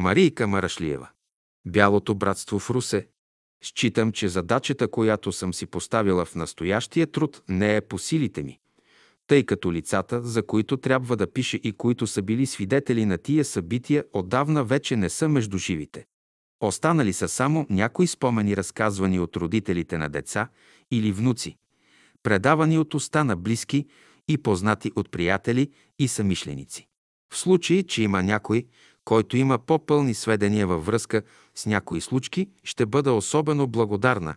Марийка Марашлиева. Бялото братство в Русе. Считам, че задачата, която съм си поставила в настоящия труд, не е по силите ми, тъй като лицата, за които трябва да пише и които са били свидетели на тия събития, отдавна вече не са между живите. Останали са само някои спомени, разказвани от родителите на деца или внуци, предавани от уста на близки и познати от приятели и самишленици. В случай, че има някой, който има по-пълни сведения във връзка с някои случки, ще бъда особено благодарна,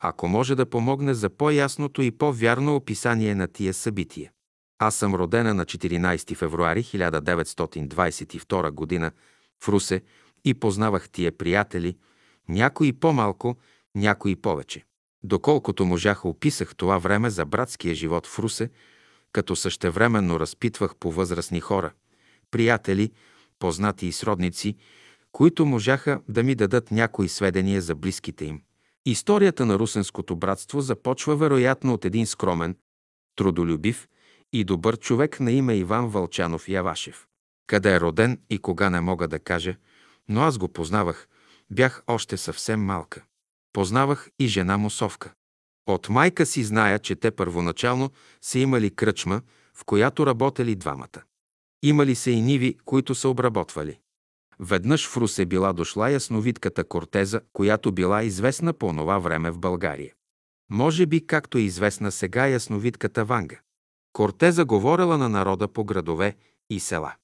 ако може да помогне за по-ясното и по-вярно описание на тия събития. Аз съм родена на 14 февруари 1922 г. в Русе и познавах тия приятели, някои по-малко, някои повече. Доколкото можах, описах това време за братския живот в Русе, като същевременно разпитвах по възрастни хора, приятели, познати и сродници, които можаха да ми дадат някои сведения за близките им. Историята на русенското братство започва вероятно от един скромен, трудолюбив и добър човек на име Иван Вълчанов Явашев. Къде е роден и кога не мога да кажа, но аз го познавах, бях още съвсем малка. Познавах и жена му Совка. От майка си зная, че те първоначално са имали кръчма, в която работели двамата. Имали се и ниви, които са обработвали. Веднъж в Русе била дошла ясновидката Кортеза, която била известна по онова време в България. Може би както е известна сега ясновидката Ванга. Кортеза говорила на народа по градове и села.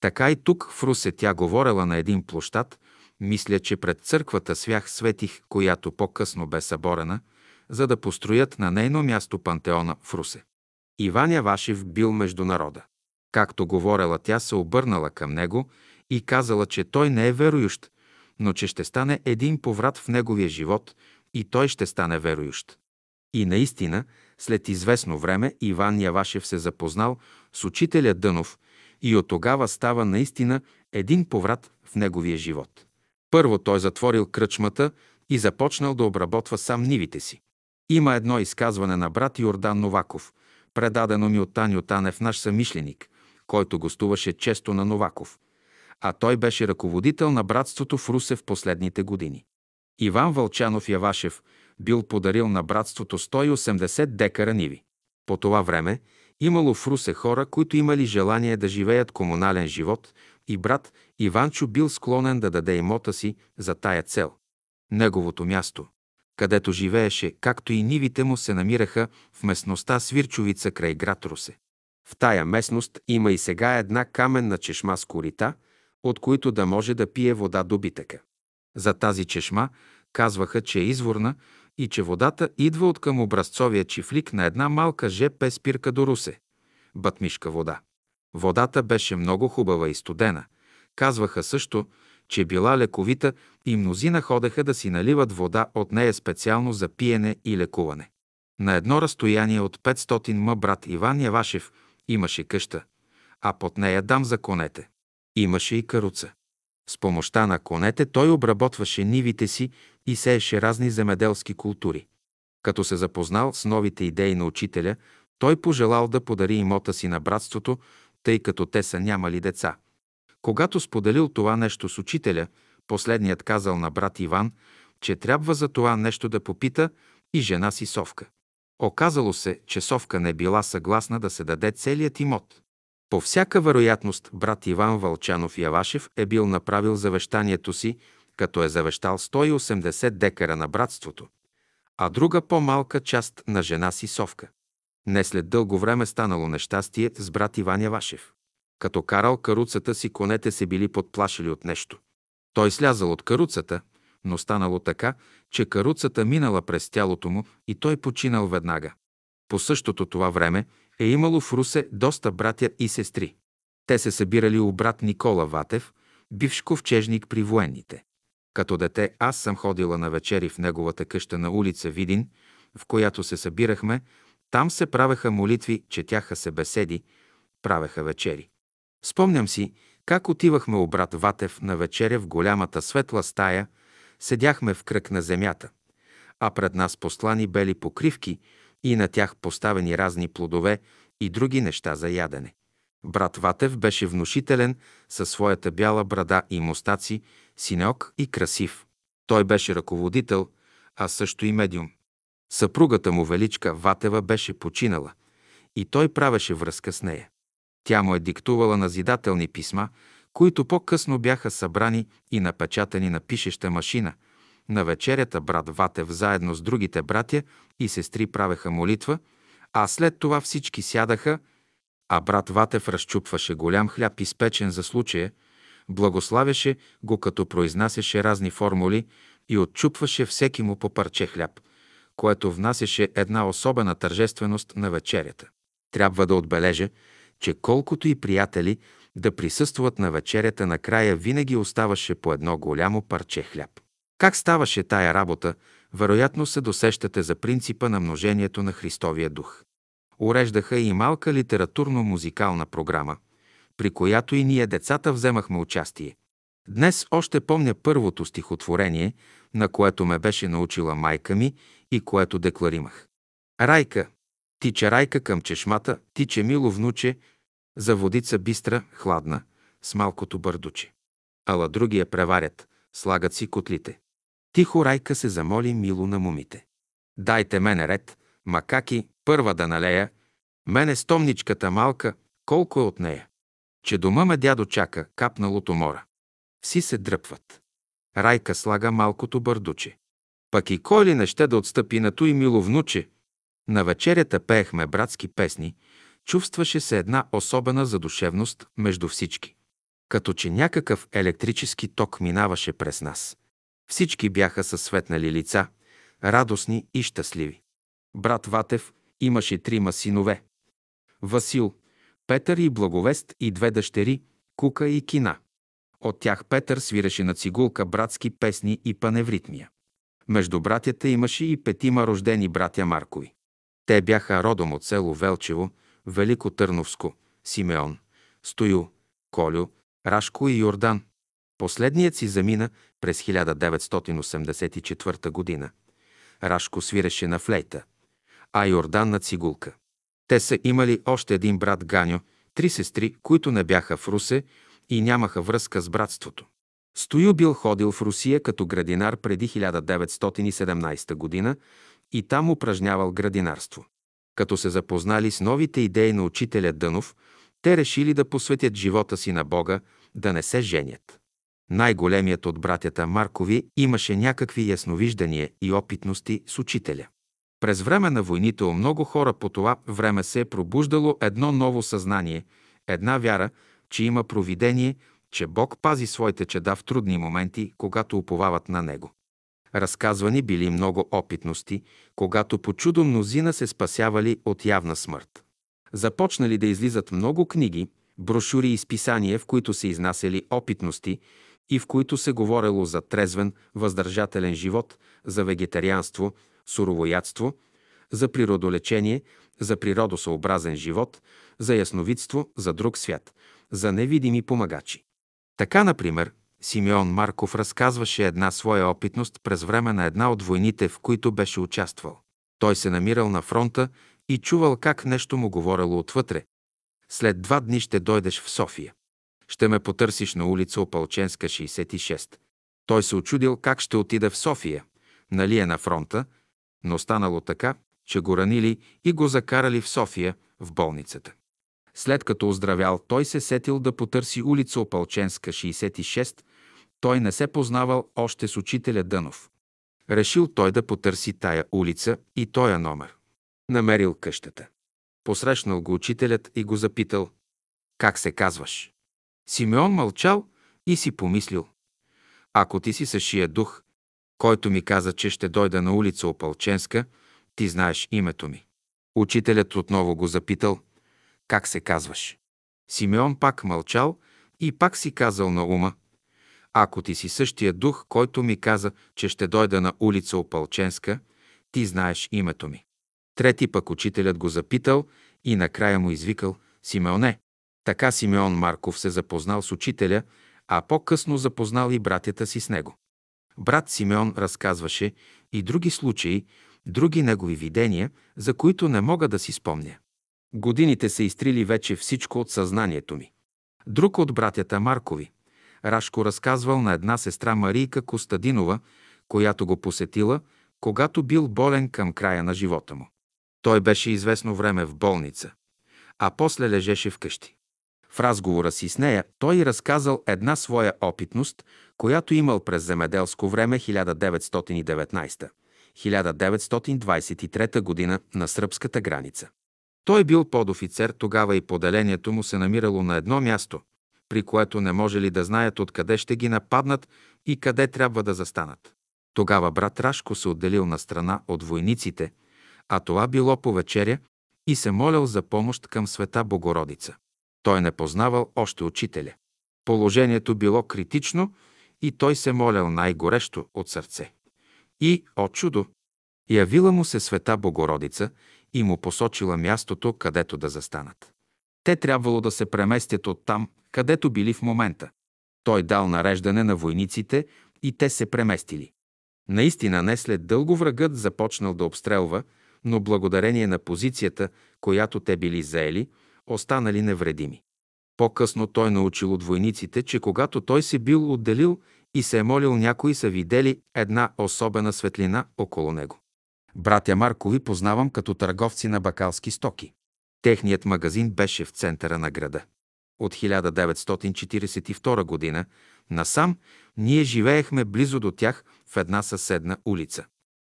Така и тук в Русе тя говорила на един площад, мисля, че пред църквата Свях Светих, която по-късно бе съборена, за да построят на нейно място пантеона в Русе. Иван Явашев бил между народа. Както говорела, тя се обърнала към него и казала, че той не е верующ, но че ще стане един поврат в неговия живот и той ще стане верующ. И наистина, след известно време Иван Явашев се запознал с учителя Дънов и от тогава става наистина един поврат в неговия живот. Първо той затворил кръчмата и започнал да обработва сам нивите си. Има едно изказване на брат Йордан Новаков, предадено ми от Таню Танев, наш самишленик, който гостуваше често на Новаков. А той беше ръководител на братството в Русе в последните години. Иван Вълчанов Явашев бил подарил на братството 180 декара ниви. По това време имало в Русе хора, които имали желание да живеят комунален живот и брат Иванчо бил склонен да даде имота си за тая цел. Неговото място, където живееше, както и нивите му се намираха в местността Свирчовица край град Русе. В тая местност има и сега една каменна чешма с корита, от които да може да пие вода добитъка. За тази чешма казваха, че е изворна и че водата идва от към образцовия чифлик на една малка ЖП спирка до Русе. Батмишка вода. Водата беше много хубава и студена. Казваха също, че била лековита и мнозина ходеха да си наливат вода от нея специално за пиене и лекуване. На едно разстояние от 500 м брат Иван Явашев имаше къща, а под нея дам за конете. Имаше и каруца. С помощта на конете той обработваше нивите си и сееше разни земеделски култури. Като се запознал с новите идеи на учителя, той пожелал да подари имота си на братството, тъй като те са нямали деца. Когато споделил това нещо с учителя, последният казал на брат Иван, че трябва за това нещо да попита и жена си Совка. Оказало се, че Совка не била съгласна да се даде целият имот. По всяка вероятност брат Иван Вълчанов Явашев е бил направил завещанието си, като е завещал 180 декара на братството, а друга по-малка част на жена си Совка. Не след дълго време станало нещастие с брат Иван Явашев. Като карал каруцата си, конете се били подплашили от нещо. Той слязал от каруцата, но станало така, че каруцата минала през тялото му и той починал веднага. По същото това време е имало в Русе доста братя и сестри. Те се събирали у брат Никола Ватев, бивш ковчежник при военните. Като дете аз съм ходила на вечери в неговата къща на улица Видин, в която се събирахме, там се правеха молитви, четяха се беседи, правеха вечери. Спомням си, как отивахме у брат Ватев на вечеря в голямата светла стая, седяхме в кръг на земята, а пред нас послани бели покривки и на тях поставени разни плодове и други неща за ядене. Брат Ватев беше внушителен със своята бяла брада и мустаци, синеок и красив. Той беше ръководител, а също и медиум. Съпругата му Величка Ватева беше починала и той правеше връзка с нея. Тя му е диктувала назидателни писма, които по-късно бяха събрани и напечатани на пишеща машина. На вечерята брат Ватев заедно с другите братя и сестри правеха молитва, а след това всички сядаха, а брат Ватев разчупваше голям хляб, изпечен за случая, благославяше го, като произнасяше разни формули и отчупваше всеки му по парче хляб, което внасяше една особена тържественост на вечерята. Трябва да отбележа, че колкото и приятели да присъстват на вечерята, накрая винаги оставаше по едно голямо парче хляб. Как ставаше тая работа, вероятно се досещате за принципа на множението на Христовия дух. Уреждаха и малка литературно-музикална програма, при която и ние децата вземахме участие. Днес още помня първото стихотворение, на което ме беше научила майка ми и което декларимах. Райка, тича райка към чешмата, тиче мило внуче, за водица бистра, хладна, с малкото бърдуче. Ала другия преварят, слагат си котлите. Тихо райка се замоли мило на мумите. Дайте мене ред, макаки, първа да налея, мене стомничката малка, колко е от нея. Че дома ме дядо чака, капналото мора. Вси се дръпват. Райка слага малкото бърдуче. Пък и кой ли не ще да отстъпи на той мило внуче? На вечерята пеехме братски песни, чувстваше се една особена задушевност между всички. Като че някакъв електрически ток минаваше през нас. Всички бяха със светнали лица, радостни и щастливи. Брат Ватев имаше трима синове. Васил, Петър и Благовест и две дъщери, Кука и Кина. От тях Петър свиреше на цигулка братски песни и паневритмия. Между братята имаше и петима рождени братя Маркови. Те бяха родом от село Велчево, Велико Търновско, Симеон, Стою, Колю, Рашко и Йордан. Последният си замина през 1984 година. Рашко свиреше на флейта, а Йордан на цигулка. Те са имали още един брат Ганьо, три сестри, които не бяха в Русе и нямаха връзка с братството. Стою бил ходил в Русия като градинар преди 1917 година и там упражнявал градинарство. Като се запознали с новите идеи на учителя Дънов, те решили да посветят живота си на Бога, да не се женят. Най-големият от братята Маркови имаше някакви ясновиждания и опитности с учителя. През време на войните у много хора по това време се е пробуждало едно ново съзнание, една вяра, че има провидение, че Бог пази своите чеда в трудни моменти, когато уповават на Него. Разказвани били много опитности, когато по чудо мнозина се спасявали от явна смърт. Започнали да излизат много книги, брошури и списания, в които се изнасяли опитности и в които се говорело за трезвен, въздържателен живот, за вегетарианство, суровоядство, за природолечение, за природосъобразен живот, за ясновидство, за друг свят, за невидими помагачи. Така, например, Симеон Марков разказваше една своя опитност през време на една от войните, в които беше участвал. Той се намирал на фронта и чувал как нещо му говорело отвътре. След два дни ще дойдеш в София. Ще ме потърсиш на улица Опалченска, 66. Той се очудил как ще отида в София. Нали е на фронта, но станало така, че го ранили и го закарали в София, в болницата. След като оздравял, той се сетил да потърси улица Опалченска, 66. Той не се познавал още с учителя Дънов. Решил той да потърси тая улица и тоя номер. Намерил къщата. Посрещнал го учителят и го запитал. Как се казваш? Симеон мълчал и си помислил. Ако ти си същия дух, който ми каза, че ще дойда на улица Опалченска, ти знаеш името ми. Учителят отново го запитал. Как се казваш? Симеон пак мълчал и пак си казал на ума. Ако ти си същия дух, който ми каза, че ще дойда на улица Опалченска, ти знаеш името ми. Трети пък учителят го запитал и накрая му извикал Симеоне. Така Симеон Марков се запознал с учителя, а по-късно запознал и братята си с него. Брат Симеон разказваше и други случаи, други негови видения, за които не мога да си спомня. Годините са изтрили вече всичко от съзнанието ми. Друг от братята Маркови, Рашко разказвал на една сестра Марийка Костадинова, която го посетила, когато бил болен към края на живота му. Той беше известно време в болница, а после лежеше вкъщи. В разговора си с нея той разказал една своя опитност, която имал през земеделско време 1919-1923 година на сръбската граница. Той бил подофицер, тогава и поделението му се намирало на едно място, при което не може ли да знаят откъде ще ги нападнат и къде трябва да застанат. Тогава брат Рашко се отделил на страна от войниците, а това било по вечеря и се молял за помощ към света Богородица. Той не познавал още учителя. Положението било критично и той се молял най-горещо от сърце. И, о чудо, явила му се света Богородица и му посочила мястото, където да застанат. Те трябвало да се преместят от там, където били в момента. Той дал нареждане на войниците и те се преместили. Наистина не след дълго врагът започнал да обстрелва, но благодарение на позицията, която те били заели, останали невредими. По-късно той научил от войниците, че когато той се бил отделил и се е молил, някои са видели една особена светлина около него. Братя Маркови познавам като търговци на бакалски стоки. Техният магазин беше в центъра на града. От 1942 година насам ние живеехме близо до тях в една съседна улица.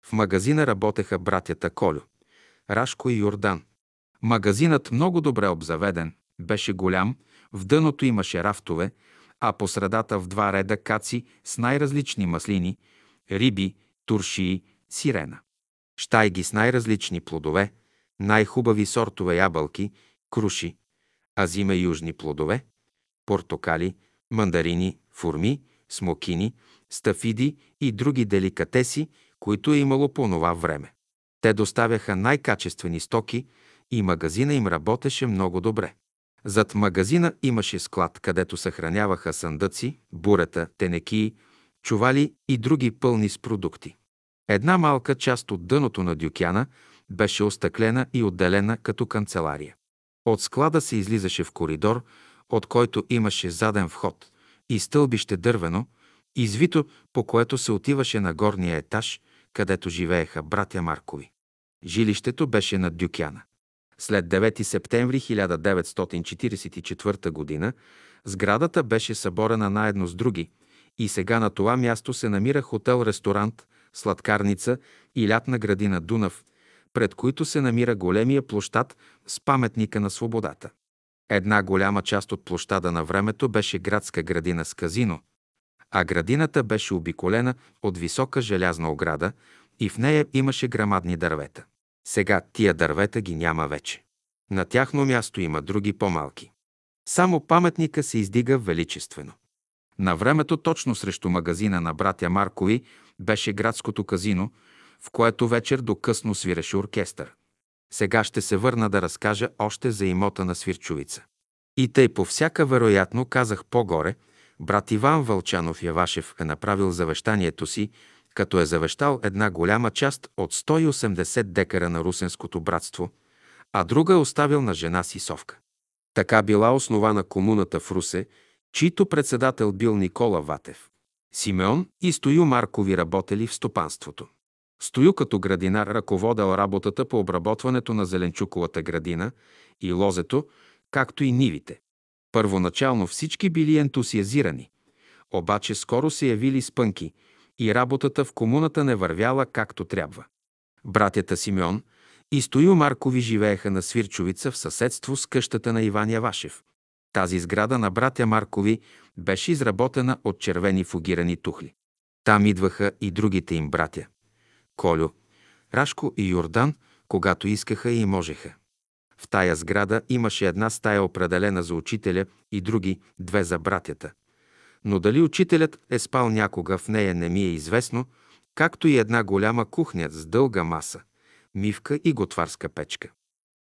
В магазина работеха братята Колю, Рашко и Йордан. Магазинът много добре обзаведен, беше голям, в дъното имаше рафтове, а по средата в два реда каци с най-различни маслини, риби, туршии, сирена. Штайги с най-различни плодове, най-хубави сортове ябълки, круши, азиме южни плодове, портокали, мандарини, форми, смокини, стафиди и други деликатеси, които е имало по това време. Те доставяха най-качествени стоки и магазина им работеше много добре. Зад магазина имаше склад, където съхраняваха съндъци, бурета, тенекии, чували и други пълни с продукти. Една малка част от дъното на дюкяна беше остъклена и отделена като канцелария. От склада се излизаше в коридор, от който имаше заден вход и стълбище дървено, извито, по което се отиваше на горния етаж, където живееха братя Маркови. Жилището беше над Дюкяна. След 9 септември 1944 г. сградата беше съборена наедно с други и сега на това място се намира хотел-ресторант, сладкарница и лятна градина Дунав, пред които се намира големия площад с паметника на свободата. Една голяма част от площада на времето беше градска градина с казино, а градината беше обиколена от висока желязна ограда и в нея имаше грамадни дървета. Сега тия дървета ги няма вече. На тяхно място има други по-малки. Само паметника се издига величествено. На времето точно срещу магазина на братя Маркови беше градското казино, в което вечер до късно свиреше оркестър. Сега ще се върна да разкажа още за имота на Свирчовица. И тъй по всяка вероятно казах по-горе, брат Иван Вълчанов Явашев е направил завещанието си, като е завещал една голяма част от 180 декара на Русенското братство, а друга е оставил на жена си Совка. Така била основана комуната в Русе, чийто председател бил Никола Ватев. Симеон и Стою Маркови работели в стопанството. Стою като градинар ръководел работата по обработването на зеленчуковата градина и лозето, както и нивите. Първоначално всички били ентусиазирани, обаче скоро се явили спънки и работата в комуната не вървяла както трябва. Братята Симеон и Стою Маркови живееха на Свирчовица в съседство с къщата на Иван Явашев. Тази сграда на братя Маркови беше изработена от червени фугирани тухли. Там идваха и другите им братя. Колю, Рашко и Йордан, когато искаха и можеха. В тая сграда имаше една стая определена за учителя и други две за братята. Но дали учителят е спал някога в нея не ми е известно, както и една голяма кухня с дълга маса, мивка и готварска печка.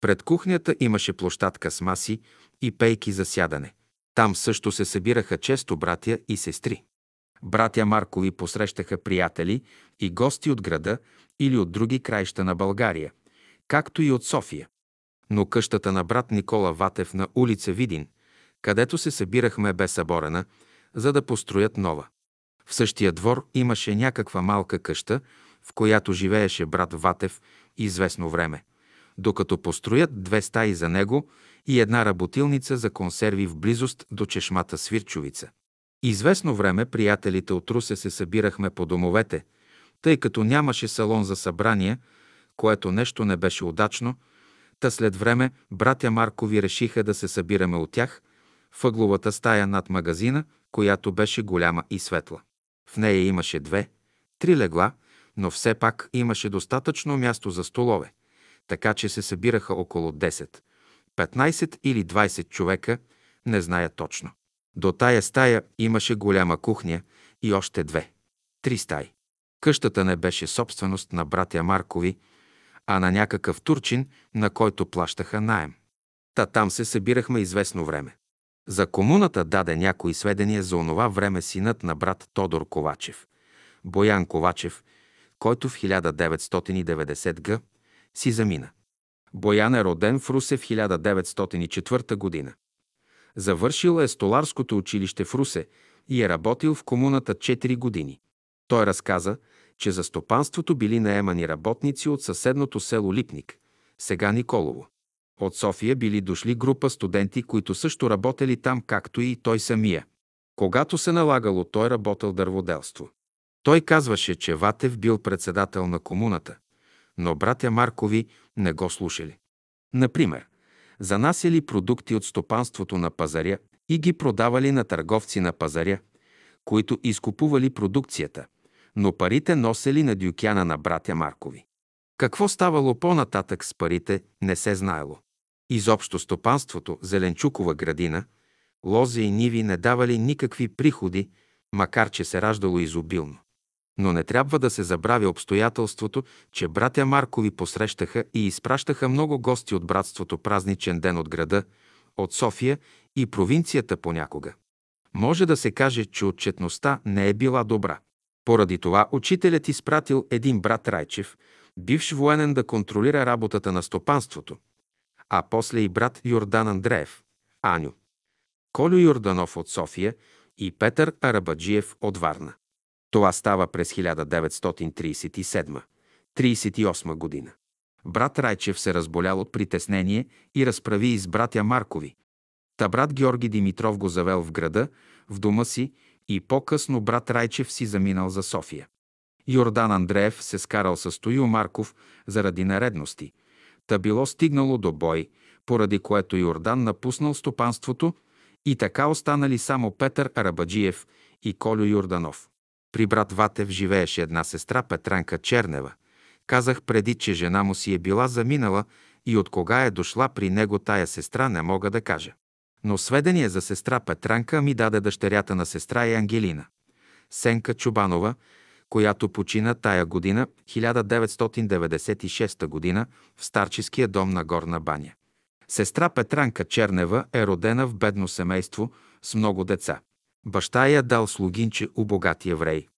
Пред кухнята имаше площадка с маси и пейки за сядане. Там също се събираха често братя и сестри. Братя Маркови посрещаха приятели и гости от града или от други краища на България, както и от София. Но къщата на брат Никола Ватев на улица Видин, където се събирахме, бе съборена, за да построят нова. В същия двор имаше някаква малка къща, в която живееше брат Ватев известно време, докато построят две стаи за него и една работилница за консерви в близост до чешмата Свирчовица. Известно време приятелите от Русе се събирахме по домовете, тъй като нямаше салон за събрания, което нещо не беше удачно, та след време братя Маркови решиха да се събираме от тях въгловата стая над магазина, която беше голяма и светла. В нея имаше две, три легла, но все пак имаше достатъчно място за столове, така че се събираха около 10, 15 или 20 човека, не зная точно. До тая стая имаше голяма кухня и още две, три стаи. Къщата не беше собственост на братя Маркови, а на някакъв турчин, на който плащаха наем. Та там се събирахме известно време. За комуната даде някои сведения за онова време синът на брат Тодор Ковачев, Боян Ковачев, който в 1990 г. си замина. Боян е роден в Русе в 1904 година. Завършил е столарското училище в Русе и е работил в комуната 4 години. Той разказа, че за стопанството били наемани работници от съседното село Липник, сега Николово. От София били дошли група студенти, които също работели там, както и той самия. Когато се налагало, той работил дърводелство. Той казваше, че Ватев бил председател на комуната, но братя Маркови не го слушали. Например, занасяли продукти от стопанството на пазаря и ги продавали на търговци на пазаря, които изкупували продукцията, но парите носели на дюкяна на братя Маркови. Какво ставало по-нататък с парите, не се знаело. Изобщо стопанството, Зеленчукова градина, лози и ниви не давали никакви приходи, макар че се раждало изобилно. Но не трябва да се забравя обстоятелството, че братя Маркови посрещаха и изпращаха много гости от братството празничен ден от града, от София и провинцията понякога. Може да се каже, че отчетността не е била добра. Поради това учителят изпратил един брат Райчев, бивш военен да контролира работата на стопанството, а после и брат Йордан Андреев, Аню, Колю Йорданов от София и Петър Арабаджиев от Варна. Това става през 1937-38 година. Брат Райчев се разболял от притеснение и разправи из братя Маркови. Та брат Георги Димитров го завел в града, в дома си и по-късно брат Райчев си заминал за София. Йордан Андреев се скарал с Стоил Марков заради наредности. Та било стигнало до бой, поради което Йордан напуснал стопанството и така останали само Петър Арабаджиев и Колю Йорданов. При брат Ватев живееше една сестра Петранка Чернева. Казах преди, че жена му си е била заминала и от кога е дошла при него тая сестра не мога да кажа. Но сведения за сестра Петранка ми даде дъщерята на сестра и Ангелина. Сенка Чубанова, която почина тая година, 1996 година, в старческия дом на Горна баня. Сестра Петранка Чернева е родена в бедно семейство с много деца. Баща я дал слугинче у богати еврей.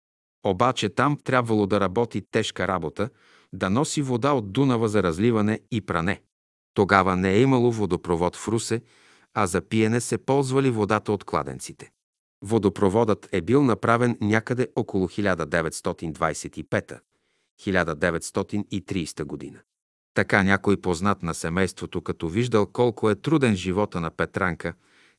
Обаче там трябвало да работи тежка работа, да носи вода от Дунава за разливане и пране. Тогава не е имало водопровод в Русе, а за пиене се ползвали водата от кладенците. Водопроводът е бил направен някъде около 1925-1930 година. Така някой познат на семейството, като виждал колко е труден живота на Петранка,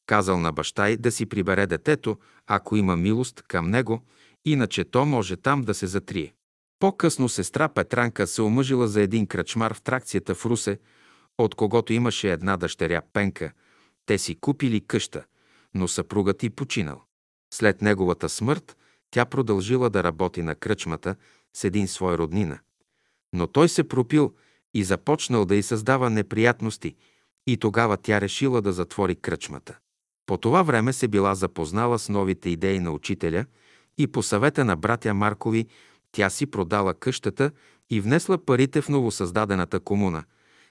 казал на баща й да си прибере детето, ако има милост към него, иначе то може там да се затрие. По-късно сестра Петранка се омъжила за един кръчмар в тракцията в Русе, от когото имаше една дъщеря Пенка. Те си купили къща, но съпругът й починал. След неговата смърт тя продължила да работи на кръчмата с един свой роднина. Но той се пропил и започнал да й създава неприятности и тогава тя решила да затвори кръчмата. По това време се била запознала с новите идеи на учителя и по съвета на братя Маркови тя си продала къщата и внесла парите в новосъздадената комуна,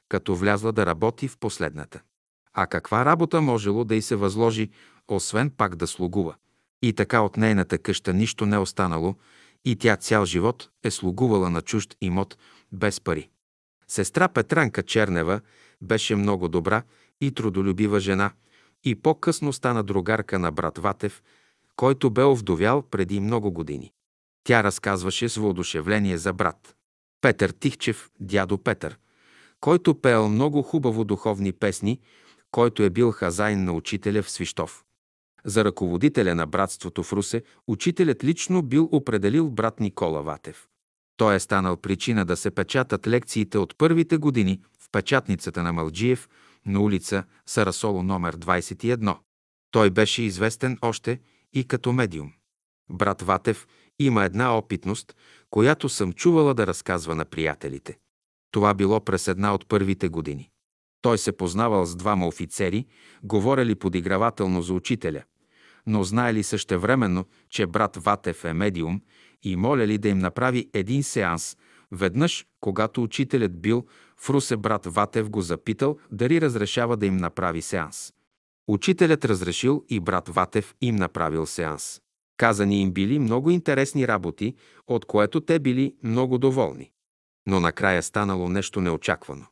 като влязла да работи в последната. А каква работа можело да й се възложи, освен пак да слугува? И така от нейната къща нищо не останало и тя цял живот е слугувала на чужд имот без пари. Сестра Петранка Чернева беше много добра и трудолюбива жена и по-късно стана другарка на брат Ватев, който бе овдовял преди много години. Тя разказваше с воодушевление за брат. Петър Тихчев, дядо Петър, който пеел много хубаво духовни песни, който е бил хазайн на учителя в Свищов. За ръководителя на братството в Русе учителят лично бил определил брат Никола Ватев. Той е станал причина да се печатат лекциите от първите години в печатницата на Малджиев на улица Сарасоло номер 21. Той беше известен още и като медиум. Брат Ватев има една опитност, която съм чувала да разказва на приятелите. Това било през една от първите години. Той се познавал с двама офицери, говорили подигравателно за учителя, но знаели същевременно, че брат Ватев е медиум и моляли да им направи един сеанс. Веднъж, когато учителят бил в Русе, брат Ватев го запитал дали разрешава да им направи сеанс. Учителят разрешил и брат Ватев им направил сеанс. Казани им били много интересни работи, от което те били много доволни. Но накрая станало нещо неочаквано.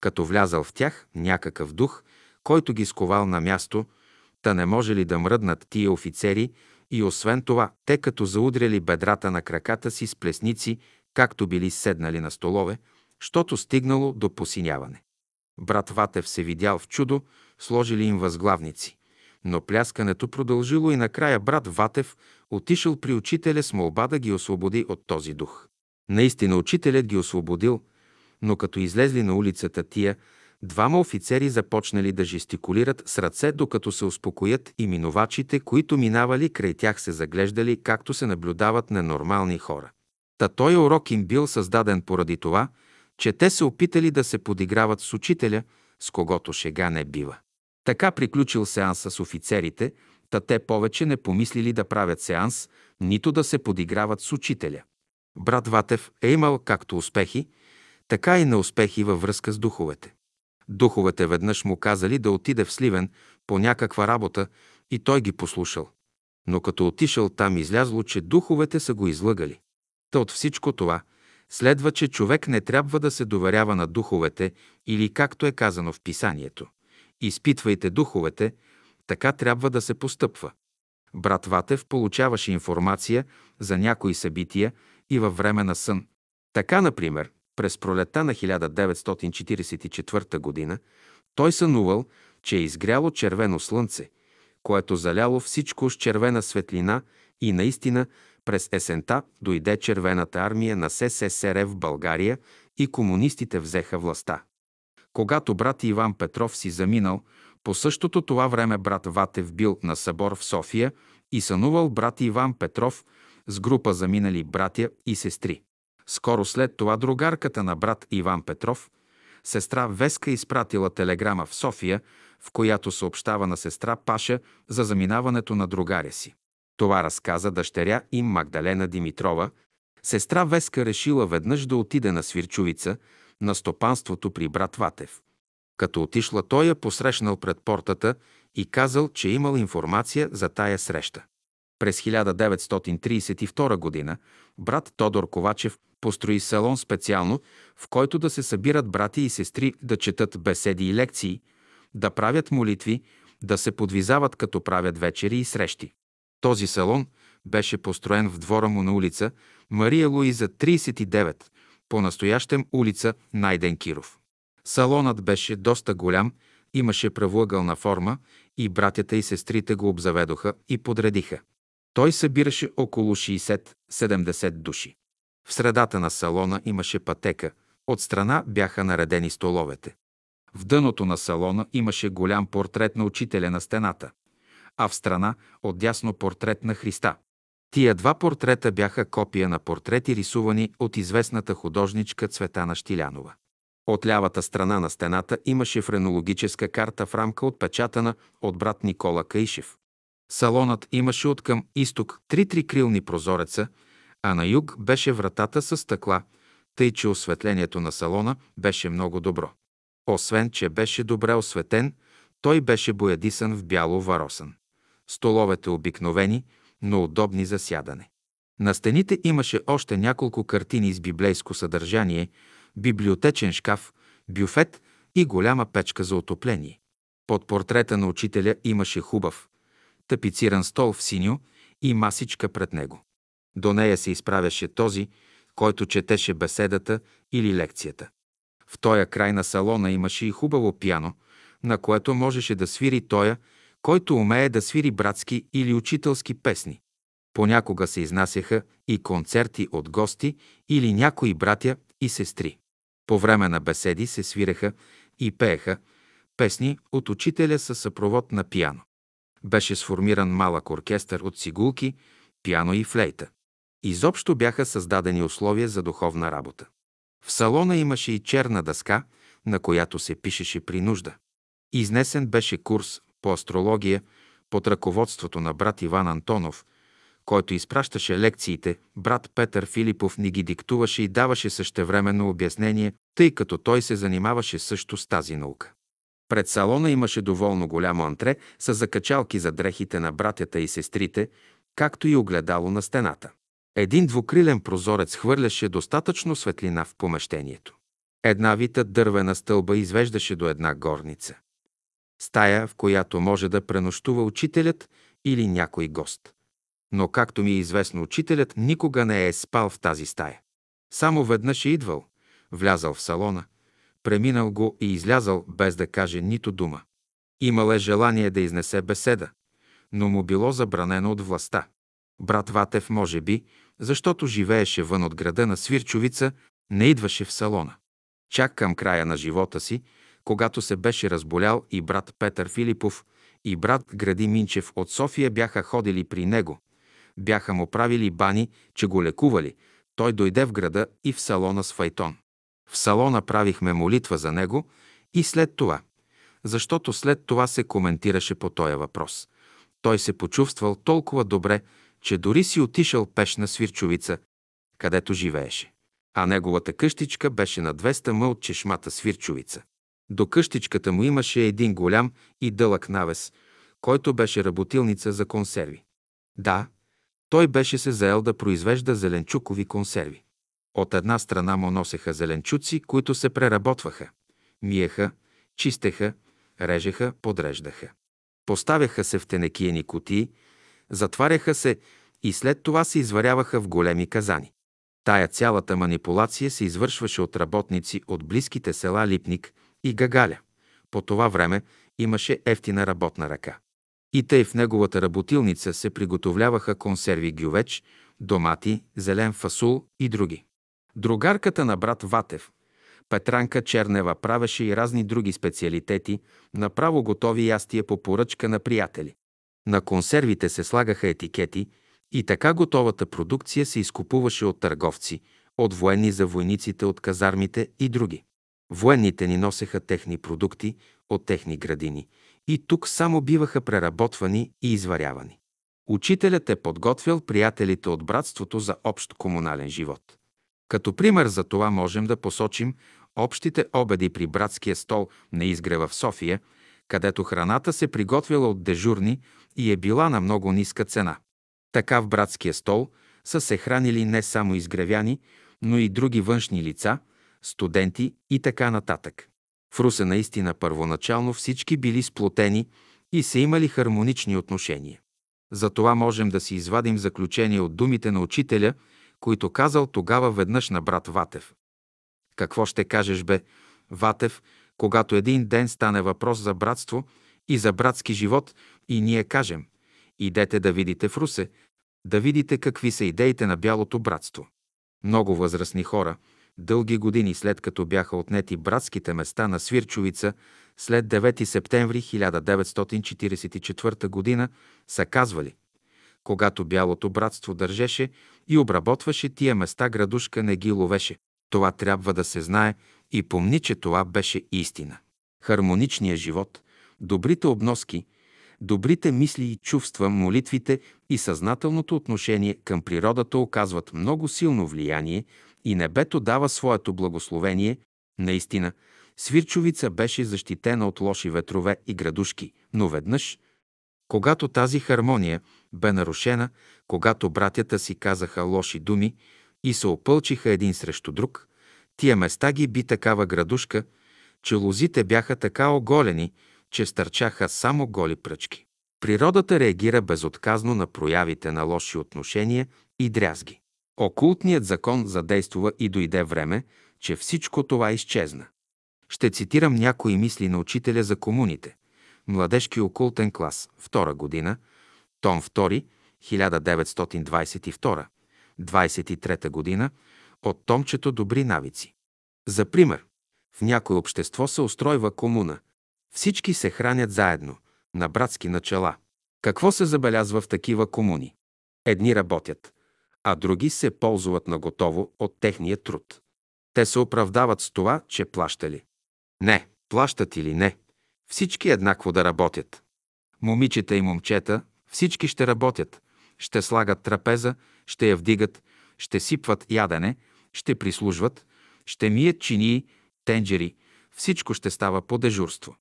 Като влязал в тях някакъв дух, който ги сковал на място, та не може ли да мръднат тия офицери и освен това, те като заудряли бедрата на краката си с плесници, както били седнали на столове, щото стигнало до посиняване. Брат Ватев се видял в чудо, сложили им възглавници. Но пляскането продължило и накрая брат Ватев отишъл при учителя с молба да ги освободи от този дух. Наистина учителят ги освободил, но като излезли на улицата тия, двама офицери започнали да жестикулират с ръце, докато се успокоят и минувачите, които минавали край тях се заглеждали, както се наблюдават ненормални хора. Та той урок им бил създаден поради това, че те се опитали да се подиграват с учителя, с когото шега не бива. Така приключил сеанса с офицерите, та те повече не помислили да правят сеанс, нито да се подиграват с учителя. Брат Ватев е имал както успехи, така и неуспехи във връзка с духовете. Духовете веднъж му казали да отиде в Сливен по някаква работа и той ги послушал. Но като отишъл там излязло, че духовете са го излъгали. Та от всичко това следва, че човек не трябва да се доверява на духовете или както е казано в писанието. Изпитвайте духовете, така трябва да се постъпва. Брат Ватев получаваше информация за някои събития и във време на сън. Така, например, през пролета на 1944 г. той сънувал, че е изгряло червено слънце, което заляло всичко с червена светлина и наистина през есента дойде червената армия на СССР в България и комунистите взеха властта. Когато брат Иван Петров си заминал, по същото това време брат Ватев бил на събор в София и сънувал брат Иван Петров с група заминали братя и сестри. Скоро след това другарката на брат Иван Петров, сестра Веска изпратила телеграма в София, в която съобщава на сестра Паша за заминаването на другаря си. Това разказа дъщеря им Магдалена Димитрова. Сестра Веска решила веднъж да отиде на Свирчовица, на стопанството при брат Ватев. Като отишла, той я посрещнал пред портата и казал, че имал информация за тая среща. През 1932 г. брат Тодор Ковачев построи салон специално, в който да се събират брати и сестри да четат беседи и лекции, да правят молитви, да се подвизават като правят вечери и срещи. Този салон беше построен в двора му на улица Мария Луиза 39, по-настоящем улица Найден Киров. Салонът беше доста голям, имаше правоъгълна форма и братята и сестрите го обзаведоха и подредиха. Той събираше около 60-70 души. В средата на салона имаше пътека, от страна бяха наредени столовете. В дъното на салона имаше голям портрет на учителя на стената, а в страна отдясно портрет на Христа. Тия два портрета бяха копия на портрети, рисувани от известната художничка Цветана Штилянова. От лявата страна на стената имаше френологическа карта в рамка, отпечатана от брат Никола Каишев. Салонът имаше от към изток три трикрилни прозореца, а на юг беше вратата с стъкла, тъй че осветлението на салона беше много добро. Освен, че беше добре осветен, той беше боядисан в бяло варосан. Столовете обикновени, но удобни за сядане. На стените имаше още няколко картини с библейско съдържание, библиотечен шкаф, бюфет и голяма печка за отопление. Под портрета на учителя имаше хубав, тапициран стол в синьо и масичка пред него. До нея се изправяше този, който четеше беседата или лекцията. В тоя край на салона имаше и хубаво пиано, на което можеше да свири тоя, който умее да свири братски или учителски песни. Понякога се изнасяха и концерти от гости или някои братя и сестри. По време на беседи се свиреха и пееха песни от учителя със съпровод на пиано. Беше сформиран малък оркестър от сигулки, пиано и флейта. Изобщо бяха създадени условия за духовна работа. В салона имаше и черна дъска, на която се пишеше при нужда. Изнесен беше курс по астрология под ръководството на брат Иван Антонов, който изпращаше лекциите, брат Петър Филипов ни ги диктуваше и даваше същевременно обяснение, тъй като той се занимаваше също с тази наука. Пред салона имаше доволно голямо антре с закачалки за дрехите на братята и сестрите, както и огледало на стената. Един двукрилен прозорец хвърляше достатъчно светлина в помещението. Една вита дървена стълба извеждаше до една горница. Стая, в която може да пренощува учителят или някой гост. Но както ми е известно, учителят никога не е спал в тази стая. Само веднъж е идвал, влязал в салона, преминал го и излязал без да каже нито дума. Имал е желание да изнесе беседа, но му било забранено от властта. Брат Ватев, може би, защото живееше вън от града на Свирчовица, не идваше в салона. Чак към края на живота си, когато се беше разболял и брат Петър Филипов и брат Гради Минчев от София бяха ходили при него, бяха му правили бани, че го лекували, той дойде в града и в салона с Файтон. В салона правихме молитва за него и след това, защото след това се коментираше по този въпрос. Той се почувствал толкова добре, че дори си отишъл пеш на Свирчовица, където живееше. А неговата къщичка беше на 200 м от чешмата Свирчовица. До къщичката му имаше един голям и дълъг навес, който беше работилница за консерви. Да, той беше се заел да произвежда зеленчукови консерви. От една страна му носеха зеленчуци, които се преработваха, миеха, чистеха, режеха, подреждаха. Поставяха се в тенекиени кутии, затваряха се и след това се изваряваха в големи казани. Тая цялата манипулация се извършваше от работници от близките села Липник и Гагаля. По това време имаше ефтина работна ръка. И тъй в неговата работилница се приготовляваха консерви гювеч, домати, зелен фасул и други. Другарката на брат Ватев, Петранка Чернева, правеше и разни други специалитети, направо готови ястия по поръчка на приятели. На консервите се слагаха етикети и така готовата продукция се изкупуваше от търговци, от военни за войниците от казармите и други. Военните ни носеха техни продукти от техни градини и тук само биваха преработвани и изварявани. Учителят е подготвял приятелите от братството за общ комунален живот. Като пример за това можем да посочим общите обеди при братския стол на изгрева в София, където храната се приготвяла от дежурни и е била на много ниска цена. Така в братския стол са се хранили не само изгревяни, но и други външни лица, студенти и така нататък. В Русе наистина първоначално всички били сплотени и са имали хармонични отношения. Затова можем да си извадим заключение от думите на учителя, които казал тогава веднъж на брат Ватев. Какво ще кажеш, бе, Ватев, когато един ден стане въпрос за братство и за братски живот и ние кажем, идете да видите в Русе, да видите какви са идеите на бялото братство. Много възрастни хора, дълги години след като бяха отнети братските места на Свирчовица след 9 септември 1944 г., са казвали, когато бялото братство държеше и обработваше тия места, градушка не ги ловеше. Това трябва да се знае и помни, че това беше истина. Хармоничният живот, добрите обноски, добрите мисли и чувства, молитвите и съзнателното отношение към природата оказват много силно влияние и небето дава своето благословение. Наистина, Свирчовица беше защитена от лоши ветрове и градушки, но веднъж, когато тази хармония бе нарушена, когато братята си казаха лоши думи и се опълчиха един срещу друг, тия места ги би такава градушка, че лозите бяха така оголени, че стърчаха само голи пръчки. Природата реагира безотказно на проявите на лоши отношения и дрязги. Окултният закон задействува и дойде време, че всичко това изчезна. Ще цитирам някои мисли на учителя за комуните. Младежки окултен клас, втора година, том 2, 1922, 23 година, от томчето Добри навици. За пример, в някое общество се устройва комуна. Всички се хранят заедно, на братски начала. Какво се забелязва в такива комуни? Едни работят, а други се ползват на готово от техния труд. Те се оправдават с това, че плащали. Не, плащат или не. Всички еднакво да работят. Момичета и момчета, всички ще работят. Ще слагат трапеза, ще я вдигат, ще сипват ядене, ще прислужват, ще мият чинии, тенджери. Всичко ще става по дежурство.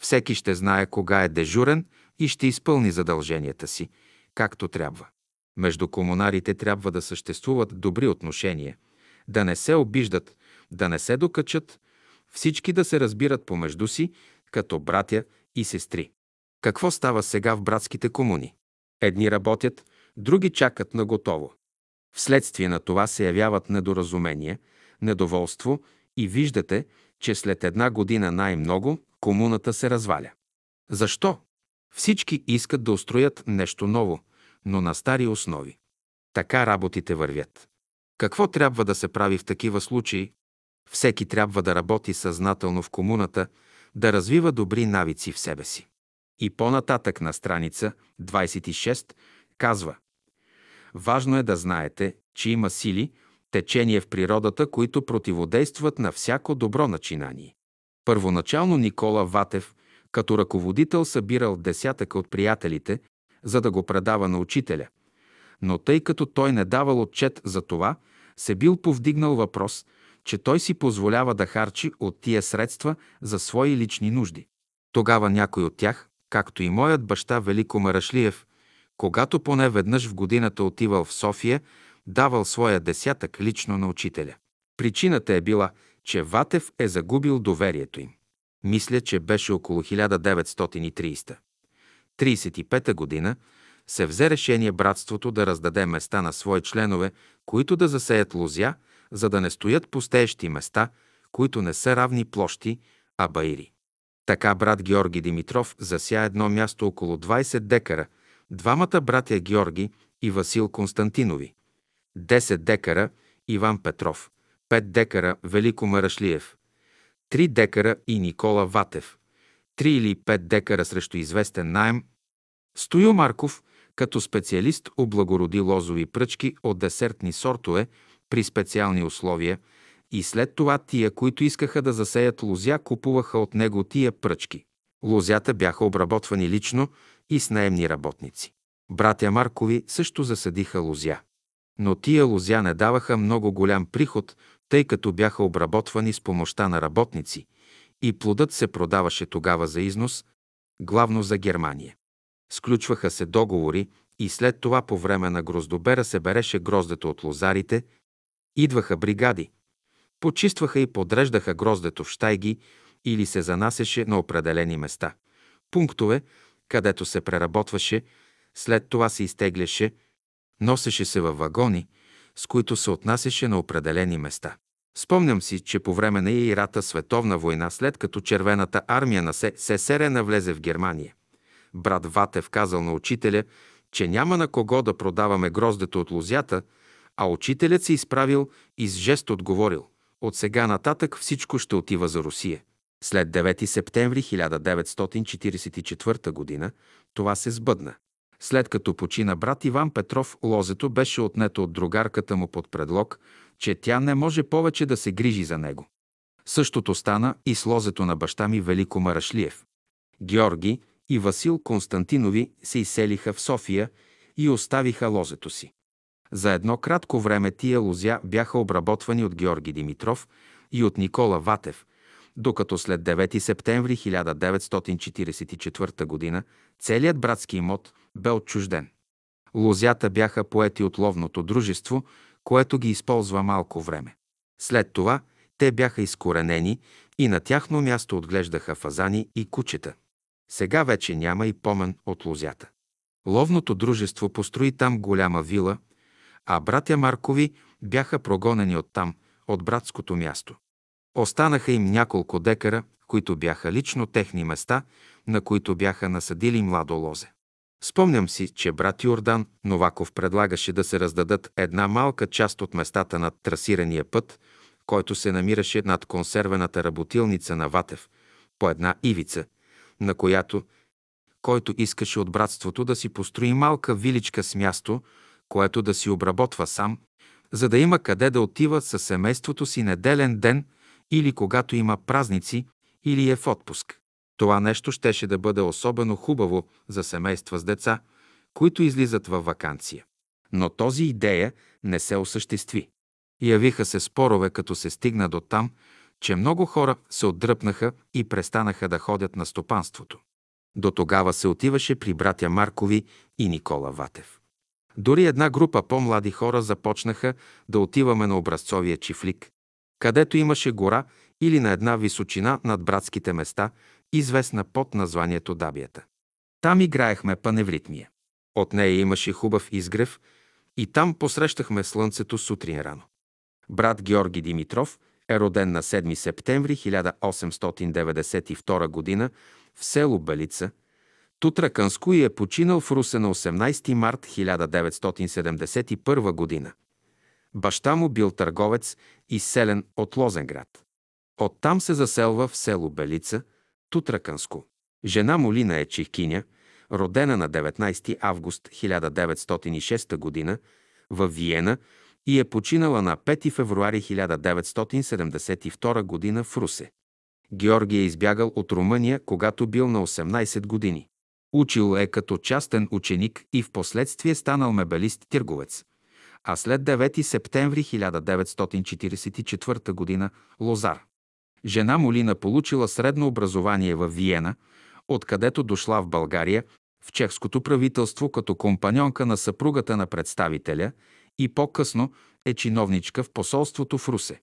Всеки ще знае кога е дежурен и ще изпълни задълженията си, както трябва. Между комунарите трябва да съществуват добри отношения, да не се обиждат, да не се докачат, всички да се разбират помежду си, като братя и сестри. Какво става сега в братските комуни? Едни работят, други чакат на готово. Вследствие на това се явяват недоразумения, недоволство и виждате, че след една година най-много комуната се разваля. Защо? Всички искат да устроят нещо ново, но на стари основи. Така работите вървят. Какво трябва да се прави в такива случаи? Всеки трябва да работи съзнателно в комуната, да развива добри навици в себе си. И по-нататък на страница 26 казва Важно е да знаете, че има сили, течение в природата, които противодействат на всяко добро начинание. Първоначално Никола Ватев, като ръководител, събирал десятъка от приятелите, за да го предава на учителя. Но тъй като той не давал отчет за това, се бил повдигнал въпрос, че той си позволява да харчи от тия средства за свои лични нужди. Тогава някой от тях, както и моят баща Велико Марашлиев, когато поне веднъж в годината отивал в София, давал своя десятък лично на учителя. Причината е била, че Ватев е загубил доверието им. Мисля, че беше около 1930. 35 година се взе решение братството да раздаде места на свои членове, които да засеят лозя, за да не стоят пустеещи места, които не са равни площи, а баири. Така брат Георги Димитров зася едно място около 20 декара, двамата братя Георги и Васил Константинови, 10 декара Иван Петров, 5 декара Велико Марашлиев, 3 декара и Никола Ватев, 3 или 5 декара срещу известен найем, Стою Марков, като специалист облагороди лозови пръчки от десертни сортове при специални условия и след това тия, които искаха да засеят лозя, купуваха от него тия пръчки. Лозята бяха обработвани лично и с наемни работници. Братя Маркови също засадиха лозя. Но тия лозя не даваха много голям приход, тъй като бяха обработвани с помощта на работници и плодът се продаваше тогава за износ, главно за Германия. Сключваха се договори и след това по време на гроздобера се береше гроздето от лозарите, идваха бригади, почистваха и подреждаха гроздето в штайги или се занасеше на определени места. Пунктове, където се преработваше, след това се изтегляше, носеше се във вагони, с които се отнасяше на определени места. Спомням си, че по време на Ирата световна война, след като червената армия на СССР навлезе в Германия, брат Ватев казал на учителя, че няма на кого да продаваме гроздето от лозята, а учителят се изправил и с жест отговорил «От сега нататък всичко ще отива за Русия». След 9 септември 1944 г. това се сбъдна. След като почина брат Иван Петров, лозето беше отнето от другарката му под предлог, че тя не може повече да се грижи за него. Същото стана и с лозето на баща ми Велико Марашлиев. Георги и Васил Константинови се изселиха в София и оставиха лозето си. За едно кратко време тия лозя бяха обработвани от Георги Димитров и от Никола Ватев, докато след 9 септември 1944 г. целият братски имот бе отчужден. Лозята бяха поети от ловното дружество, което ги използва малко време. След това те бяха изкоренени и на тяхно място отглеждаха фазани и кучета. Сега вече няма и помен от лозята. Ловното дружество построи там голяма вила, а братя Маркови бяха прогонени оттам, от братското място. Останаха им няколко декара, които бяха лично техни места, на които бяха насадили младо лозе. Спомням си, че брат Йордан Новаков предлагаше да се раздадат една малка част от местата над трасирания път, който се намираше над консервената работилница на Ватев, по една ивица, на която, който искаше от братството да си построи малка виличка с място, което да си обработва сам, за да има къде да отива със семейството си неделен ден или когато има празници или е в отпуск. Това нещо щеше да бъде особено хубаво за семейства с деца, които излизат във вакансия. Но този идея не се осъществи. Явиха се спорове, като се стигна до там, че много хора се отдръпнаха и престанаха да ходят на стопанството. До тогава се отиваше при братя Маркови и Никола Ватев. Дори една група по-млади хора започнаха да отиваме на образцовия чифлик, където имаше гора или на една височина над братските места, известна под названието Дабията. Там играехме паневритмия. От нея имаше хубав изгрев и там посрещахме слънцето сутрин рано. Брат Георги Димитров е роден на 7 септември 1892 г. в село Белица, Тутраканско и е починал в Русе на 18 март 1971 г. Баща му бил търговец и селен от Лозенград. Оттам се заселва в село Белица, Тутраканско. Жена му Лина е чихкиня, родена на 19 август 1906 г. в Виена и е починала на 5 февруари 1972 г. в Русе. Георги е избягал от Румъния, когато бил на 18 години. Учил е като частен ученик и в последствие станал мебелист-търговец. А след 9 септември 1944 г. Лозар. Жена му Лина получила средно образование в Виена, откъдето дошла в България в чехското правителство като компаньонка на съпругата на представителя и по-късно е чиновничка в посолството в Русе.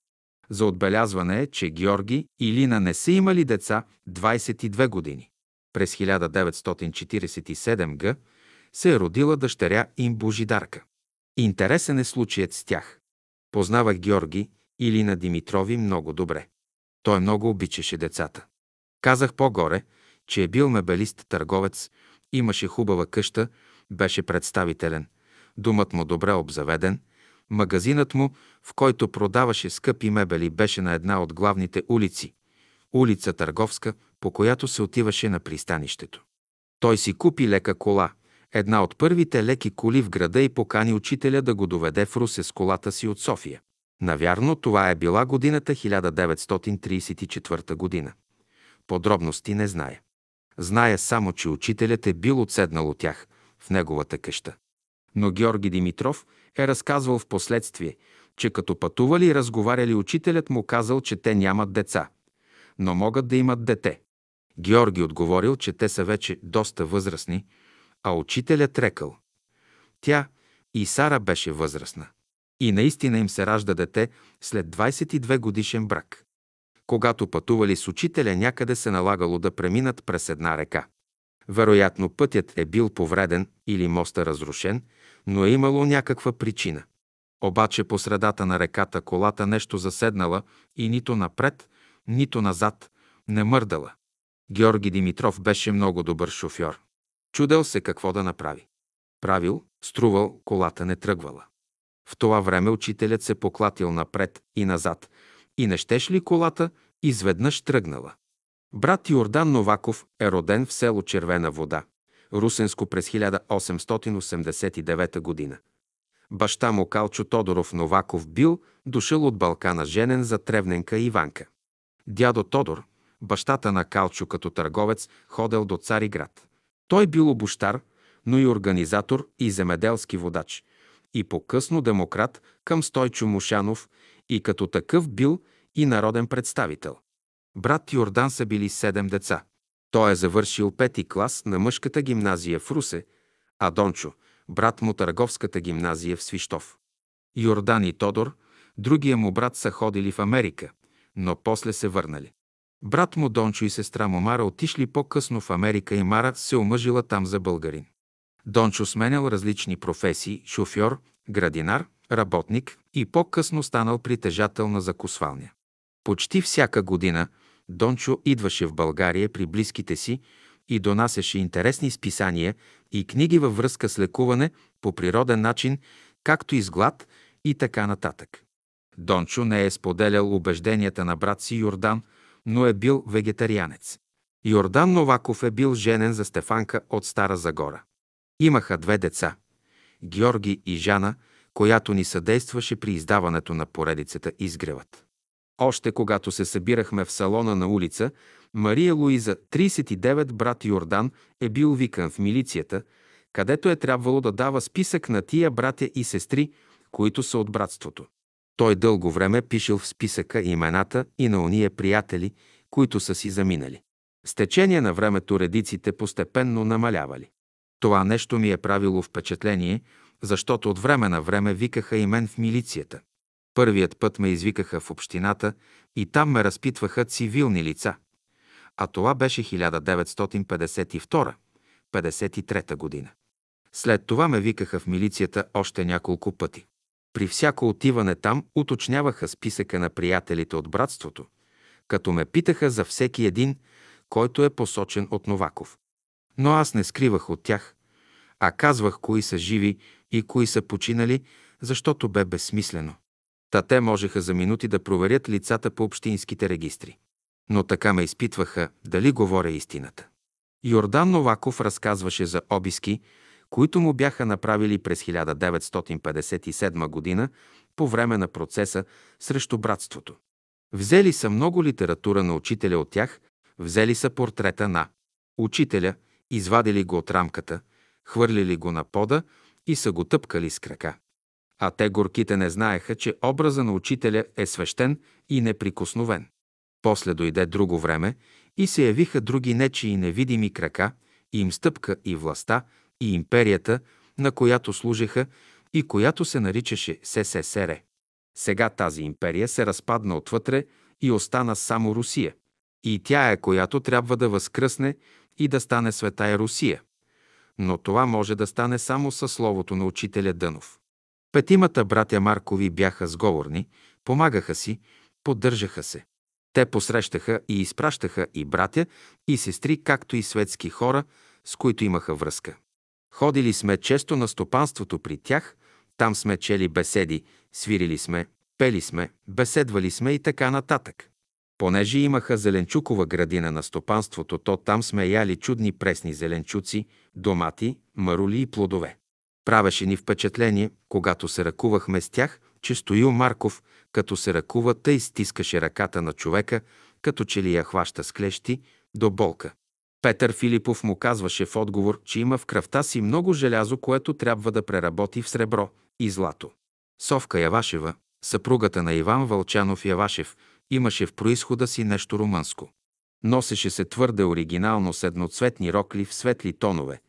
За отбелязване е, че Георги и Лина не са имали деца 22 години. През 1947 г. се е родила дъщеря им Божидарка. Интересен е случаят с тях. Познавах Георги и Лина Димитрови много добре. Той много обичаше децата. Казах по-горе, че е бил мебелист търговец, имаше хубава къща, беше представителен, думът му добре обзаведен, магазинът му, в който продаваше скъпи мебели, беше на една от главните улици, улица Търговска, по която се отиваше на пристанището. Той си купи лека кола, една от първите леки коли в града и покани учителя да го доведе в Русе с колата си от София. Навярно това е била годината 1934 година. Подробности не зная. Зная само, че учителят е бил отседнал от тях в неговата къща. Но Георги Димитров е разказвал в последствие, че като пътували и разговаряли, учителят му казал, че те нямат деца, но могат да имат дете. Георги отговорил, че те са вече доста възрастни, а учителят рекал. Тя и Сара беше възрастна. И наистина им се ражда дете след 22 годишен брак. Когато пътували с учителя, някъде се налагало да преминат през една река. Вероятно пътят е бил повреден или моста разрушен, но е имало някаква причина. Обаче по средата на реката колата нещо заседнала и нито напред, нито назад не мърдала. Георги Димитров беше много добър шофьор. Чудел се какво да направи. Правил, струвал, колата не тръгвала. В това време учителят се поклатил напред и назад и не щеш ли колата изведнъж тръгнала. Брат Йордан Новаков е роден в село Червена вода, Русенско през 1889 година. Баща му Калчо Тодоров Новаков бил дошъл от Балкана женен за Тревненка Иванка. Дядо Тодор, бащата на Калчо като търговец, ходел до Цариград. Той бил обощар, но и организатор и земеделски водач – и по-късно демократ към Стойчо Мушанов и като такъв бил и народен представител. Брат Йордан са били седем деца. Той е завършил пети клас на мъжката гимназия в Русе, а Дончо, брат му търговската гимназия в Свищов. Йордан и Тодор, другия му брат са ходили в Америка, но после се върнали. Брат му Дончо и сестра му Мара отишли по-късно в Америка и Мара се омъжила там за българин. Дончо сменял различни професии – шофьор, градинар, работник и по-късно станал притежател на закусвалня. Почти всяка година Дончо идваше в България при близките си и донасяше интересни списания и книги във връзка с лекуване по природен начин, както и с глад и така нататък. Дончо не е споделял убежденията на брат си Йордан, но е бил вегетарианец. Йордан Новаков е бил женен за Стефанка от Стара Загора. Имаха две деца – Георги и Жана, която ни съдействаше при издаването на поредицата Изгревът. Още когато се събирахме в салона на улица, Мария Луиза, 39, брат Йордан, е бил викан в милицията, където е трябвало да дава списък на тия братя и сестри, които са от братството. Той дълго време пишел в списъка имената и на ония приятели, които са си заминали. С течение на времето редиците постепенно намалявали. Това нещо ми е правило впечатление, защото от време на време викаха и мен в милицията. Първият път ме извикаха в общината и там ме разпитваха цивилни лица. А това беше 1952-53 година. След това ме викаха в милицията още няколко пъти. При всяко отиване там уточняваха списъка на приятелите от братството, като ме питаха за всеки един, който е посочен от Новаков. Но аз не скривах от тях, а казвах кои са живи и кои са починали, защото бе безсмислено. Та те можеха за минути да проверят лицата по общинските регистри. Но така ме изпитваха дали говоря истината. Йордан Новаков разказваше за обиски, които му бяха направили през 1957 година по време на процеса срещу братството. Взели са много литература на учителя от тях, взели са портрета на учителя, извадили го от рамката, хвърлили го на пода и са го тъпкали с крака. А те горките не знаеха, че образа на учителя е свещен и неприкосновен. После дойде друго време и се явиха други нечи и невидими крака, и им стъпка и властта, и империята, на която служеха и която се наричаше СССР. Сега тази империя се разпадна отвътре и остана само Русия. И тя е, която трябва да възкръсне и да стане светая Русия. Но това може да стане само със словото на учителя Дънов. Петимата братя Маркови бяха сговорни, помагаха си, поддържаха се. Те посрещаха и изпращаха и братя, и сестри, както и светски хора, с които имаха връзка. Ходили сме често на стопанството при тях, там сме чели беседи, свирили сме, пели сме, беседвали сме и така нататък. Понеже имаха зеленчукова градина на стопанството, то там сме яли чудни пресни зеленчуци, домати, марули и плодове. Правеше ни впечатление, когато се ръкувахме с тях, че Стоил Марков, като се ръкува, тъй стискаше ръката на човека, като че ли я хваща с клещи, до болка. Петър Филипов му казваше в отговор, че има в кръвта си много желязо, което трябва да преработи в сребро и злато. Совка Явашева, съпругата на Иван Вълчанов Явашев, имаше в происхода си нещо румънско. Носеше се твърде оригинално с едноцветни рокли в светли тонове,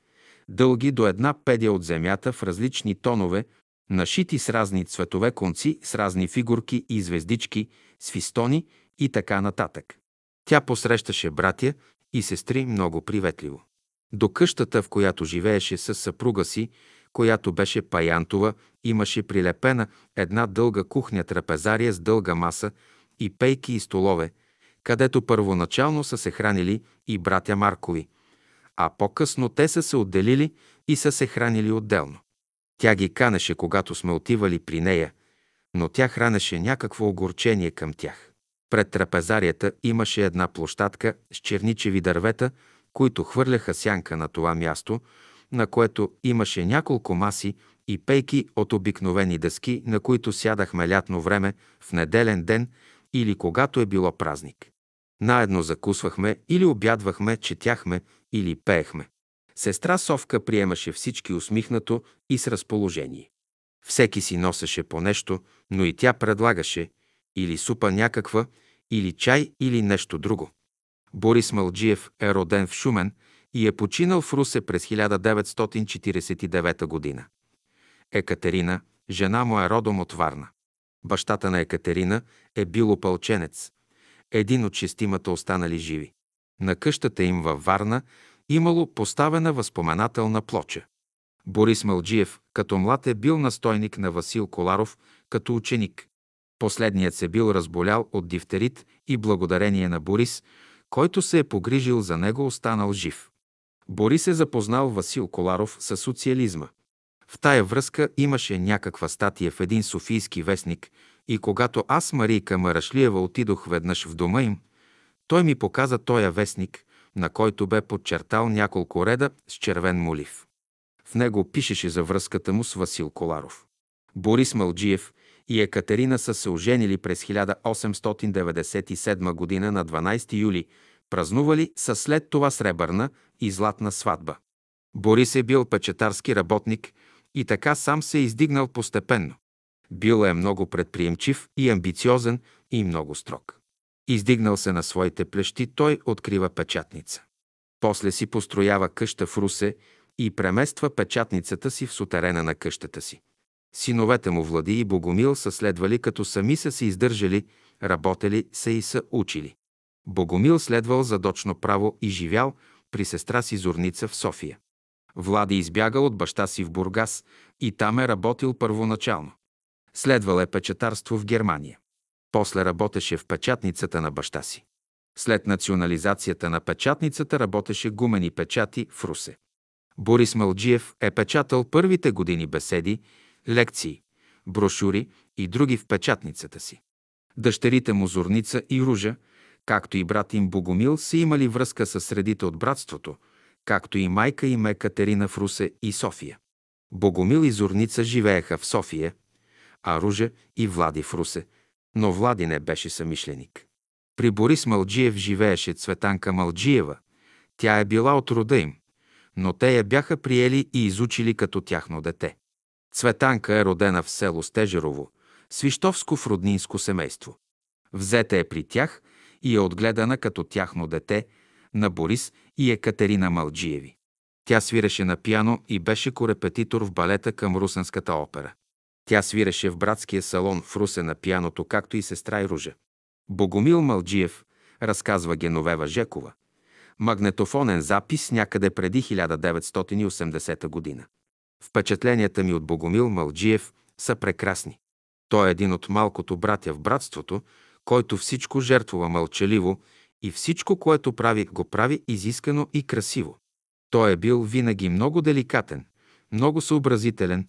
дълги до една педя от земята в различни тонове, нашити с разни цветове конци, с разни фигурки и звездички, с фистони и така нататък. Тя посрещаше братя и сестри много приветливо. До къщата, в която живееше с съпруга си, която беше паянтова, имаше прилепена една дълга кухня трапезария с дълга маса и пейки и столове, където първоначално са се хранили и братя Маркови, а по-късно те са се отделили и са се хранили отделно. Тя ги канеше, когато сме отивали при нея, но тя хранеше някакво огорчение към тях. Пред трапезарията имаше една площадка с черничеви дървета, които хвърляха сянка на това място, на което имаше няколко маси и пейки от обикновени дъски, на които сядахме лятно време в неделен ден или когато е било празник. Наедно закусвахме или обядвахме, четяхме или пеехме. Сестра Совка приемаше всички усмихнато и с разположение. Всеки си носеше по нещо, но и тя предлагаше или супа някаква, или чай, или нещо друго. Борис Малджиев е роден в Шумен и е починал в Русе през 1949 година. Екатерина, жена му е родом от Варна. Бащата на Екатерина е бил опълченец, един от шестимата останали живи. На къщата им във Варна имало поставена възпоменателна плоча. Борис Малджиев като млад е бил настойник на Васил Коларов като ученик. Последният се бил разболял от дифтерит и благодарение на Борис, който се е погрижил за него, останал жив. Борис е запознал Васил Коларов с социализма. В тая връзка имаше някаква статия в един софийски вестник и когато аз, Марийка Марашлиева, отидох веднъж в дома им, той ми показа тоя вестник, на който бе подчертал няколко реда с червен молив. В него пишеше за връзката му с Васил Коларов. Борис Малджиев и Екатерина са се оженили през 1897 година на 12 юли, празнували са след това сребърна и златна сватба. Борис е бил печетарски работник и така сам се е издигнал постепенно. Бил е много предприемчив и амбициозен и много строг. Издигнал се на своите плещи, той открива печатница. После си построява къща в Русе и премества печатницата си в сутерена на къщата си. Синовете му Влади и Богомил са следвали, като сами са се издържали, работели са и са учили. Богомил следвал задочно право и живял при сестра си Зорница в София. Влади избягал от баща си в Бургас и там е работил първоначално. Следвал е печатарство в Германия. После работеше в печатницата на баща си. След национализацията на печатницата работеше гумени печати в Русе. Борис Малджиев е печатал първите години беседи, лекции, брошури и други в печатницата си. Дъщерите му Зорница и Ружа, както и брат им Богомил, са имали връзка с средите от братството, както и майка им е в Русе и София. Богомил и Зорница живееха в София, а Ружа и Влади в Русе, но Влади не беше самишленик. При Борис Малджиев живееше Цветанка Малджиева. Тя е била от рода им, но те я бяха приели и изучили като тяхно дете. Цветанка е родена в село Стежерово, Свищовско в роднинско семейство. Взета е при тях и е отгледана като тяхно дете на Борис и Екатерина Малджиеви. Тя свиреше на пиано и беше корепетитор в балета към Русенската опера. Тя свиреше в братския салон в Русе на пианото, както и сестра и Ружа. Богомил Малджиев, разказва Геновева Жекова. Магнетофонен запис някъде преди 1980 година. Впечатленията ми от Богомил Малджиев са прекрасни. Той е един от малкото братя в братството, който всичко жертвува мълчаливо и всичко, което прави, го прави изискано и красиво. Той е бил винаги много деликатен, много съобразителен,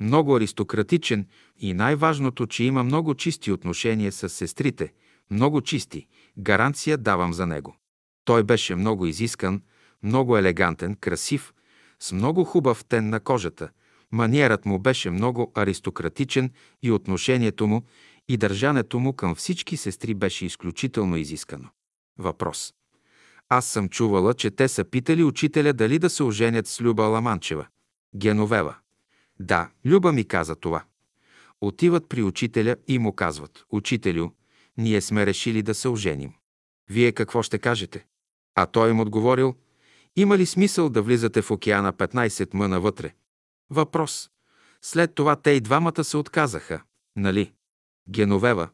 много аристократичен и най-важното, че има много чисти отношения с сестрите, много чисти, гаранция давам за него. Той беше много изискан, много елегантен, красив, с много хубав тен на кожата. Маниерът му беше много аристократичен и отношението му и държането му към всички сестри беше изключително изискано. Въпрос. Аз съм чувала, че те са питали учителя дали да се оженят с Люба Ламанчева. Геновева. Да, Люба ми каза това. Отиват при учителя и му казват, учителю, ние сме решили да се оженим. Вие какво ще кажете? А той им отговорил, има ли смисъл да влизате в океана 15 мъна вътре? Въпрос. След това те и двамата се отказаха, нали? Геновева.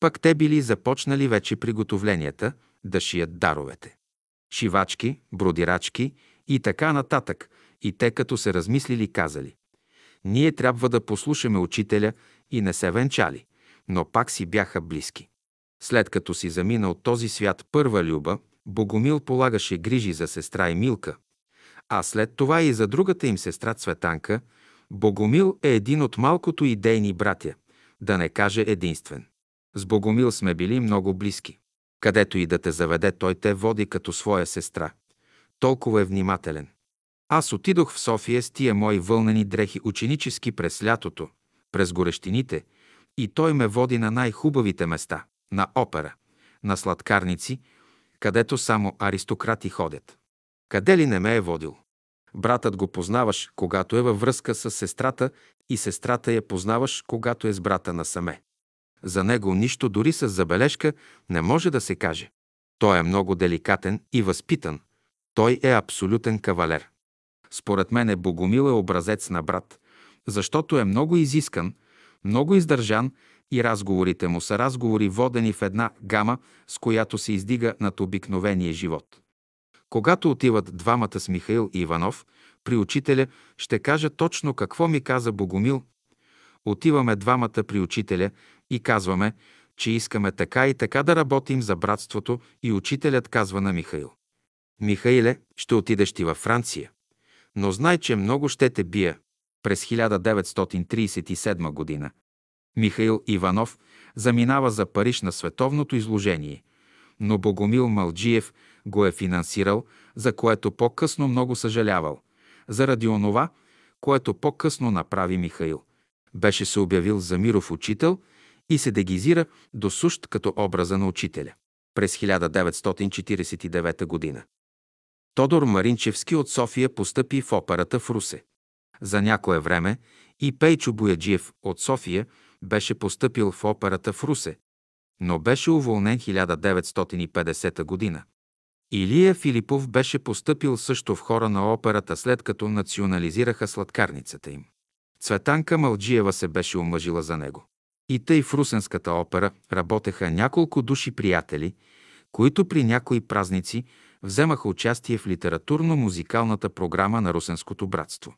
Пък те били започнали вече приготовленията да шият даровете. Шивачки, бродирачки и така нататък. И те като се размислили казали. Ние трябва да послушаме учителя и не се венчали, но пак си бяха близки. След като си замина от този свят първа люба, Богомил полагаше грижи за сестра Емилка, а след това и за другата им сестра Цветанка, Богомил е един от малкото идейни братя, да не каже единствен. С Богомил сме били много близки. Където и да те заведе, той те води като своя сестра. Толкова е внимателен. Аз отидох в София с тия мои вълнени дрехи ученически през лятото, през горещините, и той ме води на най-хубавите места, на опера, на сладкарници, където само аристократи ходят. Къде ли не ме е водил? Братът го познаваш, когато е във връзка с сестрата и сестрата я познаваш, когато е с брата насаме. За него нищо дори с забележка не може да се каже. Той е много деликатен и възпитан. Той е абсолютен кавалер. Според мен е Богомил е образец на брат, защото е много изискан, много издържан и разговорите му са разговори водени в една гама, с която се издига над обикновения живот. Когато отиват двамата с Михаил и Иванов, при учителя ще кажа точно какво ми каза Богомил. Отиваме двамата при учителя и казваме, че искаме така и така да работим за братството и учителят казва на Михаил. Михаиле, ще отидеш ти във Франция, но знай, че много ще те бия. През 1937 година Михаил Иванов заминава за Париж на световното изложение, но Богомил Малджиев го е финансирал, за което по-късно много съжалявал, заради онова, което по-късно направи Михаил. Беше се обявил за миров учител и се дегизира до сущ като образа на учителя. През 1949 година. Тодор Маринчевски от София постъпи в операта в Русе. За някое време и Пейчо Бояджиев от София беше постъпил в операта в Русе, но беше уволнен 1950 година. Илия Филипов беше постъпил също в хора на операта, след като национализираха сладкарницата им. Цветанка Малджиева се беше омъжила за него. И тъй в Русенската опера работеха няколко души приятели, които при някои празници вземаха участие в литературно-музикалната програма на Русенското братство.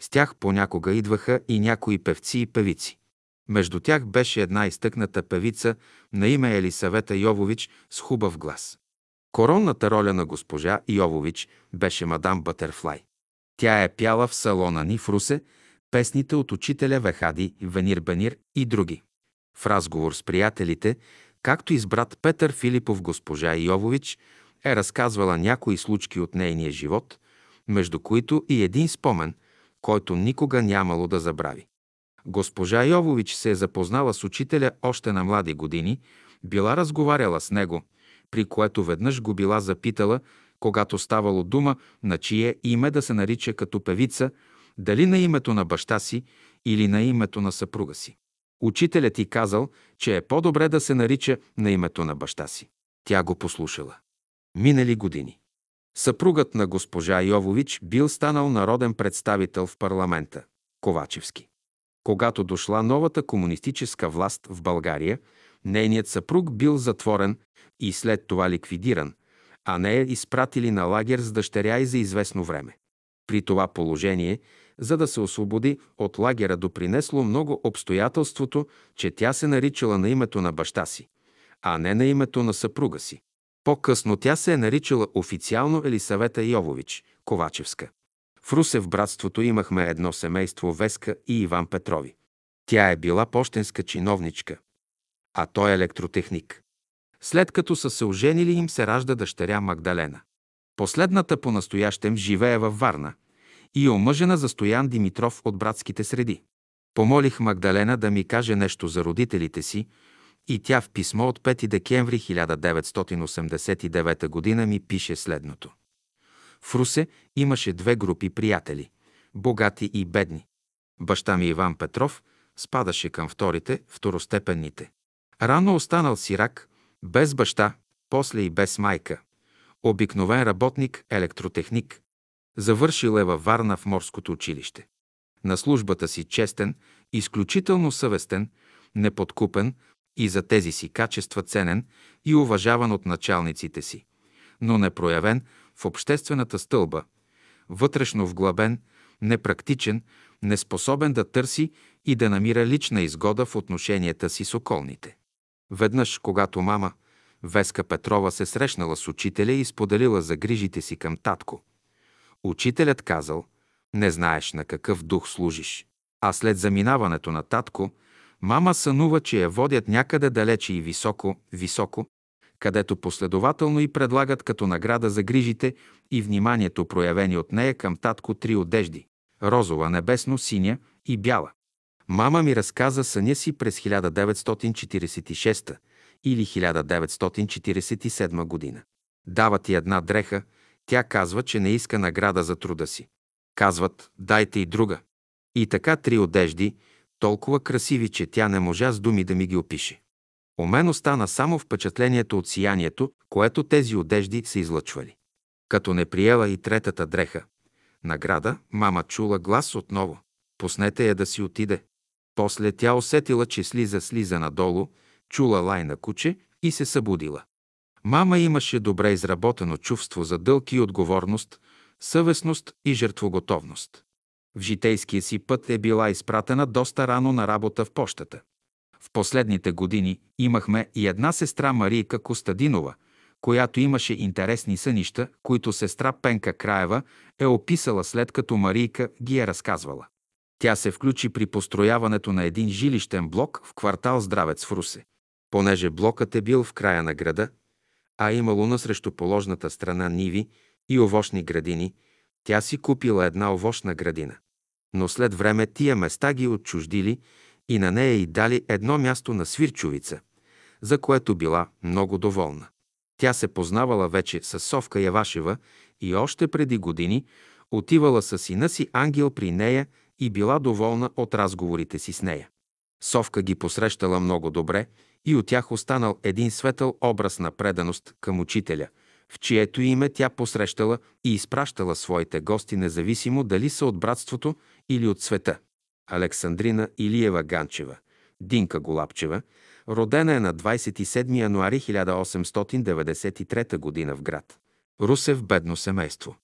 С тях понякога идваха и някои певци и певици. Между тях беше една изтъкната певица на име Елисавета Йовович с хубав глас. Коронната роля на госпожа Йовович беше мадам Бътерфлай. Тя е пяла в салона ни в Русе песните от учителя Вехади, Венир Бенир и други. В разговор с приятелите, както и с брат Петър Филипов госпожа Йовович, е разказвала някои случки от нейния живот, между които и един спомен, който никога нямало да забрави. Госпожа Йовович се е запознала с учителя още на млади години, била разговаряла с него, при което веднъж го била запитала, когато ставало дума на чие име да се нарича като певица, дали на името на баща си или на името на съпруга си. Учителят ти казал, че е по-добре да се нарича на името на баща си. Тя го послушала. Минали години. Съпругът на госпожа Йовович бил станал народен представител в парламента – Ковачевски. Когато дошла новата комунистическа власт в България, нейният съпруг бил затворен и след това ликвидиран, а нея изпратили на лагер с дъщеря и за известно време. При това положение, за да се освободи от лагера, допринесло много обстоятелството, че тя се наричала на името на баща си, а не на името на съпруга си. По-късно тя се е наричала официално Елисавета Йовович, Ковачевска. В Русе в братството имахме едно семейство Веска и Иван Петрови. Тя е била почтенска чиновничка, а той е електротехник. След като са се оженили, им се ражда дъщеря Магдалена. Последната по-настоящем живее във Варна и омъжена за Стоян Димитров от братските среди. Помолих Магдалена да ми каже нещо за родителите си и тя в писмо от 5 декември 1989 г. ми пише следното. В Русе имаше две групи приятели – богати и бедни. Баща ми Иван Петров спадаше към вторите, второстепенните. Рано останал сирак, без баща, после и без майка. Обикновен работник, електротехник. Завършил е във Варна в морското училище. На службата си честен, изключително съвестен, неподкупен и за тези си качества ценен и уважаван от началниците си, но непроявен в обществената стълба, вътрешно вглъбен, непрактичен, неспособен да търси и да намира лична изгода в отношенията си с околните. Веднъж, когато мама, Веска Петрова, се срещнала с учителя и споделила за грижите си към татко, учителят казал, не знаеш на какъв дух служиш. А след заминаването на татко, мама сънува, че я водят някъде далече и високо, високо, където последователно и предлагат като награда за грижите и вниманието, проявени от нея към татко три одежди – розова, небесно, синя и бяла. Мама ми разказа съня си през 1946 или 1947 година. Дава ти една дреха, тя казва, че не иска награда за труда си. Казват, дайте и друга. И така три одежди, толкова красиви, че тя не можа с думи да ми ги опише. У мен остана само впечатлението от сиянието, което тези одежди са излъчвали. Като не приела и третата дреха, награда, мама чула глас отново. Пуснете я да си отиде. После тя усетила, че слиза слиза надолу, чула лай на куче и се събудила. Мама имаше добре изработено чувство за дълг и отговорност, съвестност и жертвоготовност. В житейския си път е била изпратена доста рано на работа в пощата. В последните години имахме и една сестра Марийка Костадинова, която имаше интересни сънища, които сестра Пенка Краева е описала след като Марийка ги е разказвала. Тя се включи при построяването на един жилищен блок в квартал Здравец в Русе. Понеже блокът е бил в края на града, а имало на срещуположната страна ниви и овощни градини, тя си купила една овощна градина. Но след време тия места ги отчуждили и на нея й дали едно място на Свирчовица, за което била много доволна. Тя се познавала вече с Совка Явашева и още преди години отивала с сина си Ангел при нея и била доволна от разговорите си с нея. Совка ги посрещала много добре и от тях останал един светъл образ на преданост към учителя, в чието име тя посрещала и изпращала своите гости, независимо дали са от братството или от света. Александрина Илиева Ганчева, Динка Голапчева, родена е на 27 януари 1893 г. в град. Русе в бедно семейство.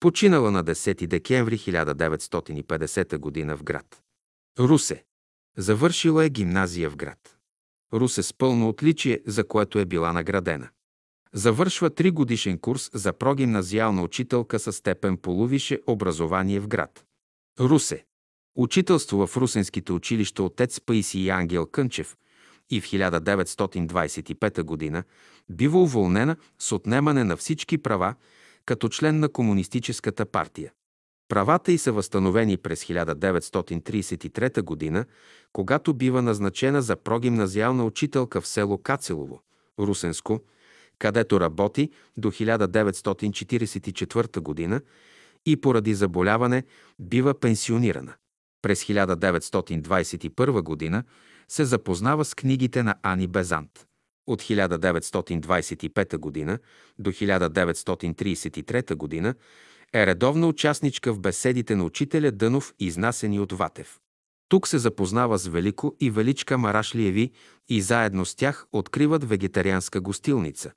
Починала на 10 декември 1950 г. в град. Русе. Завършила е гимназия в град. Русе с пълно отличие, за което е била наградена. Завършва три годишен курс за прогимназиална учителка със степен полувише образование в град. Русе. Учителство в русенските училища отец Паиси и Ангел Кънчев и в 1925 г. бива уволнена с отнемане на всички права като член на Комунистическата партия. Правата й са възстановени през 1933 г., когато бива назначена за прогимназиална учителка в село Кацелово, Русенско, където работи до 1944 г. и поради заболяване бива пенсионирана. През 1921 г. се запознава с книгите на Ани Безант. От 1925 г. до 1933 г. е редовна участничка в беседите на учителя Дънов, изнасени от Ватев. Тук се запознава с Велико и Величка Марашлиеви и заедно с тях откриват вегетарианска гостилница,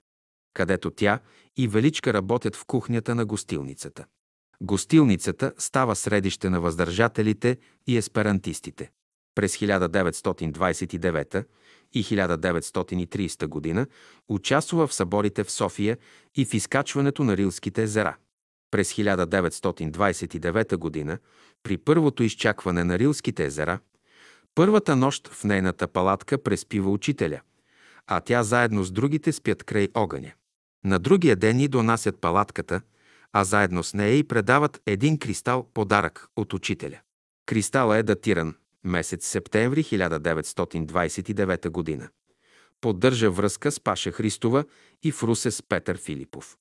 където тя и Величка работят в кухнята на гостилницата. Гостилницата става средище на въздържателите и есперантистите. През 1929 и 1930 г. участва в съборите в София и в изкачването на Рилските езера. През 1929 г. при първото изчакване на Рилските езера, първата нощ в нейната палатка преспива учителя, а тя заедно с другите спят край огъня. На другия ден ни донасят палатката, а заедно с нея и предават един кристал подарък от учителя. Кристала е датиран месец септември 1929 г. Поддържа връзка с Паша Христова и в с Петър Филипов.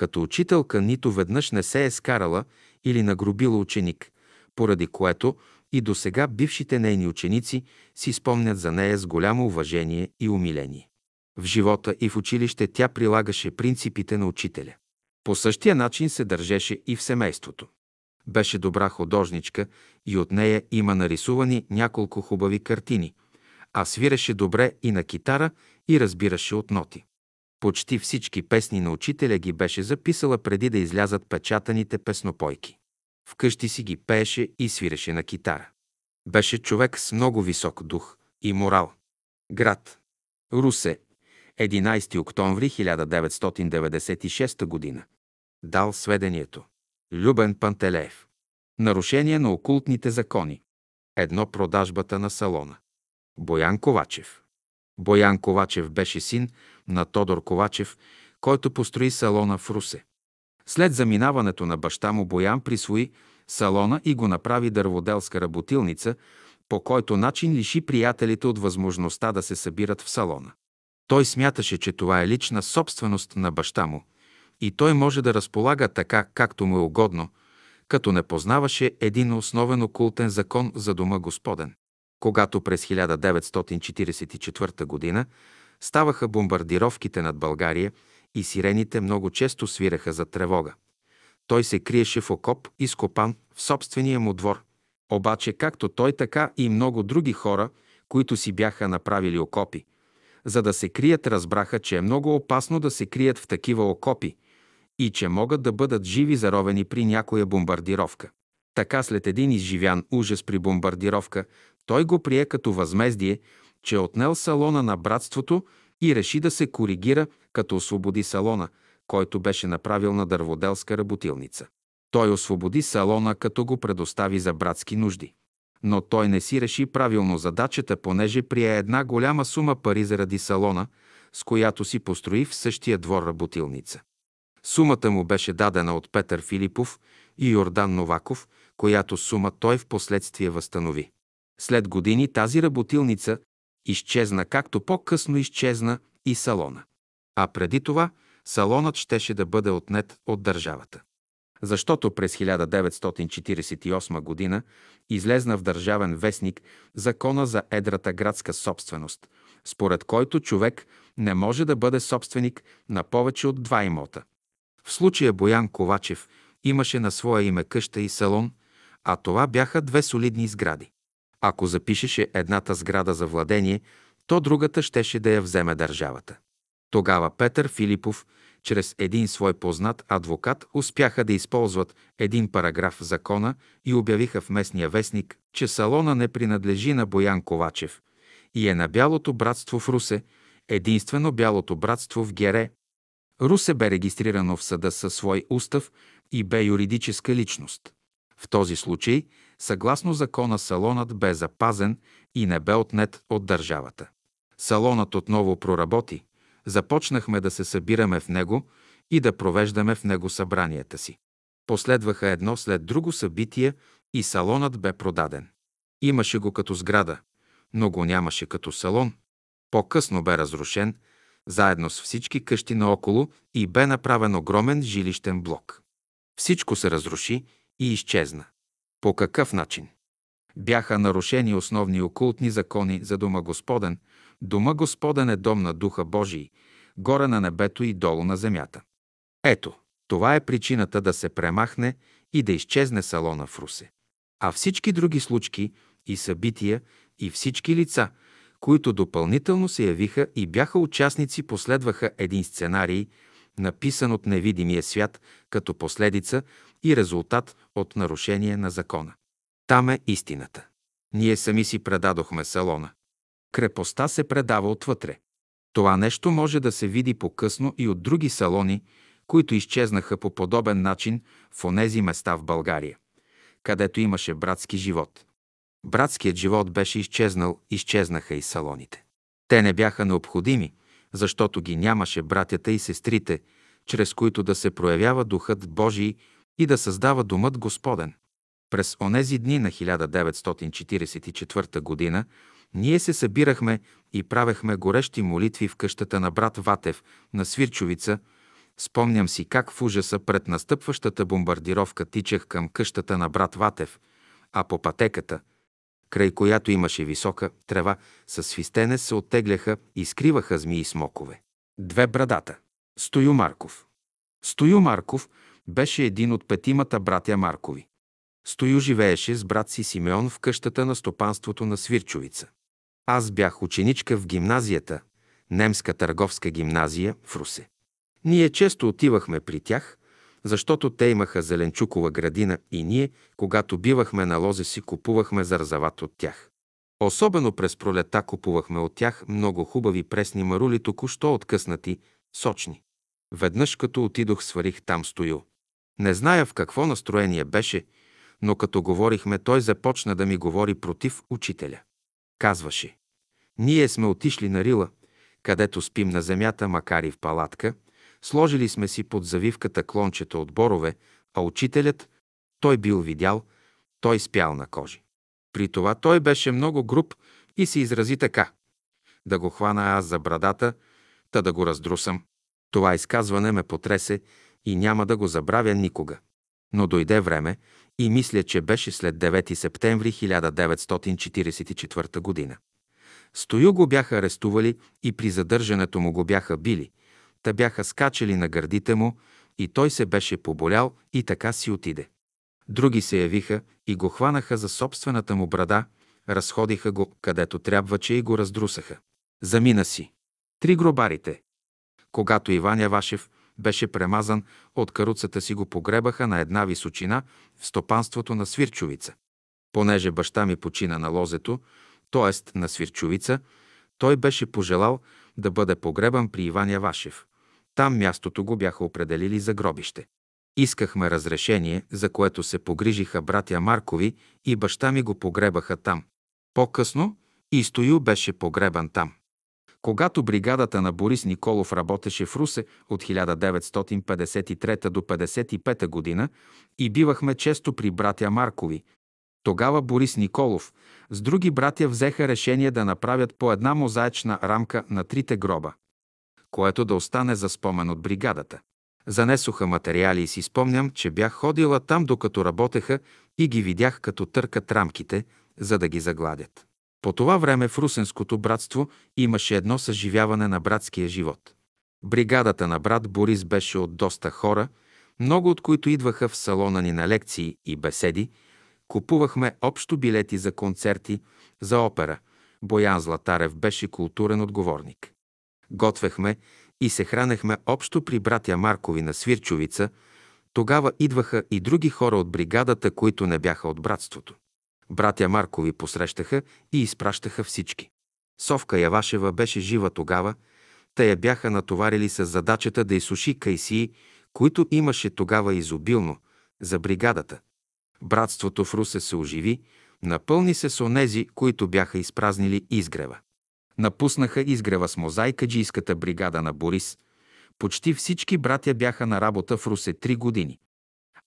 Като учителка нито веднъж не се е скарала или нагрубила ученик, поради което и до сега бившите нейни ученици си спомнят за нея с голямо уважение и умиление. В живота и в училище тя прилагаше принципите на учителя. По същия начин се държеше и в семейството. Беше добра художничка и от нея има нарисувани няколко хубави картини, а свиреше добре и на китара и разбираше от ноти. Почти всички песни на учителя ги беше записала преди да излязат печатаните песнопойки. Вкъщи си ги пееше и свиреше на китара. Беше човек с много висок дух и морал. Град. Русе. 11 октомври 1996 година. Дал сведението. Любен Пантелеев. Нарушение на окултните закони. Едно продажбата на салона. Боян Ковачев. Боян Ковачев беше син на Тодор Ковачев, който построи салона в Русе. След заминаването на баща му Боян присвои салона и го направи дърводелска работилница, по който начин лиши приятелите от възможността да се събират в салона. Той смяташе, че това е лична собственост на баща му и той може да разполага така, както му е угодно, като не познаваше един основен окултен закон за дома Господен. Когато през 1944 г. ставаха бомбардировките над България и сирените много често свираха за тревога. Той се криеше в окоп, изкопан в собствения му двор Обаче както той, така и много други хора, които си бяха направили окопи, за да се крият, разбраха, че е много опасно да се крият в такива окопи и че могат да бъдат живи заровени при някоя бомбардировка. Така след един изживян ужас при бомбардировка, той го прие като възмездие, че отнел салона на братството и реши да се коригира, като освободи салона, който беше направил на дърводелска работилница. Той освободи салона, като го предостави за братски нужди. Но той не си реши правилно задачата, понеже прие една голяма сума пари заради салона, с която си построи в същия двор работилница. Сумата му беше дадена от Петър Филипов и Йордан Новаков, която сума той в последствие възстанови. След години тази работилница изчезна, както по-късно изчезна и салона. А преди това салонът щеше да бъде отнет от държавата. Защото през 1948 година излезна в Държавен вестник Закона за едрата градска собственост, според който човек не може да бъде собственик на повече от два имота. В случая Боян Ковачев имаше на своя име къща и салон, а това бяха две солидни сгради. Ако запишеше едната сграда за владение, то другата щеше да я вземе държавата. Тогава Петър Филипов, чрез един свой познат адвокат, успяха да използват един параграф в закона и обявиха в местния вестник, че салона не принадлежи на Боян Ковачев и е на Бялото братство в Русе, единствено Бялото братство в Гере. Русе бе регистрирано в съда със свой устав и бе юридическа личност. В този случай, съгласно закона, салонът бе запазен и не бе отнет от държавата. Салонът отново проработи. Започнахме да се събираме в него и да провеждаме в него събранията си. Последваха едно след друго събитие и салонът бе продаден. Имаше го като сграда, но го нямаше като салон. По-късно бе разрушен, заедно с всички къщи наоколо и бе направен огромен жилищен блок. Всичко се разруши и изчезна. По какъв начин? Бяха нарушени основни окултни закони за Дома Господен. Дома Господен е дом на Духа Божий, горе на небето и долу на земята. Ето, това е причината да се премахне и да изчезне салона в Русе. А всички други случки и събития и всички лица, които допълнително се явиха и бяха участници, последваха един сценарий, написан от невидимия свят като последица и резултат от нарушение на закона. Там е истината. Ние сами си предадохме салона. Крепостта се предава отвътре. Това нещо може да се види по-късно и от други салони, които изчезнаха по подобен начин в онези места в България, където имаше братски живот. Братският живот беше изчезнал, изчезнаха и салоните. Те не бяха необходими, защото ги нямаше братята и сестрите, чрез които да се проявява Духът Божий и да създава Домът Господен. През онези дни на 1944 година ние се събирахме и правехме горещи молитви в къщата на брат Ватев на Свирчовица. Спомням си как в ужаса пред настъпващата бомбардировка тичах към къщата на брат Ватев, а по пътеката, край която имаше висока трева, с свистене се оттегляха и скриваха змии смокове. Две брадата. Стою Марков. Стою Марков беше един от петимата братя Маркови. Стою живееше с брат си Симеон в къщата на стопанството на Свирчовица. Аз бях ученичка в гимназията, немска търговска гимназия в Русе. Ние често отивахме при тях, защото те имаха зеленчукова градина и ние, когато бивахме на лозе си, купувахме зарзават от тях. Особено през пролета купувахме от тях много хубави пресни марули, току-що откъснати, сочни. Веднъж като отидох, сварих там стою. Не зная в какво настроение беше, но като говорихме, той започна да ми говори против учителя. Казваше, ние сме отишли на Рила, където спим на земята, макар и в палатка, сложили сме си под завивката клончета от борове, а учителят, той бил видял, той спял на кожи. При това той беше много груб и се изрази така. Да го хвана аз за брадата, та да го раздрусам. Това изказване ме потресе и няма да го забравя никога. Но дойде време и мисля, че беше след 9 септември 1944 година. Стою го бяха арестували и при задържането му го бяха били. Та бяха скачали на гърдите му и той се беше поболял и така си отиде. Други се явиха и го хванаха за собствената му брада, разходиха го където трябва, че и го раздрусаха. Замина си. Три гробарите. Когато Иван Явашев беше премазан, от каруцата си го погребаха на една височина в стопанството на Свирчовица. Понеже баща ми почина на лозето, т.е. на Свирчовица, той беше пожелал да бъде погребан при Иван Явашев. Там мястото го бяха определили за гробище. Искахме разрешение, за което се погрижиха братя Маркови и баща ми го погребаха там. По-късно и Стою беше погребан там. Когато бригадата на Борис Николов работеше в Русе от 1953 до 1955 година и бивахме често при братя Маркови, тогава Борис Николов с други братя взеха решение да направят по една мозаична рамка на трите гроба, което да остане за спомен от бригадата. Занесоха материали и си спомням, че бях ходила там, докато работеха и ги видях като търкат рамките, за да ги загладят. По това време в Русенското братство имаше едно съживяване на братския живот. Бригадата на брат Борис беше от доста хора, много от които идваха в салона ни на лекции и беседи, купувахме общо билети за концерти, за опера. Боян Златарев беше културен отговорник. Готвехме и се хранехме общо при братя Маркови на Свирчовица, тогава идваха и други хора от бригадата, които не бяха от братството. Братя Маркови посрещаха и изпращаха всички. Совка Явашева беше жива тогава, те я бяха натоварили с задачата да изсуши кайсии, които имаше тогава изобилно, за бригадата. Братството в Русе се оживи, напълни се с онези, които бяха изпразнили изгрева. Напуснаха изгрева с мозайкаджийската бригада на Борис. Почти всички братя бяха на работа в Русе три години.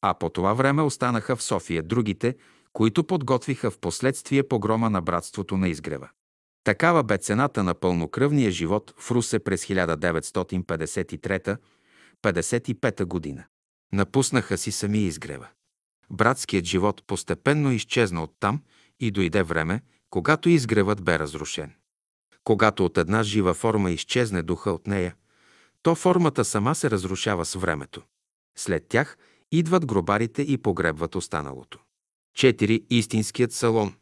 А по това време останаха в София другите, които подготвиха в последствие погрома на братството на изгрева. Такава бе цената на пълнокръвния живот в Русе през 1953-55 година. Напуснаха си сами изгрева. Братският живот постепенно изчезна оттам и дойде време, когато изгревът бе разрушен. Когато от една жива форма изчезне духа от нея, то формата сама се разрушава с времето. След тях идват гробарите и погребват останалото. 4. Истинският салон.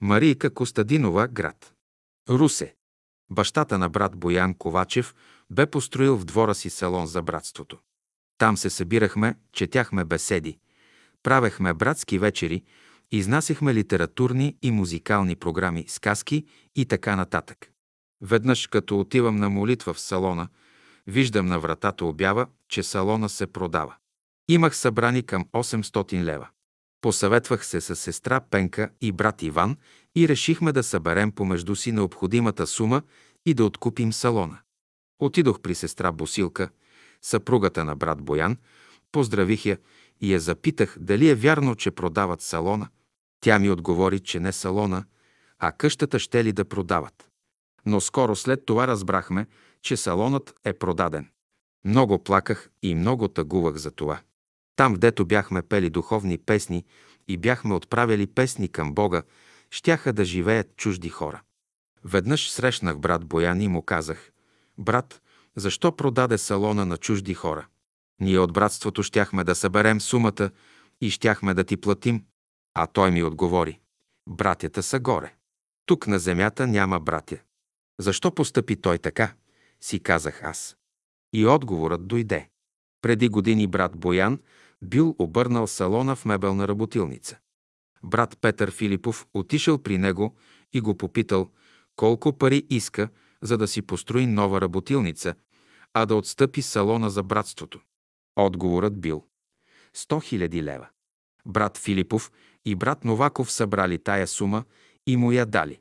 Марийка Костадинова, град. Русе. Бащата на брат Боян Ковачев бе построил в двора си салон за братството. Там се събирахме, четяхме беседи, правехме братски вечери, изнасяхме литературни и музикални програми, сказки и така нататък. Веднъж, като отивам на молитва в салона, виждам на вратата обява, че салона се продава. Имах събрани към 800 лева. Посъветвах се с сестра Пенка и брат Иван и решихме да съберем помежду си необходимата сума и да откупим салона. Отидох при сестра Босилка, съпругата на брат Боян, поздравих я и я запитах дали е вярно, че продават салона. Тя ми отговори, че не салона, а къщата ще ли да продават. Но скоро след това разбрахме, че салонът е продаден. Много плаках и много тъгувах за това. Там, дето бяхме пели духовни песни и бяхме отправили песни към Бога, щяха да живеят чужди хора. Веднъж срещнах брат Боян и му казах, «Брат, защо продаде салона на чужди хора? Ние от братството щяхме да съберем сумата и щяхме да ти платим». А той ми отговори, «Братята са горе. Тук на земята няма братя. Защо постъпи той така?» си казах аз. И отговорът дойде. Преди години брат Боян бил обърнал салона в мебелна работилница. Брат Петър Филипов отишъл при него и го попитал колко пари иска, за да си построи нова работилница, а да отстъпи салона за братството. Отговорът бил 100 000 лева. Брат Филипов и брат Новаков събрали тая сума и му я дали.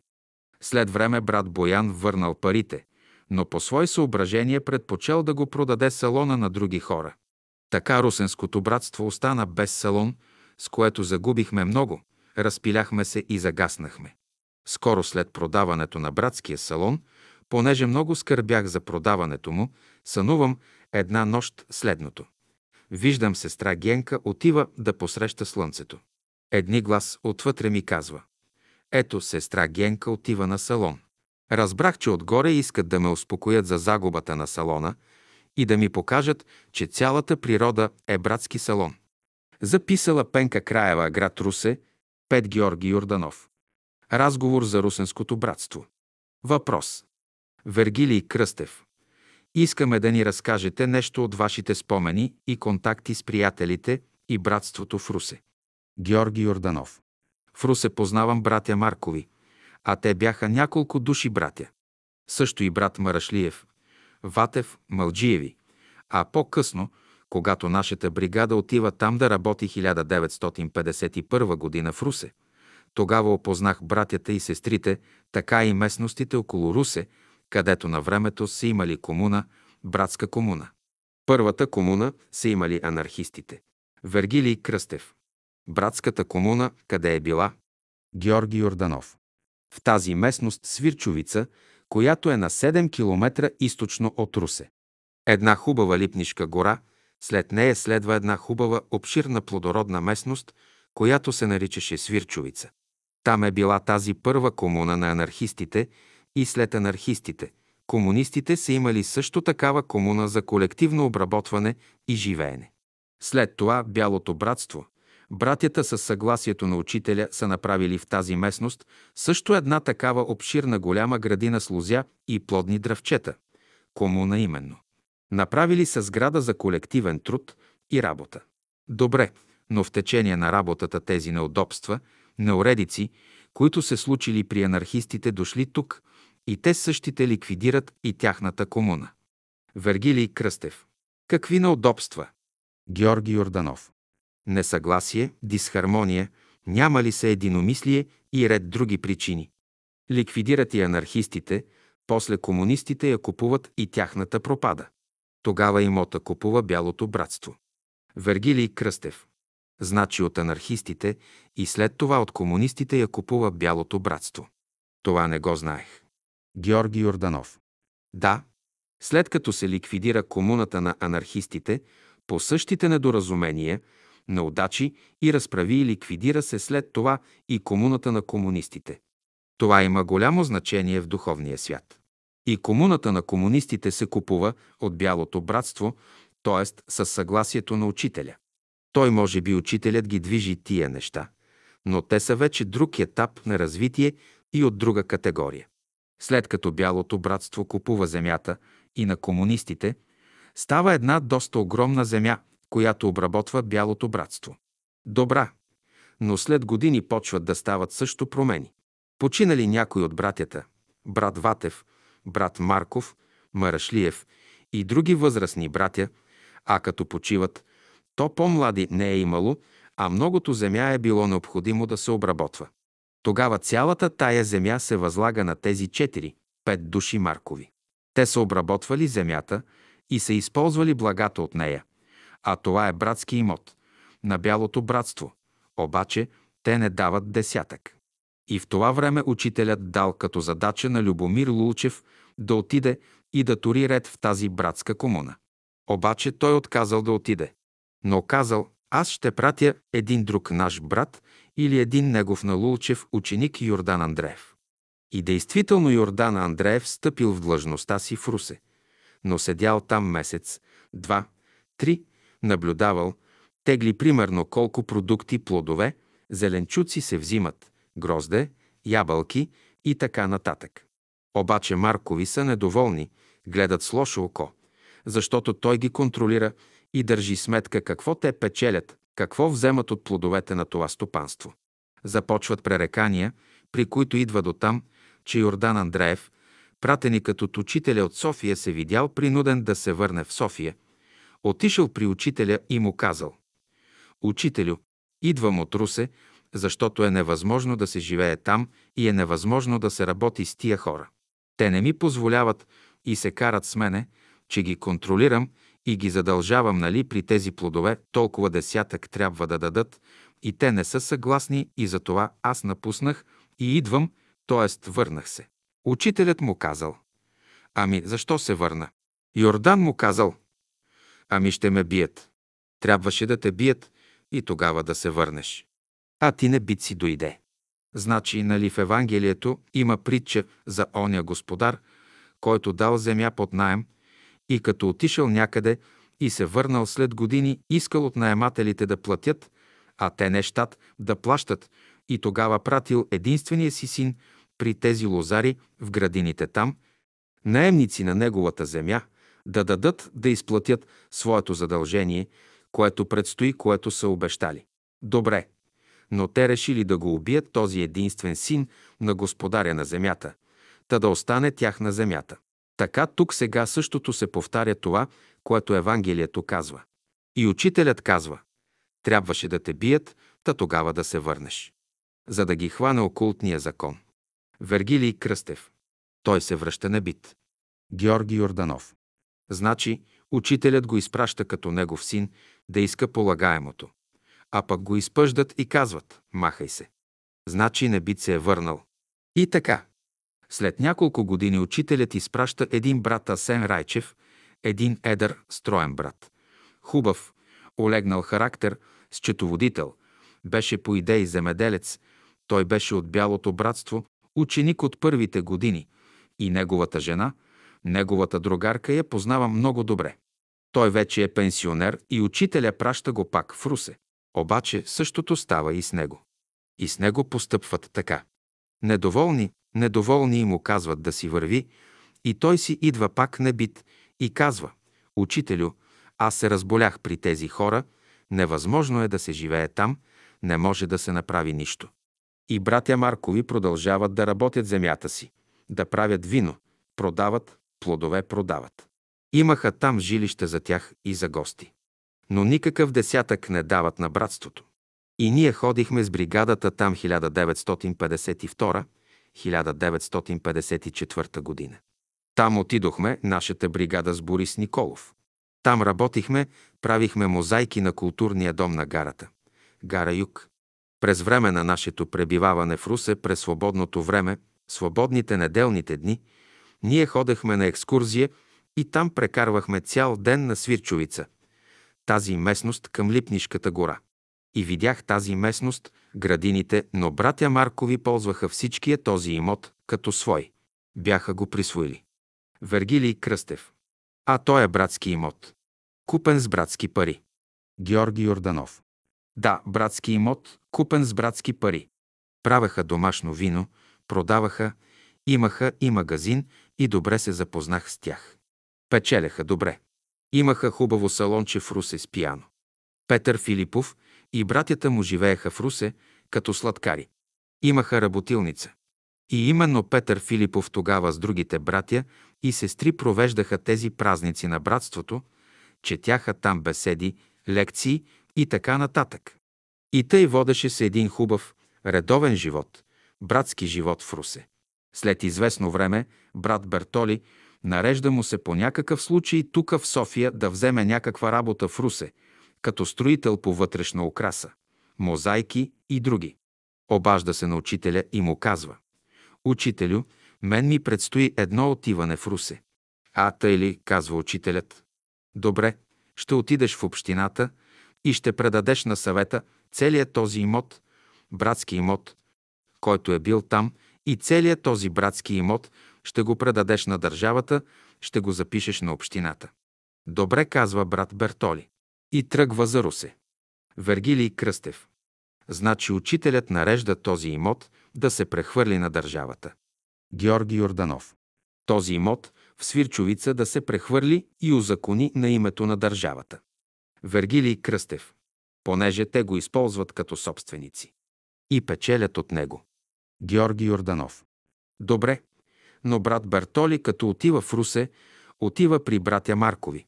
След време брат Боян върнал парите, но по свои съображения предпочел да го продаде салона на други хора. Така Русенското братство остана без салон, с което загубихме много, разпиляхме се и загаснахме. Скоро след продаването на братския салон, понеже много скърбях за продаването му, сънувам една нощ следното. Виждам сестра Генка отива да посреща слънцето. Едни глас отвътре ми казва. Ето, сестра Генка отива на салон. Разбрах, че отгоре искат да ме успокоят за загубата на салона – и да ми покажат, че цялата природа е братски салон. Записала Пенка Краева, град Русе, Пет Георги Йорданов. Разговор за русенското братство. Въпрос. Вергилий Кръстев. Искаме да ни разкажете нещо от вашите спомени и контакти с приятелите и братството в Русе. Георги Йорданов. В Русе познавам братя Маркови, а те бяха няколко души братя. Също и брат Марашлиев, Ватев, Малджиеви. А по-късно, когато нашата бригада отива там да работи 1951 година в Русе, тогава опознах братята и сестрите, така и местностите около Русе, където на времето са имали комуна, братска комуна. Първата комуна са имали анархистите. Вергилий Кръстев. Братската комуна къде е била? Георги Йорданов. В тази местност Свирчовица, която е на 7 км източно от Русе. Една хубава липнишка гора, след нея следва една хубава, обширна плодородна местност, която се наричаше Свирчовица. Там е била тази първа комуна на анархистите и след анархистите. Комунистите са имали също такава комуна за колективно обработване и живеене. След това Бялото братство, братята със съгласието на учителя са направили в тази местност също една такава обширна голяма градина с лузя и плодни дръвчета. Комуна именно. Направили са сграда за колективен труд и работа. Добре, но в течение на работата тези неудобства, неуредици, които се случили при анархистите, дошли тук и те същите ликвидират и тяхната комуна. Вергилий Кръстев. Какви неудобства? Георги Йорданов. Несъгласие, дисхармония, няма ли се единомислие и ред други причини. Ликвидират и анархистите, после комунистите я купуват и тяхната пропада. Тогава имота купува Бялото братство. Вергилий Кръстев. Значи от анархистите и след това от комунистите я купува Бялото братство. Това не го знаех. Георги Йорданов. Да, след като се ликвидира комуната на анархистите, по същите недоразумения, неудачи и разправи и ликвидира се след това и комуната на комунистите. Това има голямо значение в духовния свят. И комуната на комунистите се купува от Бялото братство, т.е. със съгласието на учителя. Той може би учителят ги движи тия неща, но те са вече друг етап на развитие и от друга категория. След като Бялото братство купува земята и на комунистите, става една доста огромна земя, която обработва Бялото братство. Добра, но след години почват да стават също промени. Починали някой от братята, брат Ватев, брат Марков, Марашлиев и други възрастни братя, а като почиват, то по-млади не е имало, а многото земя е било необходимо да се обработва. Тогава цялата тая земя се възлага на тези 4-5 души Маркови. Те са обработвали земята и са използвали благата от нея. А това е братски имот. На Бялото братство. Обаче те не дават десятък. И в това време учителят дал като задача на Любомир Лулчев да отиде и да тури ред в тази братска комуна. Обаче той отказал да отиде. Но казал, аз ще пратя един друг наш брат или един негов на Лулчев ученик Йордан Андреев. И действително Йордан Андреев стъпил в длъжността си в Русе, но седял там месец, два, три, наблюдавал, тегли примерно колко продукти, плодове, зеленчуци се взимат, грозде, ябълки и така нататък. Обаче Маркови са недоволни, гледат с лошо око, защото той ги контролира и държи сметка какво те печелят, какво вземат от плодовете на това стопанство. Започват пререкания, при които идва до там, че Йордан Андреев, пратеникът от учителя от София, се видял принуден да се върне в София. Отишъл при учителя и му казал «Учителю, идвам от Русе, защото е невъзможно да се живее там и е невъзможно да се работи с тия хора. Те не ми позволяват и се карат с мене, че ги контролирам и ги задължавам, нали, при тези плодове толкова десятък трябва да дадат и те не са съгласни и за това аз напуснах и идвам, т.е. върнах се. Учителят му казал, ами защо се върна? Йордан му казал, ами ще ме бият. Трябваше да те бият и тогава да се върнеш. А ти не бит си дойде. Значи, нали в Евангелието има притча за оня господар, който дал земя под найем и като отишъл някъде и се върнал след години, искал от наемателите да платят, а те не щат да плащат, и тогава пратил единствения си син при тези лозари в градините там, наемници на неговата земя, да дадат да изплатят своето задължение, което предстои, което са обещали. Добре, но те решили да го убият този единствен син на господаря на земята, та да остане тях на земята. Така тук сега същото се повтаря това, което Евангелието казва. И учителят казва, трябваше да те бият, та тогава да се върнеш. За да ги хване окултния закон. Вергилий Кръстев. Той се връща на бит. Георги Йорданов. Значи, учителят го изпраща като негов син да иска полагаемото. А пък го изпъждат и казват «Махай се». Значи Небит се е върнал. И така. След няколко години учителят изпраща един брат Асен Райчев, един едър, строен брат. Хубав, олегнал характер, счетоводител. Беше по идеи земеделец. Той беше от Бялото братство, ученик от първите години. И неговата жена, неговата другарка я познава много добре. Той вече е пенсионер и учителя праща го пак в Русе. Обаче същото става и с него. И с него постъпват така. Недоволни, недоволни му казват да си върви, и той си идва пак небит и казва, «Учителю, аз се разболях при тези хора, невъзможно е да се живее там, не може да се направи нищо». И братя Маркови продължават да работят земята си, да правят вино, продават, плодове продават. Имаха там жилище за тях и за гости. Но никакъв десятък не дават на братството. И ние ходихме с бригадата там 1952-1954 година. Там отидохме, нашата бригада с Борис Николов. Там работихме, правихме мозайки на културния дом на гарата. Гара Юг. През време на нашето пребиваване в Русе, през свободното време, свободните неделните дни, ние ходехме на екскурзия и там прекарвахме цял ден на Свирчовица, тази местност към Липнишката гора. И видях тази местност, градините, но братя Маркови ползваха всичкия този имот като свой. Бяха го присвоили. Вергилий Кръстев. А той е братски имот. Купен с братски пари. Георги Йорданов. Да, братски имот, купен с братски пари. Правеха домашно вино, продаваха, имаха и магазин и добре се запознах с тях. Печелеха добре. Имаха хубаво салонче в Русе с пияно. Петър Филипов и братята му живееха в Русе като сладкари. Имаха работилница. И именно Петър Филипов тогава с другите братя и сестри провеждаха тези празници на братството, четяха там беседи, лекции и така нататък. И тъй водеше се един хубав, редовен живот, братски живот в Русе. След известно време брат Бертоли нарежда му се по някакъв случай тук в София да вземе някаква работа в Русе, като строител по вътрешна украса, мозайки и други. Обажда се на учителя и му казва «Учителю, мен ми предстои едно отиване в Русе». А тъй ли, казва учителят. Добре, ще отидеш в общината и ще предадеш на съвета целият този имот, братски имот, който е бил там и целият този братски имот ще го предадеш на държавата, ще го запишеш на общината. Добре, казва брат Бертоли. И тръгва за Русе. Вергилий Кръстев. Значи учителят нарежда този имот да се прехвърли на държавата. Георги Йорданов. Този имот в Свирчовица да се прехвърли и узакони на името на държавата. Вергилий Кръстев. Понеже те го използват като собственици. И печелят от него. Георги Йорданов. Добре, но брат Бертоли, като отива в Русе, отива при братя Маркови.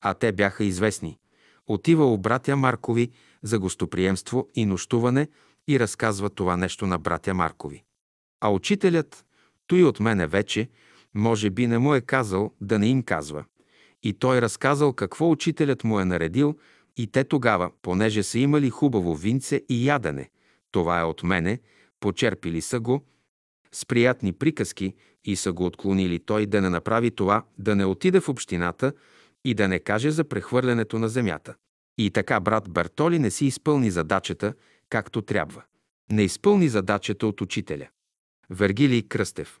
А те бяха известни. Отива у братя Маркови за гостоприемство и нощуване и разказва това нещо на братя Маркови. А учителят, той от мене вече, може би не му е казал да не им казва. И той разказал какво учителят му е наредил и те тогава, понеже са имали хубаво винце и ядене, това е от мене, почерпили са го, с приятни приказки и са го отклонили той да не направи това, да не отиде в общината и да не каже за прехвърлянето на земята. И така брат Бертоли не си изпълни задачата както трябва. Не изпълни задачата от учителя. Вергилий Кръстев.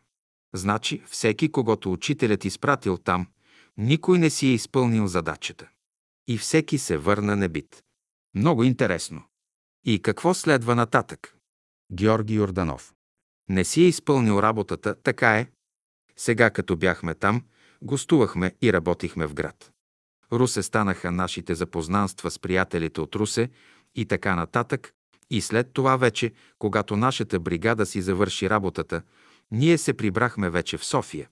Значи всеки, когато учителят изпратил там, никой не си е изпълнил задачата. и всеки се върна небит. Много интересно. И какво следва нататък? Георги Йорданов. Не си е изпълнил работата, така е. Сега, като бяхме там, гостувахме и работихме в град. Русе станаха нашите запознанства с приятелите от Русе и така нататък. И след това вече, когато нашата бригада си завърши работата, ние се прибрахме вече в София.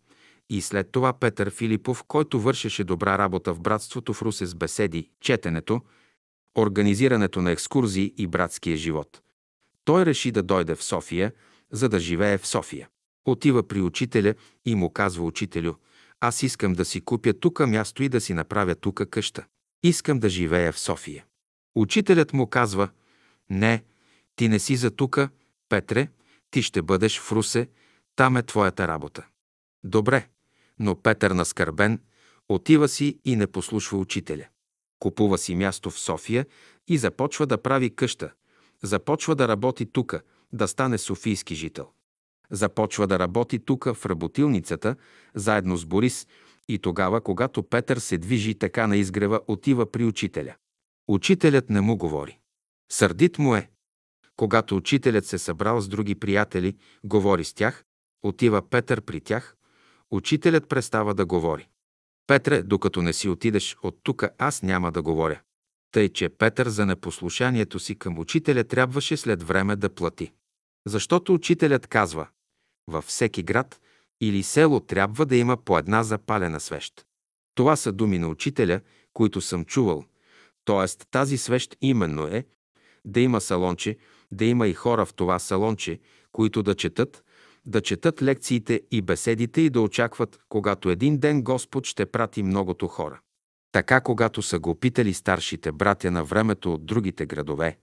И след това Петър Филипов, който вършеше добра работа в братството в Русе с беседи, четенето, организирането на екскурзии и братския живот. Той реши да дойде в София, за да живее в София. Отива при учителя и му казва учителю, аз искам да си купя тука място и да си направя тука къща. Искам да живея в София. Учителят му казва, не, ти не си за тука, Петре, ти ще бъдеш в Русе, там е твоята работа. Добре, но Петър наскърбен отива си и не послушва учителя. Купува си място в София и започва да прави къща. Започва да работи тука, да стане софийски жител. Започва да работи тука в работилницата, заедно с Борис, и тогава, когато Петър се движи така на изгрева, отива при учителя. Учителят не му говори. Сърдит му е. Когато учителят се събрал с други приятели, говори с тях, отива Петър при тях, учителят престава да говори. Петре, докато не си отидеш от тука, аз няма да говоря. Тъй, че Петър за непослушанието си към учителя трябваше след време да плати. Защото учителят казва, във всеки град или село трябва да има по една запалена свещ. Това са думи на учителя, които съм чувал. Тоест тази свещ именно е да има салонче, да има и хора в това салонче, които да четат, да четат лекциите и беседите и да очакват, когато един ден Господ ще прати многото хора. Така, когато са го питали старшите братя на времето от другите градове.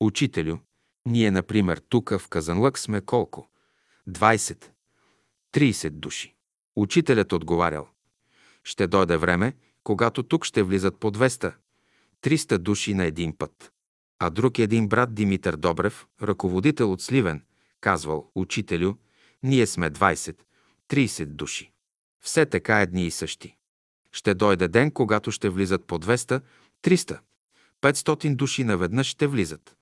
Учителю, ние, например, тук в Казанлък сме колко? 20, 30 души. Учителят отговарял. Ще дойде време, когато тук ще влизат по 200, 300 души на един път. А друг един брат Димитър Добрев, ръководител от Сливен, казвал, учителю, ние сме 20, 30 души. Все така едни и същи. Ще дойде ден, когато ще влизат по 200, 300, 500 души наведнъж ще влизат.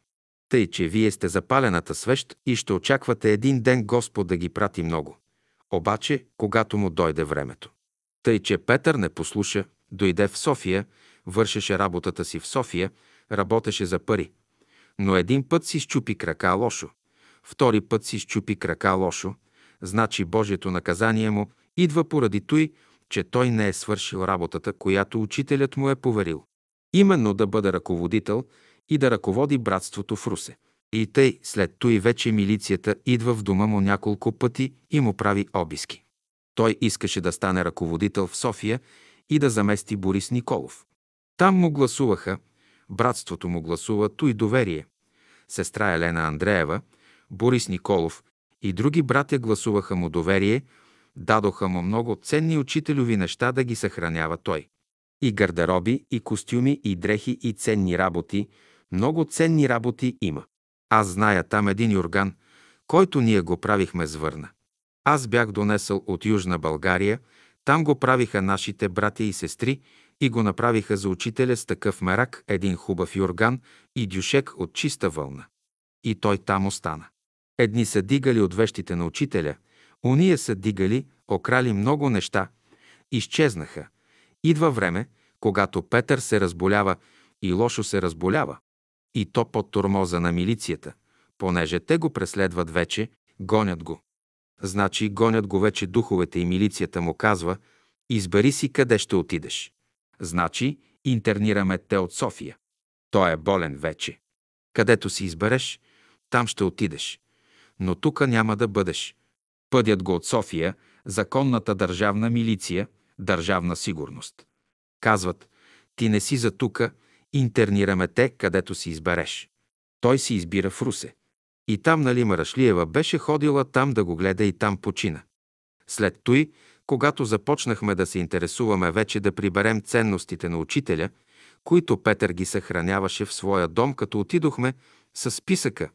Тъй, че вие сте запалената свещ и ще очаквате един ден Господ да ги прати много. Обаче, когато му дойде времето. Тъй, че Петър не послуша, дойде в София, вършеше работата си в София, работеше за пари. Но един път си щупи крака лошо, втори път си щупи крака лошо, значи Божието наказание му идва поради той, че той не е свършил работата, която учителят му е поверил. Именно да бъде ръководител и да ръководи братството в Русе. И тъй, след той вече милицията идва в дома му няколко пъти и му прави обиски. Той искаше да стане ръководител в София и да замести Борис Николов. Там му гласуваха, братството му гласува той доверие. Сестра Елена Андреева, Борис Николов и други братя гласуваха му доверие, дадоха му много ценни учителови неща да ги съхранява той. И гардероби, и костюми, и дрехи, и ценни работи, много ценни работи има. Аз зная там един юрган, който ние го правихме с върна. Аз бях донесъл от Южна България, там го правиха нашите братя и сестри и го направиха за учителя с такъв мерак, един хубав юрган и дюшек от чиста вълна. И той там остана. Едни са дигали от вещите на учителя, уния са дигали, окрали много неща, изчезнаха. Идва време, когато Петър се разболява и лошо се разболява и то под тормоза на милицията, понеже те го преследват вече, гонят го. Значи гонят го вече духовете и милицията му казва, избери си къде ще отидеш. Значи интернираме те от София. Той е болен вече. Където си избереш, там ще отидеш. Но тука няма да бъдеш. Пъдят го от София, законната държавна милиция, държавна сигурност. Казват, ти не си за тука, интернираме те, където си избереш. Той си избира в Русе. И там, нали, Марашлиева беше ходила там да го гледа и там почина. След той, когато започнахме да се интересуваме вече да приберем ценностите на учителя, които Петър ги съхраняваше в своя дом, като отидохме с списъка,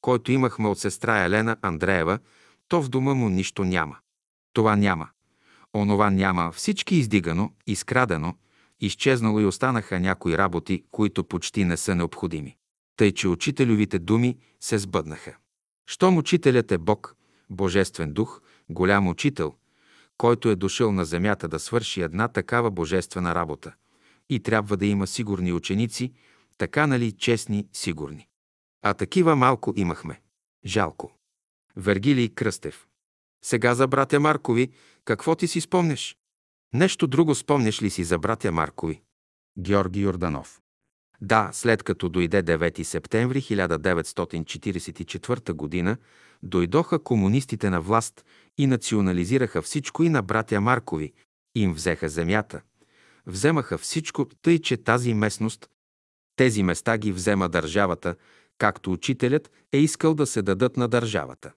който имахме от сестра Елена Андреева, то в дома му нищо няма. Това няма. Онова няма, всички издигано, изкрадено, Изчезнало и останаха някои работи, които почти не са необходими. Тъй, че учителювите думи се сбъднаха. Щом учителят е Бог, Божествен дух, голям учител, който е дошъл на земята да свърши една такава божествена работа. И трябва да има сигурни ученици, така нали честни, сигурни. А такива малко имахме. Жалко. Вергилий Кръстев. Сега за братя Маркови, какво ти си спомняш? Нещо друго спомняш ли си за братя Маркови? Георги Йорданов. Да, след като дойде 9 септември 1944 г., дойдоха комунистите на власт и национализираха всичко и на братя Маркови, им взеха земята. Вземаха всичко, тъй че тази местност, тези места ги взема държавата, както учителят е искал да се дадат на държавата.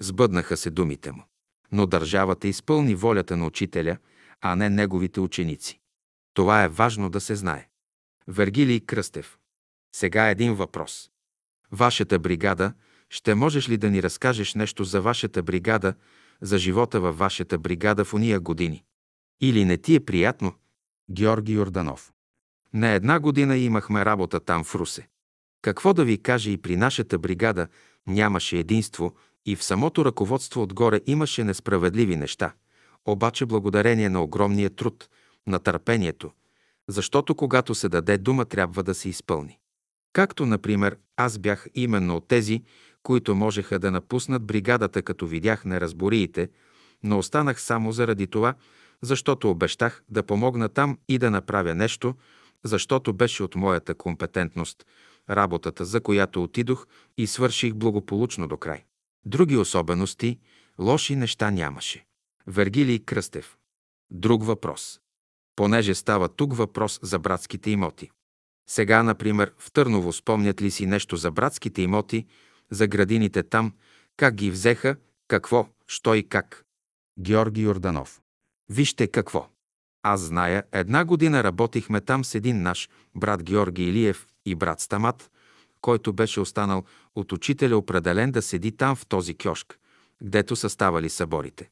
Сбъднаха се думите му. Но държавата изпълни волята на учителя, а не неговите ученици. Това е важно да се знае. Вергилий Кръстев. Сега един въпрос. Вашата бригада, ще можеш ли да ни разкажеш нещо за вашата бригада, за живота във вашата бригада в уния години? Или не ти е приятно? Георги Йорданов. Не една година имахме работа там в Русе. Какво да ви кажа и при нашата бригада нямаше единство и в самото ръководство отгоре имаше несправедливи неща. Обаче благодарение на огромния труд, на търпението, защото когато се даде дума, трябва да се изпълни. Както, например, аз бях именно от тези, които можеха да напуснат бригадата, като видях неразбориите, но останах само заради това, защото обещах да помогна там и да направя нещо, защото беше от моята компетентност, работата, за която отидох и свърших благополучно до край. Други особености, лоши неща нямаше. Вергилий Кръстев. Друг въпрос. Понеже става тук въпрос за братските имоти. Сега, например, в Търново спомнят ли си нещо за братските имоти, за градините там, как ги взеха, какво, що и как? Георги Йорданов. Вижте какво. Аз зная, една година работихме там с един наш брат Георги Илиев и брат Стамат, който беше останал от учителя определен да седи там в този кьошк, гдето са ставали съборите.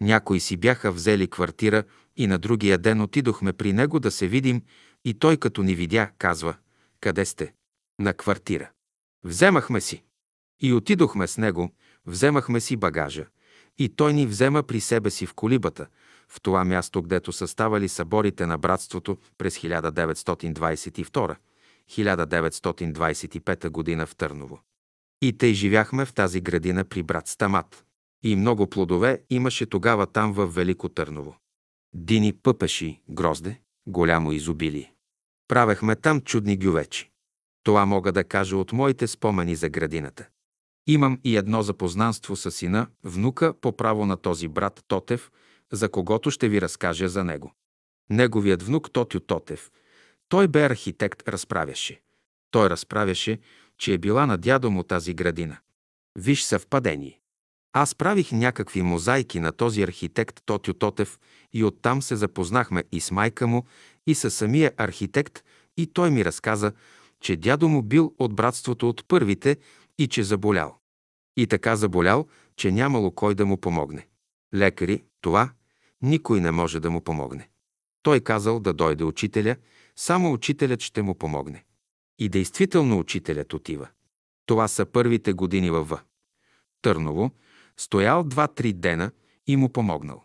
Някои си бяха взели квартира и на другия ден отидохме при него да се видим и той като ни видя, казва, къде сте? На квартира. Вземахме си. И отидохме с него, вземахме си багажа. И той ни взема при себе си в колибата, в това място, гдето са ставали съборите на братството през 1922-1925 година в Търново. И тъй живяхме в тази градина при брат Стамат. И много плодове имаше тогава там в Велико Търново. Дини пъпеши, грозде, голямо изобилие. Правехме там чудни гювечи. Това мога да кажа от моите спомени за градината. Имам и едно запознанство с сина, внука по право на този брат Тотев, за когото ще ви разкажа за него. Неговият внук Тотю Тотев, той бе архитект, разправяше. Той разправяше, че е била на дядо му тази градина. Виж съвпадение. Аз правих някакви мозайки на този архитект Тотю Тотев и оттам се запознахме и с майка му, и с самия архитект, и той ми разказа, че дядо му бил от братството от първите и че заболял. И така заболял, че нямало кой да му помогне. Лекари, това, никой не може да му помогне. Той казал да дойде учителя, само учителят ще му помогне. И действително учителят отива. Това са първите години във В. Търново, стоял два-три дена и му помогнал.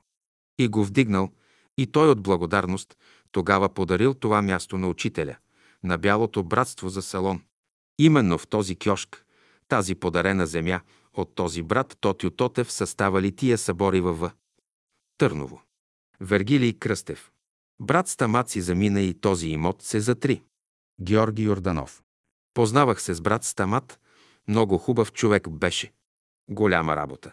И го вдигнал, и той от благодарност тогава подарил това място на учителя, на Бялото братство за салон. Именно в този кьошк, тази подарена земя от този брат Тотю Тотев съставали тия събори във В. Търново. Вергилий Кръстев. Брат Стамаци замина и този имот се затри. Георги Йорданов. Познавах се с брат Стамат, много хубав човек беше. Голяма работа.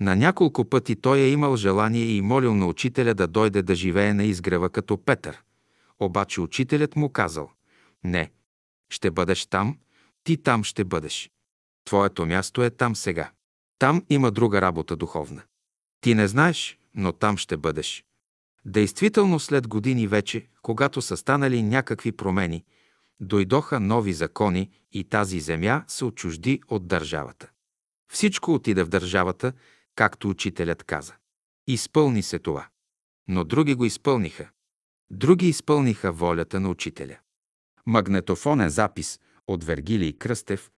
На няколко пъти той е имал желание и молил на учителя да дойде да живее на изгрева като Петър. Обаче учителят му казал, не, ще бъдеш там, ти там ще бъдеш. Твоето място е там сега. Там има друга работа духовна. Ти не знаеш, но там ще бъдеш. Действително след години вече, когато са станали някакви промени, дойдоха нови закони и тази земя се отчужди от държавата. Всичко отида в държавата, както учителят каза. Изпълни се това. Но други го изпълниха. Други изпълниха волята на учителя. Магнетофонен запис от Вергилий Кръстев,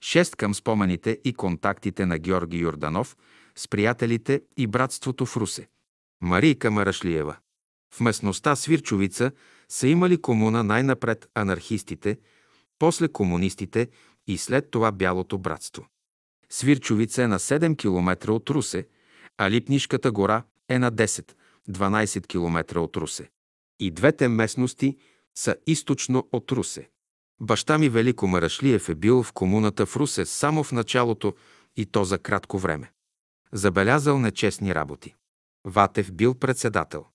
шест към спомените и контактите на Георги Йорданов с приятелите и братството в Русе. Марийка Марашлиева. В местността Свирчовица са имали комуна най-напред анархистите, после комунистите и след това Бялото братство. Свирчовица е на 7 км от Русе, а Липнишката гора е на 10-12 км от Русе. И двете местности са източно от Русе. Баща ми Велико Марашлиев е бил в комуната в Русе само в началото и то за кратко време. Забелязал нечестни работи. Ватев бил председател.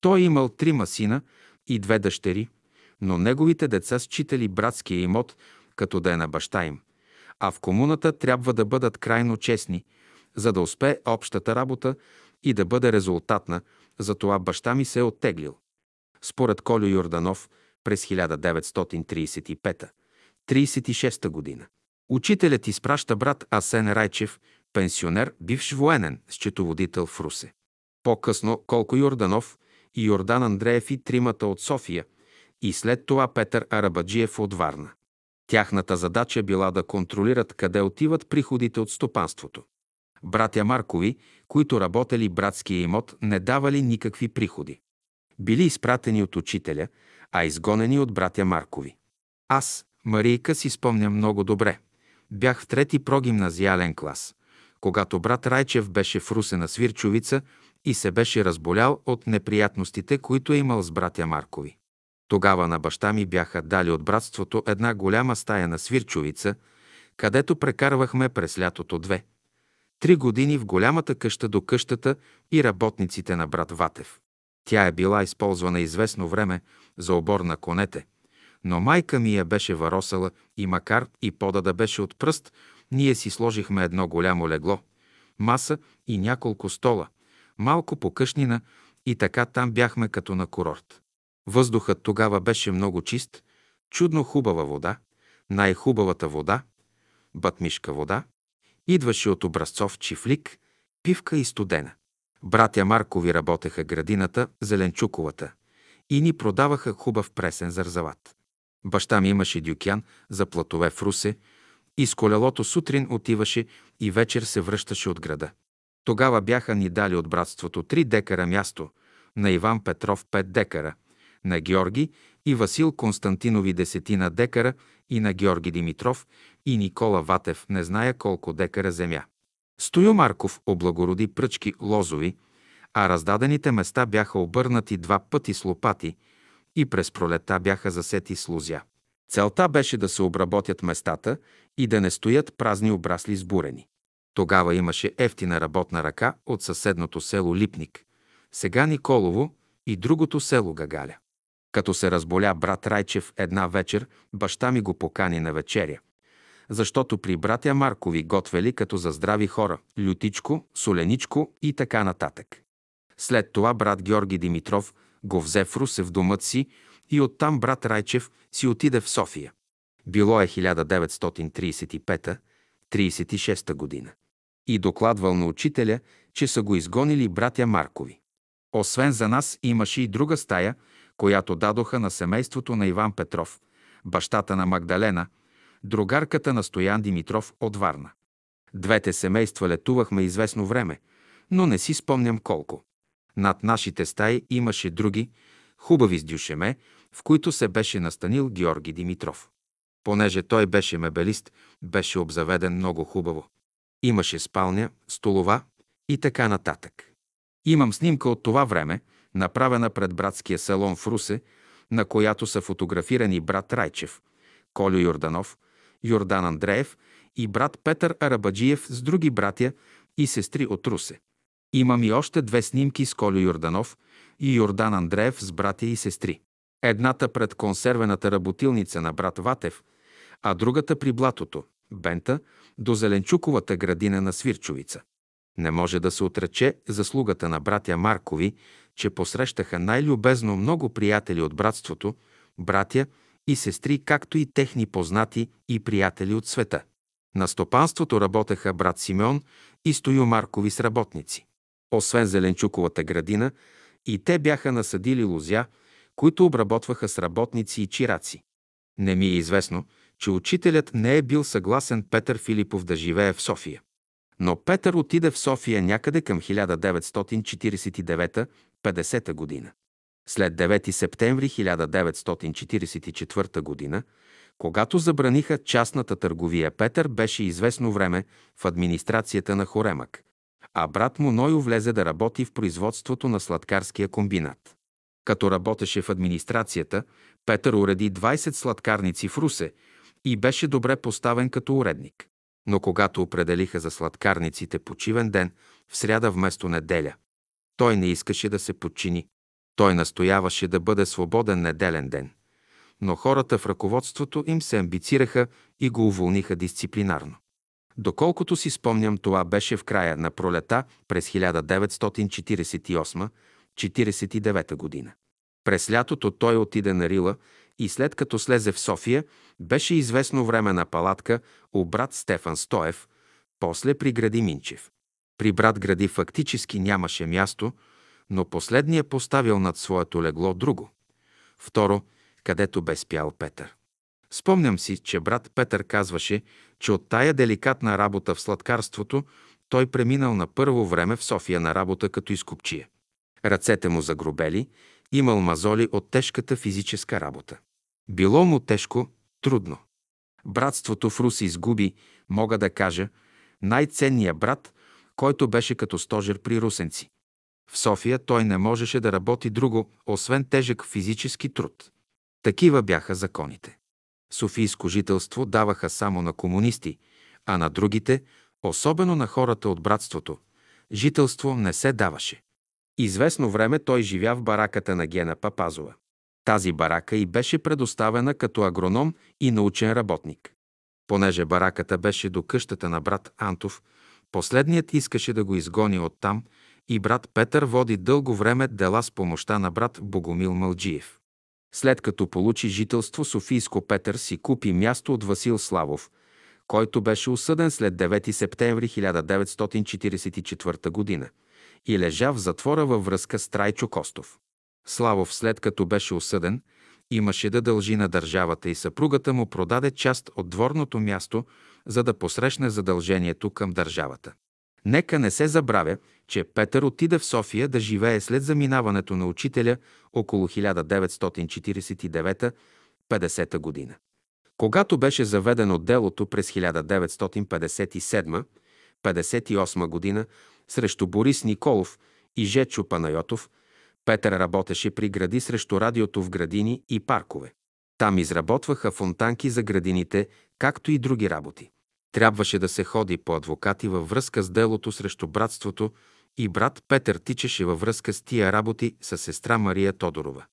Той имал трима сина и две дъщери, но неговите деца считали братския имот като да е на баща им, а в комуната трябва да бъдат крайно честни, за да успее общата работа и да бъде резултатна, затова баща ми се е оттеглил. Според Колю Йорданов през 1935-36 година. Учителят изпраща брат Асен Райчев, пенсионер, бивш военен, счетоводител в Русе. По-късно Колко Йорданов и Йордан Андреев и тримата от София и след това Петър Арабаджиев от Варна. Тяхната задача била да контролират къде отиват приходите от стопанството. Братя Маркови, които работели братския имот, не давали никакви приходи. Били изпратени от учителя, а изгонени от братя Маркови. Аз, Марийка, си спомням много добре. Бях в трети прогимназиален клас, когато брат Райчев беше в Русе на Свирчовица и се беше разболял от неприятностите, които е имал с братя Маркови. Тогава на баща ми бяха дали от братството една голяма стая на Свирчовица, където прекарвахме през лятото две. Три години в голямата къща до къщата и работниците на брат Ватев. Тя е била използвана известно време за обор на конете, но майка ми я беше варосала и макар и пода да беше от пръст, ние си сложихме едно голямо легло, маса и няколко стола, малко покъшнина и така там бяхме като на курорт. Въздухът тогава беше много чист, чудно хубава вода, най-хубавата вода, батмишка вода, идваше от образцов чифлик, пивка и студена. Братя Маркови работеха градината, зеленчуковата, и ни продаваха хубав пресен зарзават. Баща ми имаше дюкян за платове в Русе и с колелото сутрин отиваше и вечер се връщаше от града. Тогава бяха ни дали от братството 3 декара място, на Иван Петров 5 декара, на Георги и Васил Константинови десетина декара и на Георги Димитров и Никола Ватев не зная колко декара земя. Стою Марков облагороди пръчки лозови, а раздадените места бяха обърнати два пъти с лопати и през пролета бяха засети с лузя. Целта беше да се обработят местата и да не стоят празни обрасли с бурени. Тогава имаше ефтина работна ръка от съседното село Липник, сега Николово и другото село Гагаля. Като се разболя брат Райчев една вечер, баща ми го покани на вечеря. Защото при братя Маркови готвели като за здрави хора – лютичко, соленичко и така нататък. След това брат Георги Димитров го взе в Русе в домът си и оттам брат Райчев си отиде в София. Било е 1935-36 година. И докладвал на учителя, че са го изгонили братя Маркови. Освен за нас имаше и друга стая, която дадоха на семейството на Иван Петров, бащата на Магдалена, другарката на Стоян Димитров от Варна. Двете семейства летувахме известно време, но не си спомням колко. Над нашите стаи имаше други, хубави с дюшеме, в които се беше настанил Георги Димитров. Понеже той беше мебелист, беше обзаведен много хубаво. Имаше спалня, столова и така нататък. Имам снимка от това време, направена пред братския салон в Русе, на която са фотографирани брат Райчев, Колю Йорданов, Йордан Андреев и брат Петър Арабаджиев с други братя и сестри от Русе. Имам и още две снимки с Колю Йорданов и Йордан Андреев с братя и сестри. Едната пред консервената работилница на брат Ватев, а другата при блатото, бента, до Зеленчуковата градина на Свирчовица. Не може да се отрече заслугата на братя Маркови, че посрещаха най-любезно много приятели от братството, братя и сестри, както и техни познати и приятели от света. На стопанството работеха брат Симеон и Стою Маркови с работници. Освен Зеленчуковата градина, и те бяха насадили лузя, които обработваха с работници и чираци. Не ми е известно, че учителят не е бил съгласен Петър Филипов да живее в София. Но Петър отиде в София някъде към 1949-50 година. След 9 септември 1944 година, когато забраниха частната търговия, Петър беше известно време в администрацията на Хоремък, а брат му Нойо влезе да работи в производството на сладкарския комбинат. Като работеше в администрацията, Петър уреди 20 сладкарници в Русе и беше добре поставен като уредник. Но когато определиха за сладкарниците почивен ден, в сряда вместо неделя, той не искаше да се подчини. Той настояваше да бъде свободен неделен ден. Но хората в ръководството им се амбицираха и го уволниха дисциплинарно. Доколкото си спомням, това беше в края на пролета през 1948-49 година. През лятото той отиде на Рила и след като слезе в София, беше известно време на палатка у брат Стефан Стоев, после при Гради Минчев. При брат Гради фактически нямаше място, но последния поставил над своето легло друго. Второ, където бе спял Петър. Спомням си, че брат Петър казваше, че от тая деликатна работа в сладкарството той преминал на първо време в София на работа като изкупчие. Ръцете му загробели, имал мазоли от тежката физическа работа. Било му тежко, трудно. Братството в Руси изгуби, мога да кажа, най-ценния брат, който беше като стожер при русенци. В София той не можеше да работи друго, освен тежък физически труд. Такива бяха законите. Софийско жителство даваха само на комунисти, а на другите, особено на хората от братството, жителство не се даваше. Известно време той живя в бараката на Гена Папазова. Тази барака и беше предоставена като агроном и научен работник. Понеже бараката беше до къщата на брат Антов, последният искаше да го изгони оттам и брат Петър води дълго време дела с помощта на брат Богомил Малджиев. След като получи жителство, Софийско Петър си купи място от Васил Славов, който беше осъден след 9 септември 1944 г. и лежа в затвора във връзка с Трайчо Костов. Славов, след като беше осъден, имаше да дължи на държавата и съпругата му продаде част от дворното място, за да посрещне задължението към държавата. Нека не се забравя, че Петър отиде в София да живее след заминаването на учителя около 1949-50 година. Когато беше заведено делото през 1957-58 година срещу Борис Николов и Жечо Панайотов, Петър работеше при гради срещу радиото в градини и паркове. Там изработваха фонтанки за градините, както и други работи. Трябваше да се ходи по адвокати във връзка с делото срещу братството и брат Петър тичаше във връзка с тия работи с сестра Мария Тодорова.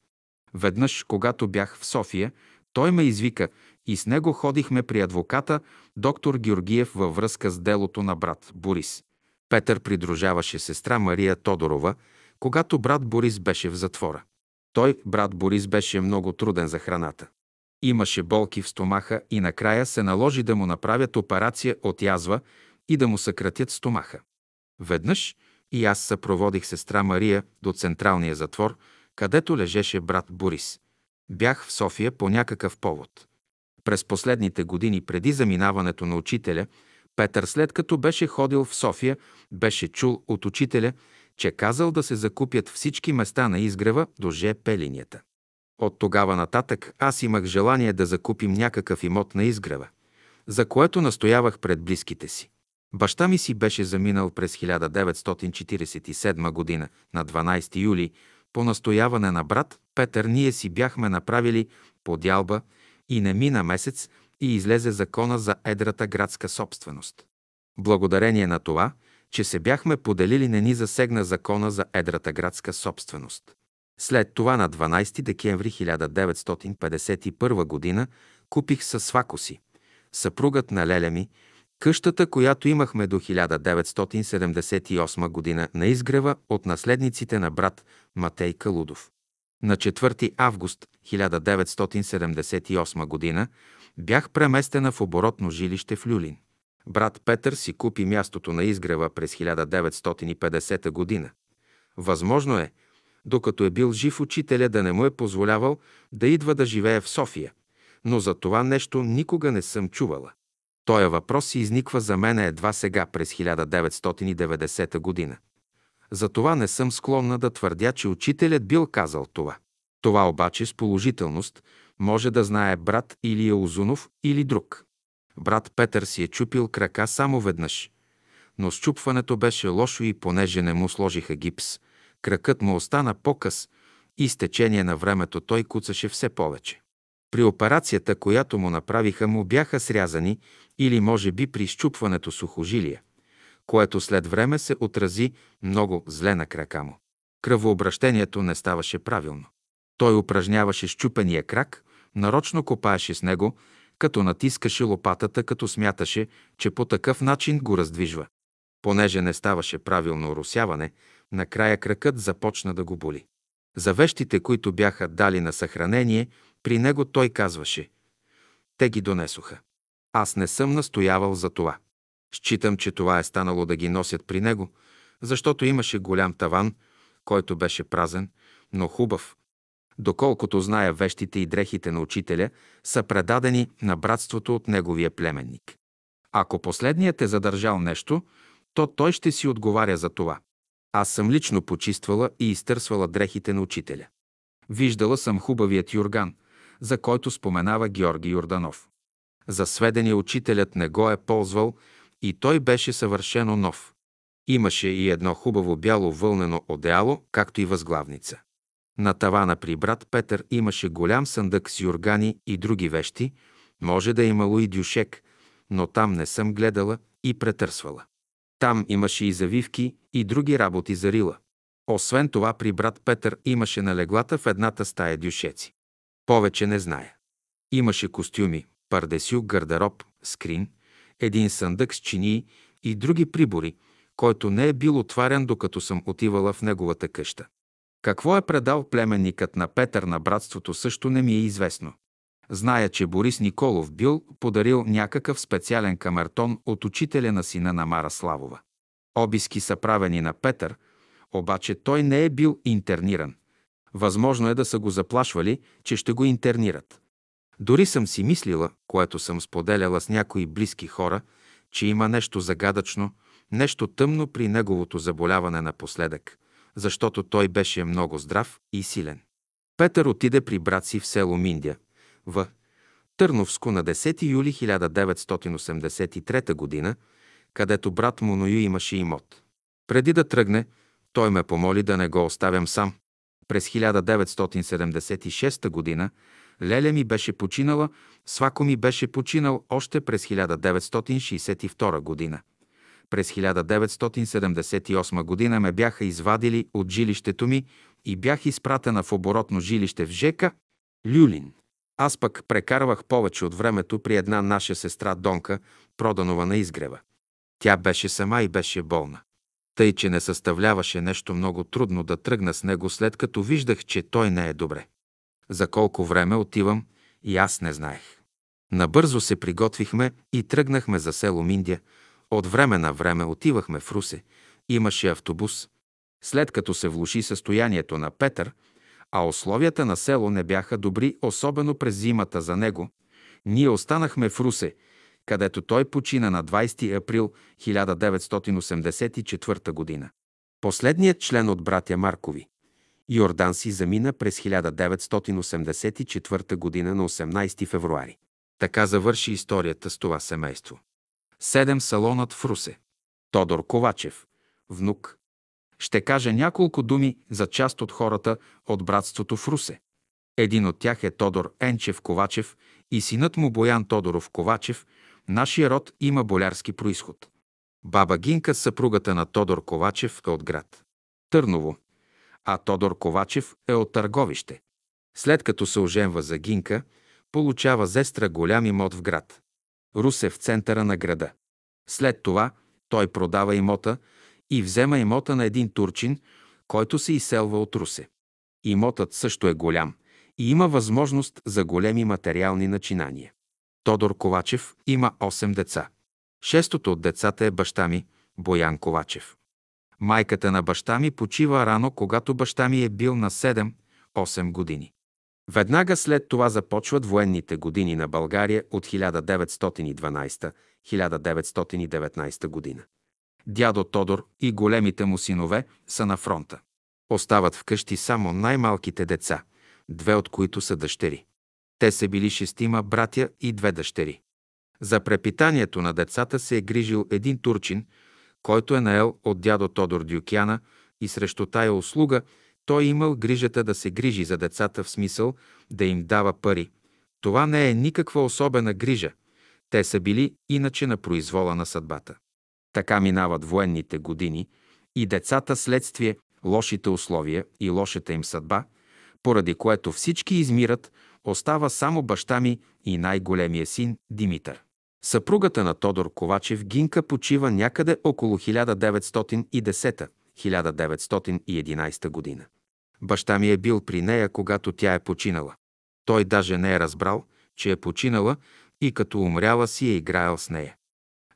Веднъж, когато бях в София, той ме извика и с него ходихме при адвоката доктор Георгиев във връзка с делото на брат Борис. Петър придружаваше сестра Мария Тодорова, когато брат Борис беше в затвора. Той, брат Борис, беше много труден за храната. Имаше болки в стомаха и накрая се наложи да му направят операция от язва и да му съкратят стомаха. Веднъж и аз съпроводих сестра Мария до централния затвор, където лежеше брат Борис. Бях в София по някакъв повод. През последните години преди заминаването на учителя, Петър след като беше ходил в София, беше чул от учителя, че казал да се закупят всички места на изгрева до ЖП линията. От тогава нататък аз имах желание да закупим някакъв имот на изгрева, за което настоявах пред близките си. Баща ми си беше заминал през 1947 година на 12 юли по настояване на брат Петър ние си бяхме направили подялба и не мина месец и излезе закона за едрата градска собственост. Благодарение на това, че се бяхме поделили, не ни засегна закона за едрата градска собственост. След това на 12 декември 1951 г. купих със свако си, съпругът на леля ми, къщата, която имахме до 1978 г. на изгрева от наследниците на брат Матей Калудов. На 4 август 1978 г. бях преместена в оборотно жилище в Люлин. Брат Петър си купи мястото на изгрева през 1950 година. Възможно е, докато е бил жив учителя, да не му е позволявал да идва да живее в София. Но за това нещо никога не съм чувала. Тоя въпрос изниква за мен едва сега, през 1990 година. Затова не съм склонна да твърдя, че учителят бил казал това. Това обаче с положителност може да знае брат Илия Озунов или друг. Брат Петър си е чупил крака само веднъж. Но счупването беше лошо и понеже не му сложиха гипс, кракът му остана по-къс и с течение на времето той куцаше все повече. При операцията, която му направиха, му бяха срязани или може би при щупването сухожилия, което след време се отрази много зле на крака му. Кръвообращението не ставаше правилно. Той упражняваше щупения крак, нарочно копаеше с него, като натискаше лопатата, като смяташе, че по такъв начин го раздвижва. Понеже не ставаше правилно русяване, накрая кракът започна да го боли. За вещите, които бяха дали на съхранение, при него той казваше «Те ги донесоха». Аз не съм настоявал за това. Считам, че това е станало да ги носят при него, защото имаше голям таван, който беше празен, но хубав. Доколкото зная вещите и дрехите на учителя, са предадени на братството от неговия племенник. Ако последният е задържал нещо, то той ще си отговаря за това. Аз съм лично почиствала и изтърсвала дрехите на учителя. Виждала съм хубавият юрган, за който споменава Георги Йорданов. За сведение учителят не го е ползвал и той беше съвършено нов. Имаше и едно хубаво бяло вълнено одеяло, както и възглавница. На тавана при брат Петър имаше голям съндък с юргани и други вещи, може да е имало и дюшек, но там не съм гледала и претърсвала. Там имаше и завивки и други работи за рила. Освен това, при брат Петър имаше на леглата в едната стая дюшеци. Повече не зная. Имаше костюми, пардесю, гардероб, скрин, един съндък с чинии и други прибори, който не е бил отварян, докато съм отивала в неговата къща. Какво е предал племенникът на Петър на братството също не ми е известно. Зная, че Борис Николов бил подарил някакъв специален камертон от учителя на сина на Мара Славова. Обиски са правени на Петър, обаче той не е бил интерниран. Възможно е да са го заплашвали, че ще го интернират. Дори съм си мислила, което съм споделяла с някои близки хора, че има нещо загадъчно, нещо тъмно при неговото заболяване напоследък, защото той беше много здрав и силен. Петър отиде при брат си в село Миндя, в Търновско на 10 юли 1983 г., където брат му Ною имаше имот. Преди да тръгне, той ме помоли да не го оставям сам. През 1976 г. Леля ми беше починала, Свако ми беше починал още през 1962 година. През 1978 година ме бяха извадили от жилището ми и бях изпратена в оборотно жилище в Жека, Люлин. Аз пък прекарвах повече от времето при една наша сестра Донка, проданова на изгрева. Тя беше сама и беше болна. Тъй, че не съставляваше нещо много трудно да тръгна с него, след като виждах, че той не е добре. За колко време отивам, и аз не знаех. Набързо се приготвихме и тръгнахме за село Миндия. От време на време отивахме в Русе. Имаше автобус. След като се влуши състоянието на Петър, а условията на село не бяха добри, особено през зимата за него, ние останахме в Русе, където той почина на 20 април 1984 г. Последният член от братя Маркови. Йордан си замина през 1984 г. на 18 февруари. Така завърши историята с това семейство. Седем салонът в Русе. Тодор Ковачев, внук. Ще кажа няколко думи за част от хората от братството в Русе. Един от тях е Тодор Енчев Ковачев и синът му Боян Тодоров Ковачев. Нашия род има болярски происход. Баба Гинка, съпругата на Тодор Ковачев, е от град Търново, а Тодор Ковачев е от Търговище. След като се оженва за Гинка, получава зестра голям имот в град. Русе в центъра на града. След това той продава имота и взема имота на един турчин, който се изселва от Русе. Имотът също е голям и има възможност за големи материални начинания. Тодор Ковачев има 8 деца. Шестото от децата е баща ми, Боян Ковачев. Майката на баща ми почива рано, когато баща ми е бил на 7-8 години. Веднага след това започват военните години на България от 1912-1919 година. Дядо Тодор и големите му синове са на фронта. Остават вкъщи само най-малките деца, две от които са дъщери. Те са били шестима братя и две дъщери. За препитанието на децата се е грижил един турчин, който е наел от дядо Тодор Дюкяна и срещу тая услуга той имал грижата да се грижи за децата в смисъл да им дава пари. Това не е никаква особена грижа. Те са били иначе на произвола на съдбата. Така минават военните години и децата следствие лошите условия и лошата им съдба, поради което всички измират, остава само баща ми и най-големия син Димитър. Съпругата на Тодор Ковачев Гинка почива някъде около 1910-1911 година. Баща ми е бил при нея, когато тя е починала. Той даже не е разбрал, че е починала и като умряла си е играел с нея.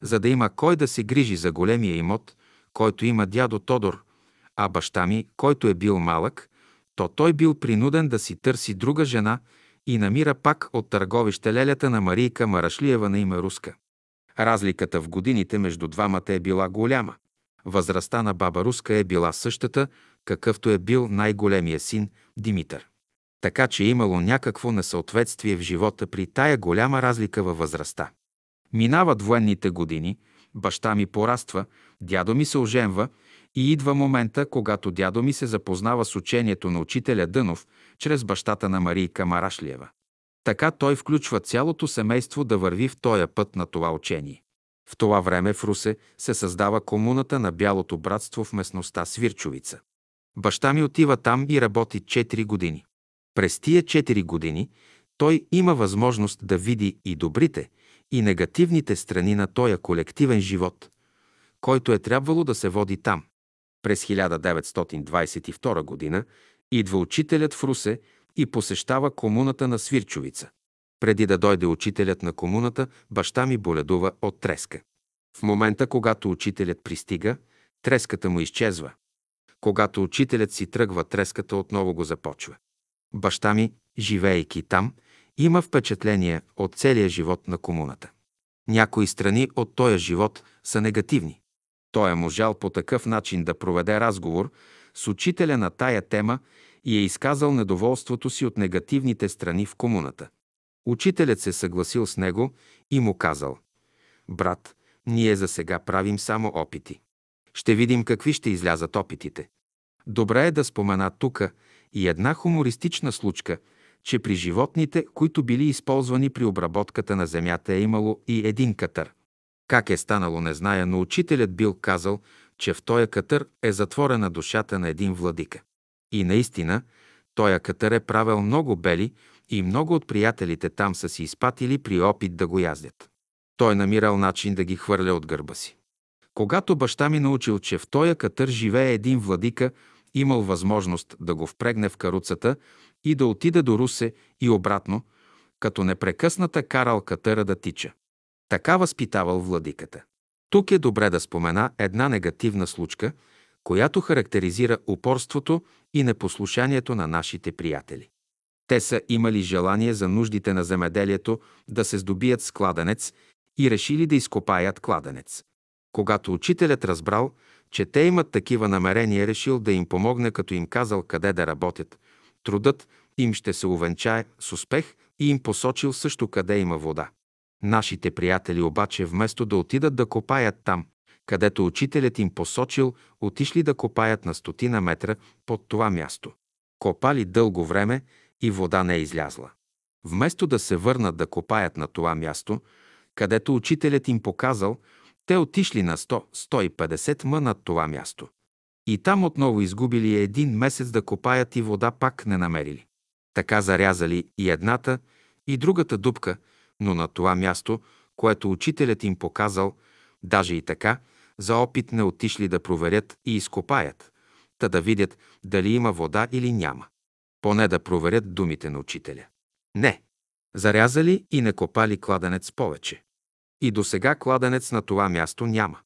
За да има кой да се грижи за големия имот, който има дядо Тодор, а баща ми, който е бил малък, то той бил принуден да си търси друга жена и намира пак от търговище лелята на Марийка Марашлиева на име Руска. Разликата в годините между двамата е била голяма. Възрастта на баба Руска е била същата, какъвто е бил най-големия син Димитър. Така че имало някакво несъответствие в живота при тая голяма разлика във възрастта. Минават военните години, баща ми пораства, дядо ми се оженва и идва момента, когато дядо ми се запознава с учението на учителя Дънов чрез бащата на Марийка Марашлиева. Така той включва цялото семейство да върви в този път на това учение. В това време в Русе се създава комуната на Бялото братство в местността Свирчовица. Баща ми отива там и работи 4 години. През тия 4 години той има възможност да види и добрите, и негативните страни на този колективен живот, който е трябвало да се води там. През 1922 година идва учителят в Русе и посещава комуната на Свирчовица. Преди да дойде учителят на комуната, баща ми боледува от треска. В момента, когато учителят пристига, треската му изчезва. Когато учителят си тръгва, треската отново го започва. Баща ми, живеейки там, има впечатление от целия живот на комуната. Някои страни от този живот са негативни. Той е можал по такъв начин да проведе разговор с учителя на тая тема и е изказал недоволството си от негативните страни в комуната. Учителят се съгласил с него и му казал «Брат, ние за сега правим само опити. Ще видим какви ще излязат опитите. Добре е да спомена тук и една хумористична случка, че при животните, които били използвани при обработката на земята, е имало и един катър. Как е станало, не зная, но учителят бил казал, че в този катър е затворена душата на един владика. И наистина, този катър е правил много бели и много от приятелите там са си изпатили при опит да го яздят. Той намирал начин да ги хвърля от гърба си. Когато баща ми научил, че в този катър живее един владика, имал възможност да го впрегне в каруцата и да отида до Русе и обратно, като непрекъсната карал катъра да тича. Така възпитавал владиката. Тук е добре да спомена една негативна случка, която характеризира упорството и непослушанието на нашите приятели. Те са имали желание за нуждите на земеделието да се здобият с кладенец и решили да изкопаят кладенец. Когато учителят разбрал, че те имат такива намерения, решил да им помогне, като им казал къде да работят. Трудът им ще се увенчае с успех и им посочил също къде има вода. Нашите приятели обаче вместо да отидат да копаят там, където учителят им посочил, отишли да копаят на стотина метра под това място. Копали дълго време и вода не е излязла. Вместо да се върнат да копаят на това място, където учителят им показал, те отишли на 100-150 м над това място. И там отново изгубили един месец да копаят и вода пак не намерили. Така зарязали и едната, и другата дупка, но на това място, което учителят им показал, даже и така, за опит не отишли да проверят и изкопаят, та да видят дали има вода или няма. Поне да проверят думите на учителя. Не. Зарязали и не копали кладенец повече. И до сега кладенец на това място няма.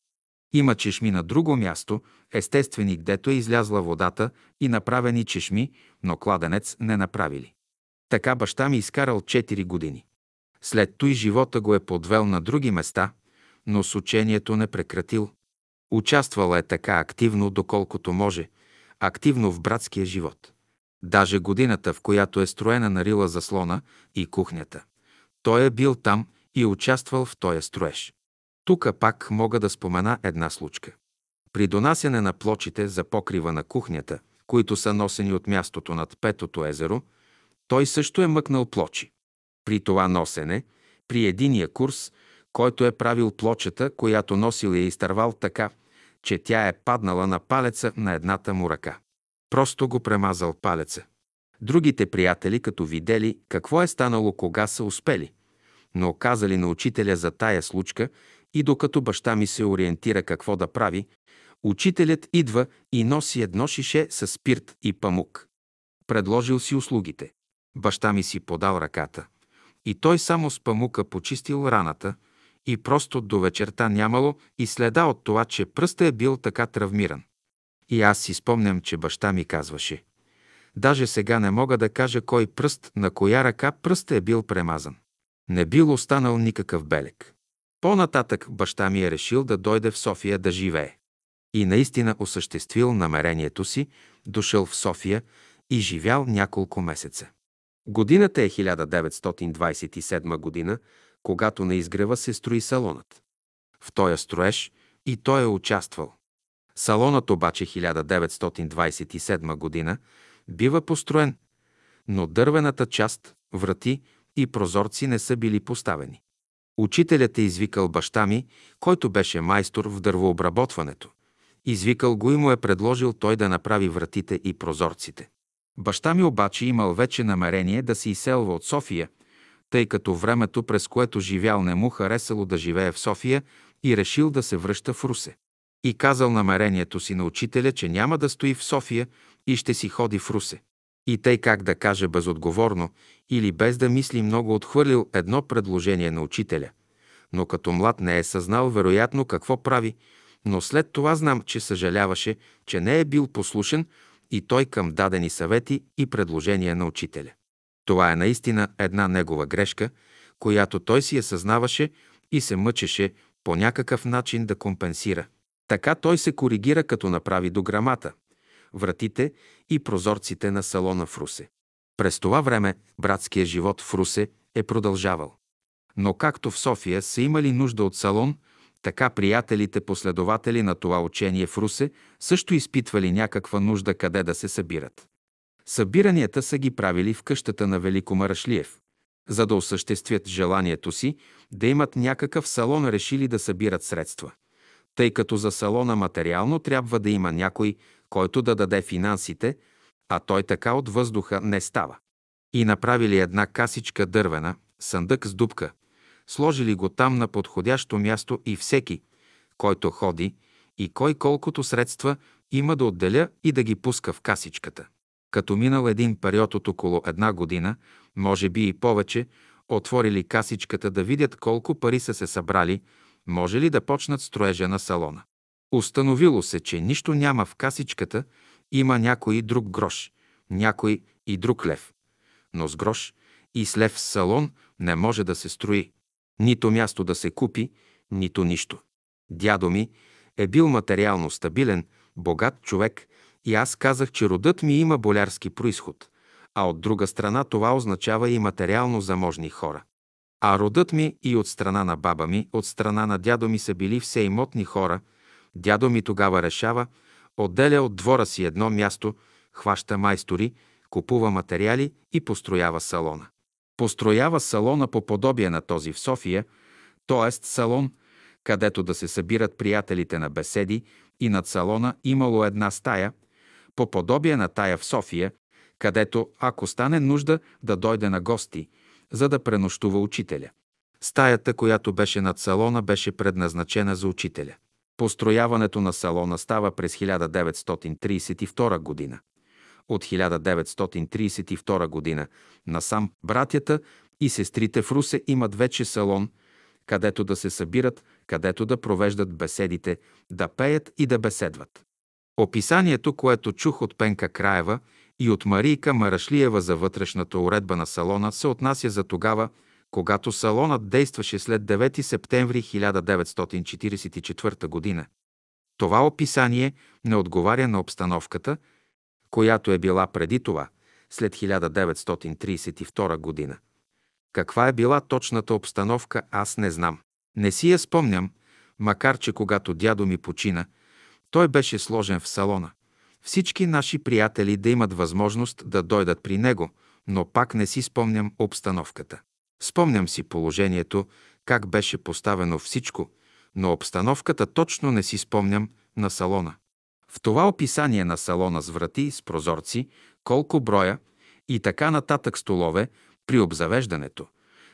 Има чешми на друго място, естествени, гдето е излязла водата и направени чешми, но кладенец не направили. Така баща ми изкарал 4 години. След той живота го е подвел на други места, но с учението не прекратил. Участвал е така активно, доколкото може, активно в братския живот. Даже годината, в която е строена на рила заслона и кухнята. Той е бил там и участвал в този строеж. Тук пак мога да спомена една случка. При донасяне на плочите за покрива на кухнята, които са носени от мястото над Петото езеро, той също е мъкнал плочи. При това носене, при единия курс, който е правил плочата, която носил е изтървал така, че тя е паднала на палеца на едната му ръка. Просто го премазал палеца. Другите приятели, като видели какво е станало, кога са успели, но казали на учителя за тая случка и докато баща ми се ориентира какво да прави, учителят идва и носи едно шише с спирт и памук. Предложил си услугите. Баща ми си подал ръката. И той само с памука почистил раната и просто до вечерта нямало и следа от това, че пръста е бил така травмиран. И аз си спомням, че баща ми казваше. Даже сега не мога да кажа кой пръст, на коя ръка пръста е бил премазан. Не бил останал никакъв белек. По-нататък баща ми е решил да дойде в София да живее. И наистина осъществил намерението си, дошъл в София и живял няколко месеца. Годината е 1927 година, когато на изгрева се строи салонът. В тоя строеж и той е участвал. Салонът обаче 1927 година бива построен, но дървената част, врати и прозорци не са били поставени. Учителят е извикал баща ми, който беше майстор в дървообработването. Извикал го и му е предложил той да направи вратите и прозорците. Баща ми обаче имал вече намерение да се изселва от София, тъй като времето, през което живял, не му харесало да живее в София и решил да се връща в Русе. И казал намерението си на учителя, че няма да стои в София и ще си ходи в Русе. И тъй как да каже безотговорно или без да мисли много отхвърлил едно предложение на учителя. Но като млад не е съзнал вероятно какво прави, но след това знам, че съжаляваше, че не е бил послушен и той към дадени съвети и предложения на учителя. Това е наистина една негова грешка, която той си я съзнаваше и се мъчеше по някакъв начин да компенсира. Така той се коригира, като направи до грамата, вратите и прозорците на салона в Русе. През това време братския живот в Русе е продължавал. Но както в София са имали нужда от салон, така приятелите, последователи на това учение в Русе, също изпитвали някаква нужда къде да се събират. Събиранията са ги правили в къщата на Велико Марашлиев. За да осъществят желанието си да имат някакъв салон, решили да събират средства. Тъй като за салона материално трябва да има някой, който да даде финансите, а той така от въздуха не става. И направили една касичка дървена, съндък с дупка, сложили го там на подходящо място и всеки, който ходи и кой колкото средства има да отделя и да ги пуска в касичката. Като минал един период от около една година, може би и повече, отворили касичката да видят колко пари са се събрали, може ли да почнат строежа на салона. Установило се, че нищо няма в касичката, има някой друг грош, някой и друг лев. Но с грош и с лев салон не може да се строи. Нито място да се купи, нито нищо. Дядо ми е бил материално стабилен, богат човек и аз казах, че родът ми има болярски происход, а от друга страна това означава и материално заможни хора. А родът ми и от страна на баба ми, от страна на дядо ми са били все имотни хора. Дядо ми тогава решава, отделя от двора си едно място, хваща майстори, купува материали и построява салона. Построява салона по подобие на този в София, т.е. салон, където да се събират приятелите на беседи и над салона имало една стая, по подобие на тая в София, където, ако стане нужда, да дойде на гости, за да пренощува учителя. Стаята, която беше над салона, беше предназначена за учителя. Построяването на салона става през 1932 година. От 1932 година насам братята и сестрите в Русе имат вече салон, където да се събират, където да провеждат беседите, да пеят и да беседват. Описанието, което чух от Пенка Краева и от Марийка Марашлиева за вътрешната уредба на салона, се отнася за тогава, когато салонът действаше след 9 септември 1944 г. Това описание не отговаря на обстановката, която е била преди това, след 1932 година. Каква е била точната обстановка, аз не знам. Не си я спомням, макар че когато дядо ми почина, той беше сложен в салона. Всички наши приятели да имат възможност да дойдат при него, но пак не си спомням обстановката. Спомням си положението, как беше поставено всичко, но обстановката точно не си спомням на салона. В това описание на салона с врати, с прозорци, колко броя и така нататък столове при обзавеждането,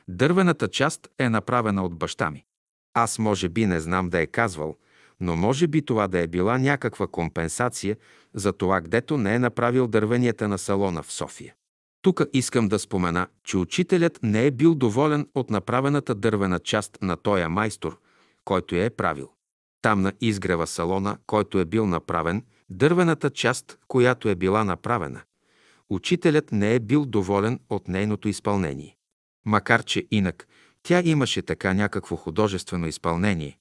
дървената част е направена от баща ми. Аз може би не знам да е казвал, но може би това да е била някаква компенсация за това, гдето не е направил дървенията на салона в София. Тук искам да спомена, че учителят не е бил доволен от направената дървена част на тоя майстор, който я е правил. Там на изгрева салона, който е бил направен, дървената част, която е била направена. Учителят не е бил доволен от нейното изпълнение. Макар, че инак тя имаше така някакво художествено изпълнение,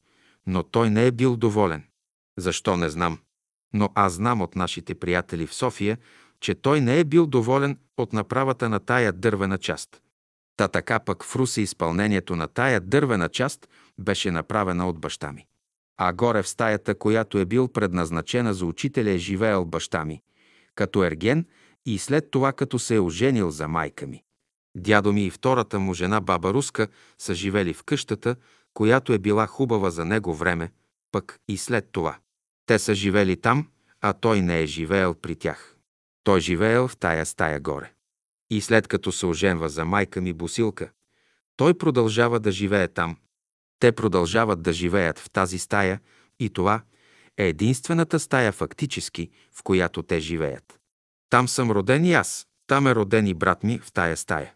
но той не е бил доволен. Защо не знам. Но аз знам от нашите приятели в София, че той не е бил доволен от направата на тая дървена част. Та така пък в Руси изпълнението на тая дървена част беше направена от баща ми. А горе в стаята, която е бил предназначена за учителя, е живеел баща ми, като ерген и след това като се е оженил за майка ми. Дядо ми и втората му жена, баба Руска, са живели в къщата, която е била хубава за него време, пък и след това. Те са живели там, а той не е живеел при тях. Той живеел в тая стая горе. И след като се оженва за майка ми Босилка, той продължава да живее там. Те продължават да живеят в тази стая и това е единствената стая фактически, в която те живеят. Там съм роден и аз, там е роден и брат ми в тая стая.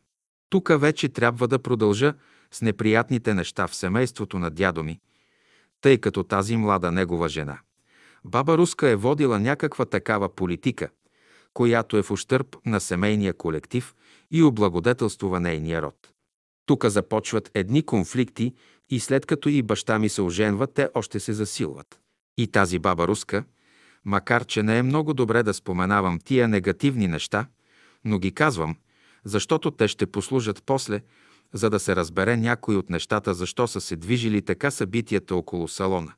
Тук вече трябва да продължа с неприятните неща в семейството на дядо ми, тъй като тази млада негова жена. Баба Руска е водила някаква такава политика, която е в ущърп на семейния колектив и облагодетелствува нейния род. Тук започват едни конфликти и след като и баща ми се оженва, те още се засилват. И тази баба руска, макар че не е много добре да споменавам тия негативни неща, но ги казвам, защото те ще послужат после, за да се разбере някой от нещата, защо са се движили така събитията около салона.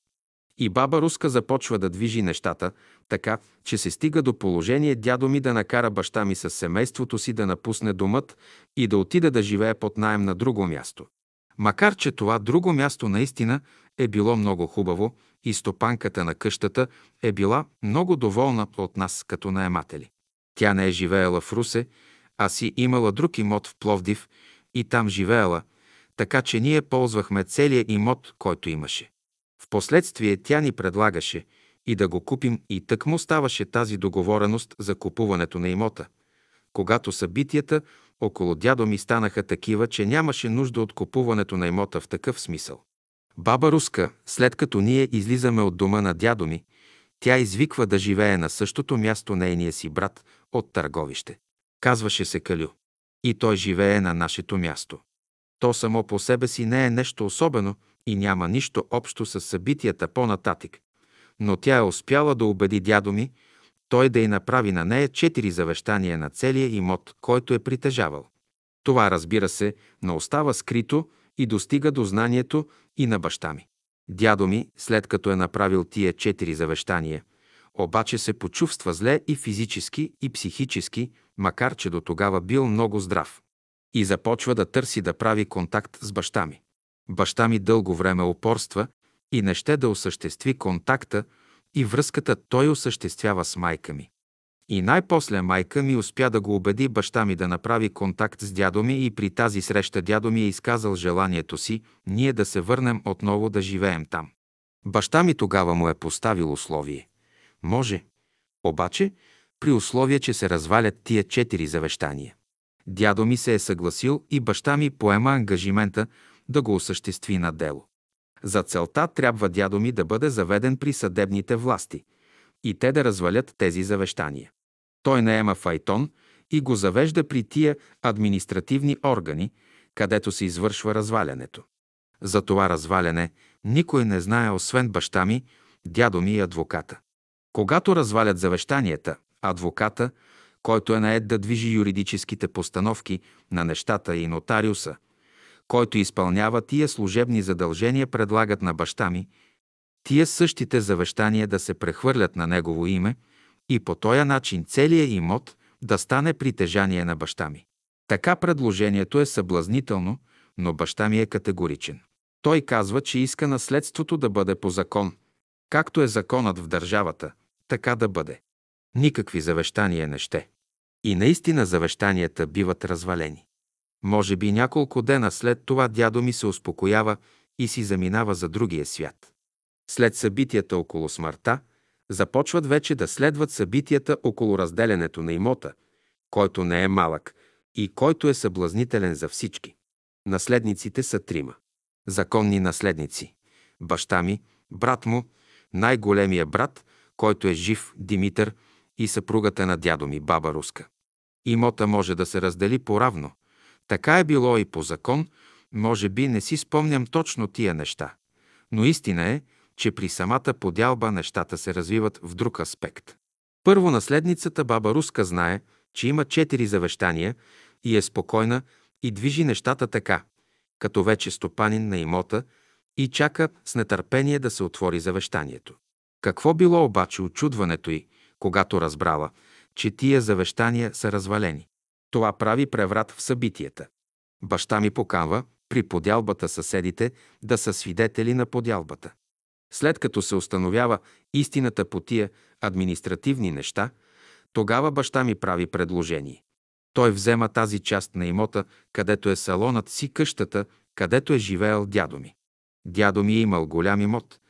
И баба Руска започва да движи нещата, така, че се стига до положение дядо ми да накара баща ми с семейството си да напусне домът и да отиде да живее под найем на друго място. Макар, че това друго място наистина е било много хубаво и стопанката на къщата е била много доволна от нас като наематели. Тя не е живеела в Русе, а си имала друг имот в Пловдив и там живеела, така че ние ползвахме целият имот, който имаше. Впоследствие тя ни предлагаше и да го купим и тък му ставаше тази договореност за купуването на имота. Когато събитията около дядо ми станаха такива, че нямаше нужда от купуването на имота в такъв смисъл. Баба Руска, след като ние излизаме от дома на дядо ми, тя извиква да живее на същото място нейния си брат от Търговище. Казваше се Калю. И той живее на нашето място. То само по себе си не е нещо особено и няма нищо общо с събитията по-нататък. Но тя е успяла да убеди дядо ми, той да й направи на нея четири завещания на целия имот, който е притежавал. Това, разбира се, не остава скрито и достига до знанието и на баща ми. Дядо ми, след като е направил тия четири завещания, обаче се почувства зле и физически, и психически, макар че до тогава бил много здрав. И започва да търси да прави контакт с баща ми. Баща ми дълго време опорства и не ще да осъществи контакта и връзката той осъществява с майка ми. И най-после майка ми успя да го убеди баща ми да направи контакт с дядо ми и при тази среща дядо ми е изказал желанието си ние да се върнем отново да живеем там. Баща ми тогава му е поставил условие. Може, обаче, при условие, че се развалят тия четири завещания. Дядо ми се е съгласил и баща ми поема ангажимента да го осъществи на дело. За целта трябва дядо ми да бъде заведен при съдебните власти и те да развалят тези завещания. Той наема файтон и го завежда при тия административни органи, където се извършва развалянето. За това разваляне никой не знае, освен баща ми, дядо ми и адвоката. Когато развалят завещанията, адвоката, който е наед да движи юридическите постановки на нещата и нотариуса, който изпълнява тия служебни задължения, предлагат на баща ми, тия същите завещания да се прехвърлят на негово име и по този начин целият имот да стане притежание на баща ми. Така предложението е съблазнително, но баща ми е категоричен. Той казва, че иска наследството да бъде по закон. Както е законът в държавата, така да бъде. Никакви завещания не ще. И наистина завещанията биват развалени. Може би няколко дена след това дядо ми се успокоява и си заминава за другия свят. След събитията около смъртта, започват вече да следват събитията около разделянето на имота, който не е малък и който е съблазнителен за всички. Наследниците са трима. Законни наследници. Баща ми, брат му, най-големия брат, който е жив, Димитър, и съпругата на дядо ми, баба Руска. Имота може да се раздели поравно. Така е било и по закон, може би не си спомням точно тия неща. Но истина е, че при самата подялба нещата се развиват в друг аспект. Първо наследницата баба Руска знае, че има четири завещания и е спокойна и движи нещата така, като вече стопанин на имота и чака с нетърпение да се отвори завещанието. Какво било обаче очудването й, когато разбрала, че тия завещания са развалени? Това прави преврат в събитията. Баща ми поканва при подялбата съседите да са свидетели на подялбата. След като се установява истината по тия административни неща, тогава баща ми прави предложение. Той взема тази част на имота, където е салонът си къщата, където е живеел дядо ми. Дядо ми е имал голям имот,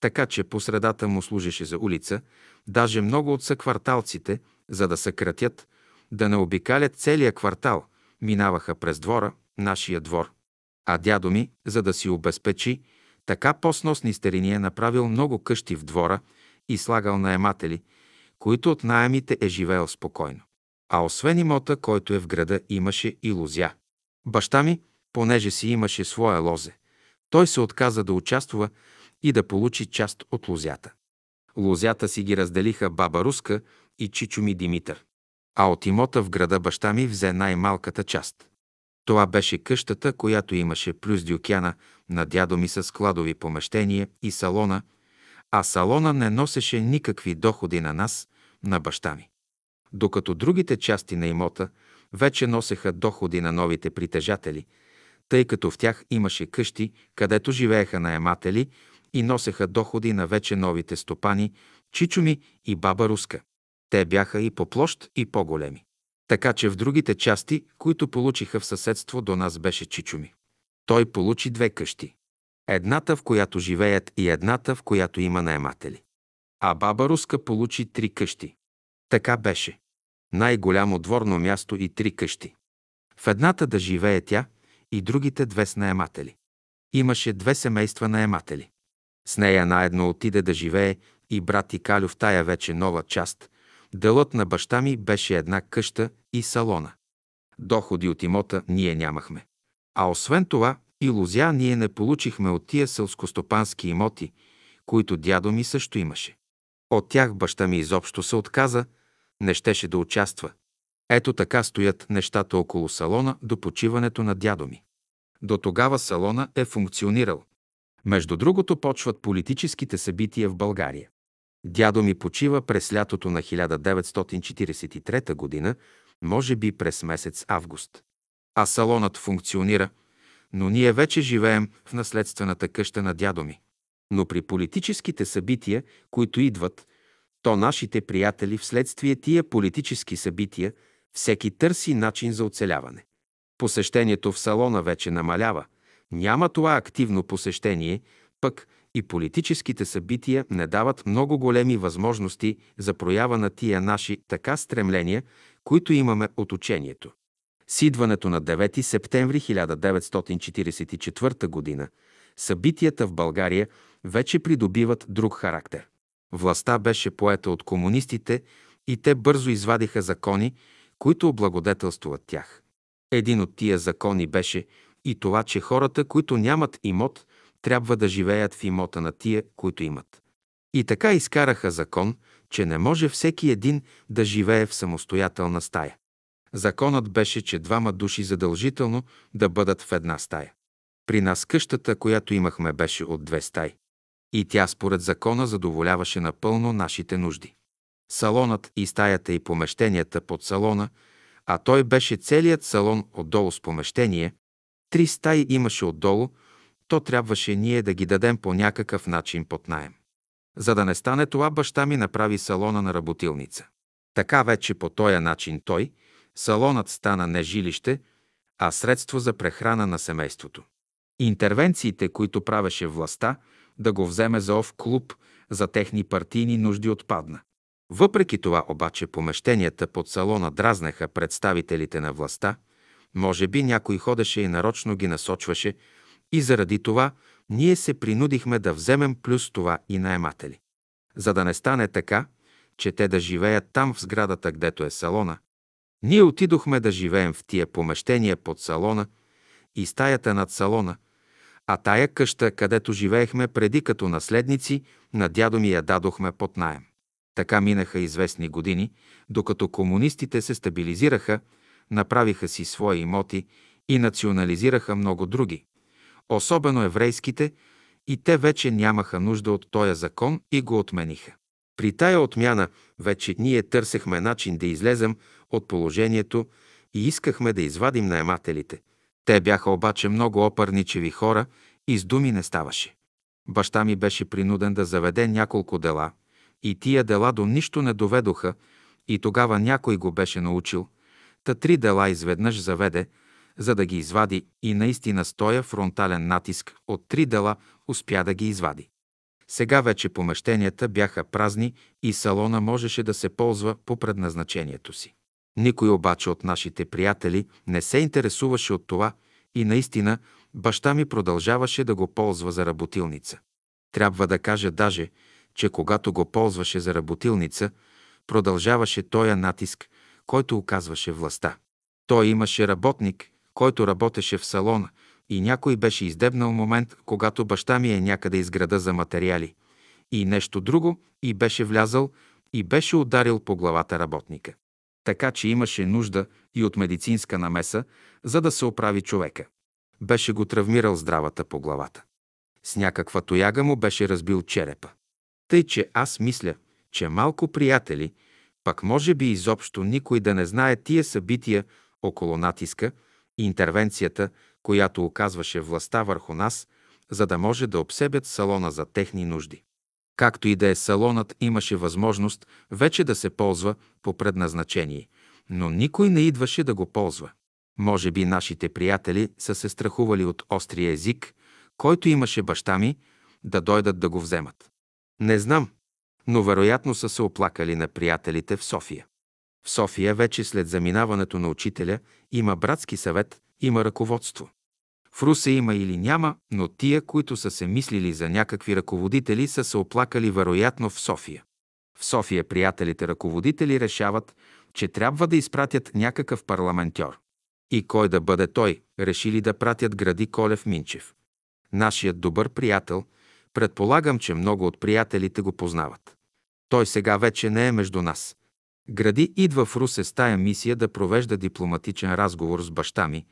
така че по средата му служеше за улица, даже много от съкварталците, за да съкратят, да не обикалят целия квартал, минаваха през двора, нашия двор. А дядо ми, за да си обезпечи, така по-сносни старини е направил много къщи в двора и слагал наематели, които от найемите е живеел спокойно. А освен имота, който е в града, имаше и лозя. Баща ми, понеже си имаше своя лозе, той се отказа да участва и да получи част от лозята. Лозята си ги разделиха баба Руска и чичо ми Димитър. А от имота в града баща ми взе най-малката част. Това беше къщата, която имаше плюс дюкяна на дядо ми с складови помещения и салона, а салона не носеше никакви доходи на нас, на баща ми. Докато другите части на имота вече носеха доходи на новите притежатели, тъй като в тях имаше къщи, където живееха наематели и носеха доходи на вече новите стопани, чичуми и баба Руска. Те бяха и по площ, и по-големи. Така че в другите части, които получиха в съседство до нас, беше Чичуми. Той получи две къщи. Едната, в която живеят и едната, в която има наематели. А баба Руска получи три къщи. Така беше. Най-голямо дворно място и три къщи. В едната да живее тя и другите две с наематели. Имаше две семейства наематели. С нея наедно отиде да живее и брат и Калю в тая вече нова част. Делът на баща ми беше една къща и салона. Доходи от имота ние нямахме. А освен това, и лозя ние не получихме от тия селскостопански имоти, които дядо ми също имаше. От тях баща ми изобщо се отказа, не щеше да участва. Ето така стоят нещата около салона до почиването на дядо ми. До тогава салона е функционирал. Между другото почват политическите събития в България. Дядо ми почива през лятото на 1943 година, може би през месец август. А салонът функционира, но ние вече живеем в наследствената къща на дядо ми. Но при политическите събития, които идват, то нашите приятели вследствие тия политически събития всеки търси начин за оцеляване. Посещението в салона вече намалява. Няма това активно посещение, пък и политическите събития не дават много големи възможности за проява на тия наши така стремления, които имаме от учението. С идването на 9 септември 1944 г. събитията в България вече придобиват друг характер. Властта беше поета от комунистите и те бързо извадиха закони, които облагодетелствуват тях. Един от тия закони беше и това, че хората, които нямат имот, трябва да живеят в имота на тия, които имат. И така изкараха закон, че не може всеки един да живее в самостоятелна стая. Законът беше, че двама души задължително да бъдат в една стая. При нас къщата, която имахме, беше от две стаи. И тя според закона задоволяваше напълно нашите нужди. Салонът и стаята и помещенията под салона, а той беше целият салон отдолу с помещение, три стаи имаше отдолу, то трябваше ние да ги дадем по някакъв начин под найем. За да не стане това, баща ми направи салона на работилница. Така вече по този начин той, салонът стана не жилище, а средство за прехрана на семейството. Интервенциите, които правеше властта, да го вземе за ов клуб за техни партийни нужди отпадна. Въпреки това обаче помещенията под салона дразнеха представителите на властта, може би някой ходеше и нарочно ги насочваше и заради това ние се принудихме да вземем плюс това и наематели. За да не стане така, че те да живеят там в сградата, гдето е салона, ние отидохме да живеем в тия помещения под салона и стаята над салона, а тая къща, където живеехме преди като наследници, на дядо ми я дадохме под найем. Така минаха известни години, докато комунистите се стабилизираха, направиха си свои имоти и национализираха много други, особено еврейските, и те вече нямаха нужда от този закон и го отмениха. При тая отмяна вече ние търсехме начин да излезем от положението и искахме да извадим наемателите. Те бяха обаче много опърничеви хора и с думи не ставаше. Баща ми беше принуден да заведе няколко дела и тия дела до нищо не доведоха и тогава някой го беше научил. Та три дела изведнъж заведе, за да ги извади и наистина стоя фронтален натиск от три дела успя да ги извади. Сега вече помещенията бяха празни и салона можеше да се ползва по предназначението си. Никой обаче от нашите приятели не се интересуваше от това и наистина баща ми продължаваше да го ползва за работилница. Трябва да кажа даже, че когато го ползваше за работилница, продължаваше тоя натиск, който оказваше властта. Той имаше работник, който работеше в салона и някой беше издебнал момент, когато баща ми е някъде из града за материали. И нещо друго, и беше влязал, и беше ударил по главата работника. Така че имаше нужда и от медицинска намеса, за да се оправи човека. Беше го травмирал здравата по главата. С някаква тояга му беше разбил черепа. Тъй, че аз мисля, че малко приятели, пак може би изобщо никой да не знае тия събития около натиска, интервенцията, която оказваше властта върху нас, за да може да обсебят салона за техни нужди. Както и да е салонът имаше възможност вече да се ползва по предназначение, но никой не идваше да го ползва. Може би нашите приятели са се страхували от острия език, който имаше баща ми, да дойдат да го вземат. Не знам, но вероятно са се оплакали на приятелите в София. В София вече след заминаването на учителя има братски съвет, има ръководство. В Русе има или няма, но тия, които са се мислили за някакви ръководители, са се оплакали вероятно в София. В София приятелите ръководители решават, че трябва да изпратят някакъв парламентьор. И кой да бъде той, решили да пратят гради Колев Минчев. Нашият добър приятел, предполагам, че много от приятелите го познават. Той сега вече не е между нас. Гради идва в Русе с тая мисия да провежда дипломатичен разговор с баща ми,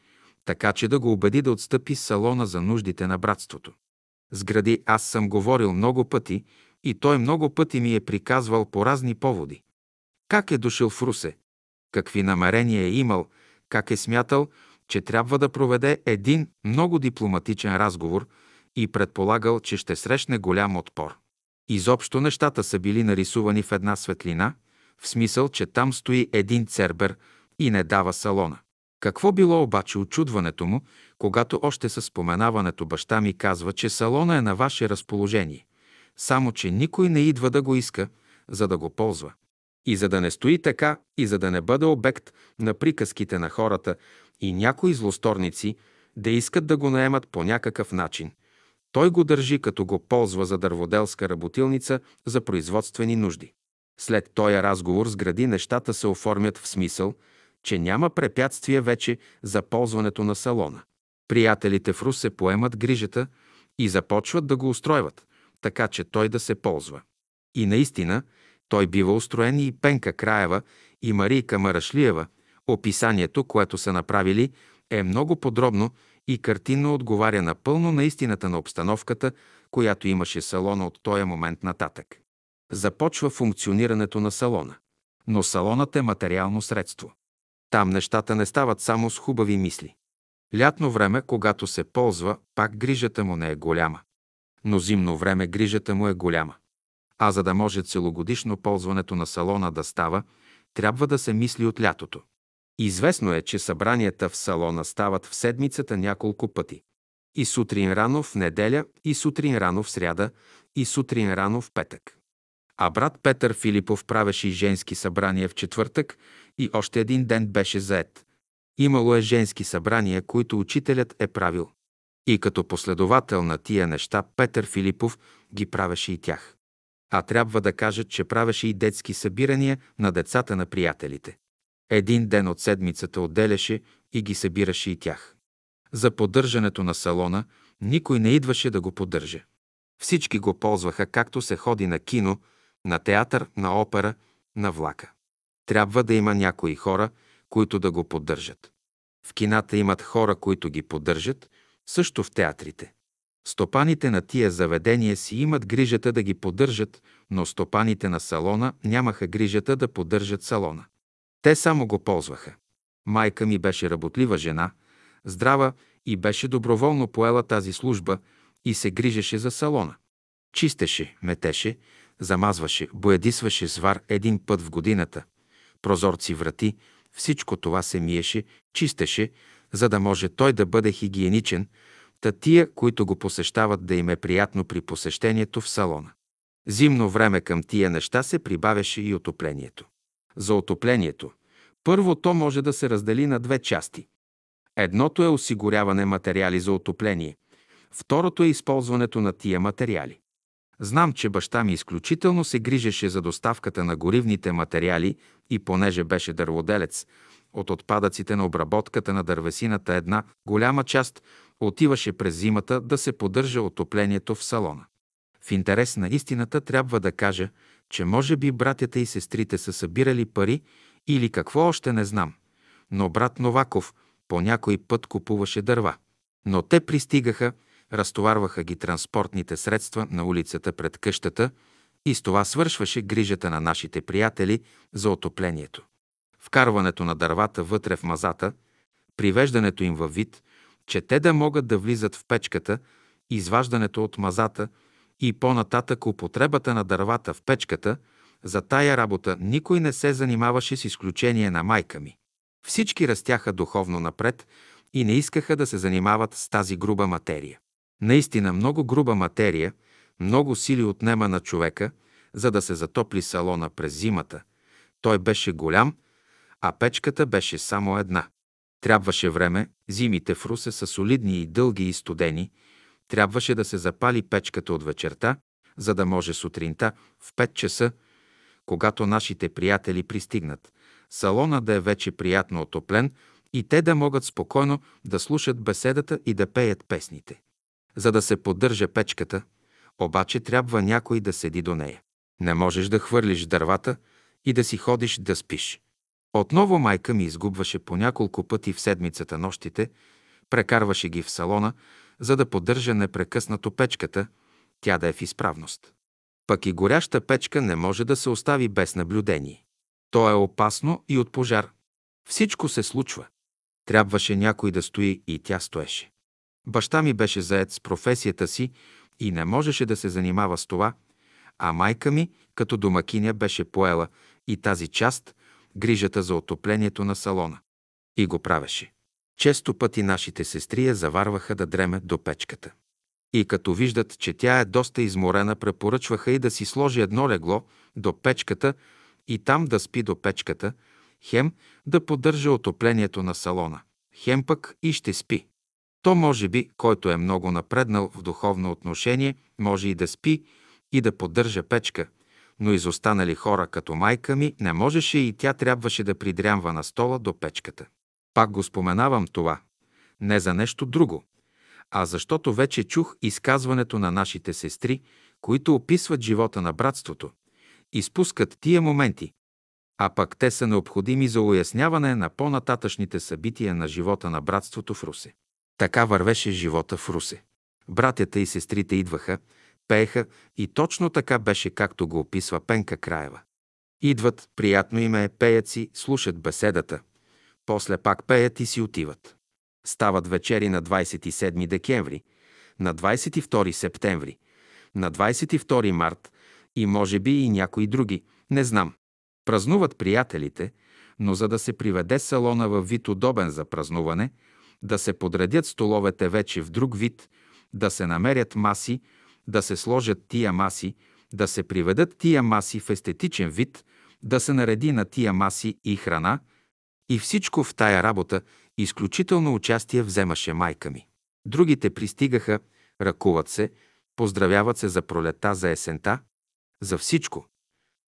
така че да го убеди да отстъпи салона за нуждите на братството. С Гради аз съм говорил много пъти и той много пъти ми е приказвал по разни поводи. Как е дошъл в Русе, какви намерения е имал, как е смятал, че трябва да проведе един много дипломатичен разговор и предполагал, че ще срещне голям отпор. Изобщо нещата са били нарисувани в една светлина – в смисъл, че там стои един цербер и не дава салона. Какво било обаче очудването му, когато още със споменаването баща ми казва, че салона е на ваше разположение, само че никой не идва да го иска, за да го ползва. И за да не стои така, и за да не бъде обект на приказките на хората и някои злосторници да искат да го наемат по някакъв начин, той го държи, като го ползва за дърводелска работилница за производствени нужди. След този разговор с гради нещата се оформят в смисъл, че няма препятствие вече за ползването на салона. Приятелите в Русе поемат грижата и започват да го устройват, така че той да се ползва. И наистина, той бива устроен и Пенка Краева и Марийка Марашлиева. Описанието, което са направили, е много подробно и картинно отговаря напълно на истината на обстановката, която имаше салона от този момент нататък. Започва функционирането на салона. Но салонът е материално средство. Там нещата не стават само с хубави мисли. Лятно време, когато се ползва, пак грижата му не е голяма. Но зимно време грижата му е голяма. А за да може целогодишно ползването на салона да става, трябва да се мисли от лятото. Известно е, че събранията в салона стават в седмицата няколко пъти. И сутрин рано в неделя, и сутрин рано в сряда, и сутрин рано в петък. А брат Петър Филипов правеше и женски събрания в четвъртък и още един ден беше заед. Имало е женски събрания, които учителят е правил. И като последовател на тия неща Петър Филипов ги правеше и тях. А трябва да кажа, че правеше и детски събирания на децата на приятелите. Един ден от седмицата отделяше и ги събираше и тях. За поддържането на салона никой не идваше да го поддържа. Всички го ползваха както се ходи на кино, на театър, на опера, на влака. Трябва да има някои хора, които да го поддържат. В кината имат хора, които ги поддържат, също в театрите. Стопаните на тия заведения си имат грижата да ги поддържат, но стопаните на салона нямаха грижата да поддържат салона. Те само го ползваха. Майка ми беше работлива жена, здрава и беше доброволно поела тази служба и се грижеше за салона. Чистеше, метеше, замазваше, боядисваше свар един път в годината. Прозорци, врати, всичко това се миеше, чистеше, за да може той да бъде хигиеничен, та тия, които го посещават, да им е приятно при посещението в салона. Зимно време към тия неща се прибавяше и отоплението. За отоплението. Първо то може да се раздели на две части. Едното е осигуряване материали за отопление. Второто е използването на тия материали. Знам, че баща ми изключително се грижеше за доставката на горивните материали и понеже беше дърводелец, от отпадъците на обработката на дървесината една голяма част отиваше през зимата да се поддържа отоплението в салона. В интерес на истината трябва да кажа, че може би братята и сестрите са събирали пари или какво още не знам, но брат Новаков по някой път купуваше дърва. Но те пристигаха, разтоварваха ги транспортните средства на улицата пред къщата и с това свършваше грижата на нашите приятели за отоплението. Вкарването на дървата вътре в мазата, привеждането им във вид, че те да могат да влизат в печката, изваждането от мазата и по-нататък употребата на дървата в печката, за тая работа никой не се занимаваше с изключение на майка ми. Всички растяха духовно напред и не искаха да се занимават с тази груба материя. Наистина много груба материя, много сили отнема на човека, за да се затопли салона през зимата. Той беше голям, а печката беше само една. Трябваше време, зимите в Русе са солидни и дълги и студени, трябваше да се запали печката от вечерта, за да може сутринта в 5 часа, когато нашите приятели пристигнат, салона да е вече приятно отоплен и те да могат спокойно да слушат беседата и да пеят песните. За да се поддържа печката, обаче трябва някой да седи до нея. Не можеш да хвърлиш дървата и да си ходиш да спиш. Отново майка ми изгубваше по няколко пъти в седмицата нощите, прекарваше ги в салона, за да поддържа непрекъснато печката, тя да е в изправност. Пък и горяща печка не може да се остави без наблюдение. То е опасно и от пожар. Всичко се случва. Трябваше някой да стои и тя стоеше. Баща ми беше заед с професията си и не можеше да се занимава с това, а майка ми, като домакиня, беше поела и тази част, грижата за отоплението на салона. И го правеше. Често пъти нашите сестри я заварваха да дреме до печката. И като виждат, че тя е доста изморена, препоръчваха и да си сложи едно легло до печката и там да спи до печката, хем да поддържа отоплението на салона, хем пък и ще спи. То може би, който е много напреднал в духовно отношение, може и да спи и да поддържа печка, но изостанали хора като майка ми не можеше и тя трябваше да придрямва на стола до печката. Пак го споменавам това, не за нещо друго, а защото вече чух изказването на нашите сестри, които описват живота на братството, изпускат тия моменти, а пък те са необходими за уясняване на по-нататъчните събития на живота на братството в Русе. Така вървеше живота в Русе. Братята и сестрите идваха, пееха и точно така беше, както го описва Пенка Краева. Идват, приятно им е, пеят си, слушат беседата. После пак пеят и си отиват. Стават вечери на 27 декември, на 22 септември, на 22 март и може би и някои други, не знам. Празнуват приятелите, но за да се приведе салона във вид удобен за празнуване, да се подредят столовете вече в друг вид, да се намерят маси, да се сложат тия маси, да се приведат тия маси в естетичен вид, да се нареди на тия маси и храна, и всичко в тая работа изключително участие вземаше майка ми. Другите пристигаха, ръкуват се, поздравяват се за пролета, за есента, за всичко.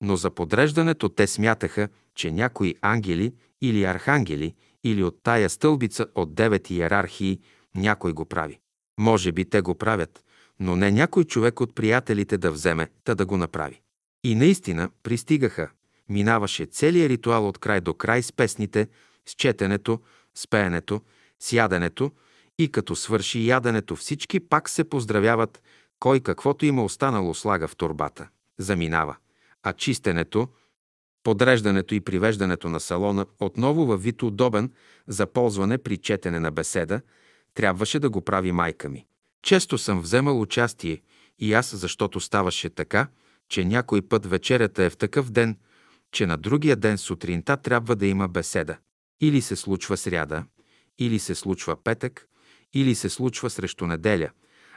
Но за подреждането те смятаха, че някои ангели или архангели или от тая стълбица от девет иерархии някой го прави. Може би те го правят, но не някой човек от приятелите да вземе, та да го направи. И наистина пристигаха, минаваше целият ритуал от край до край с песните, с четенето, с пеенето, с яденето и като свърши яденето всички пак се поздравяват, кой каквото има останало слага в турбата, заминава. А чистенето, подреждането и привеждането на салона отново във вид удобен за ползване при четене на беседа, трябваше да го прави майка ми. Често съм вземал участие и аз, защото ставаше така, че някой път вечерята е в такъв ден, че на другия ден сутринта трябва да има беседа. Или се случва сряда, или се случва петък, или се случва срещу неделя,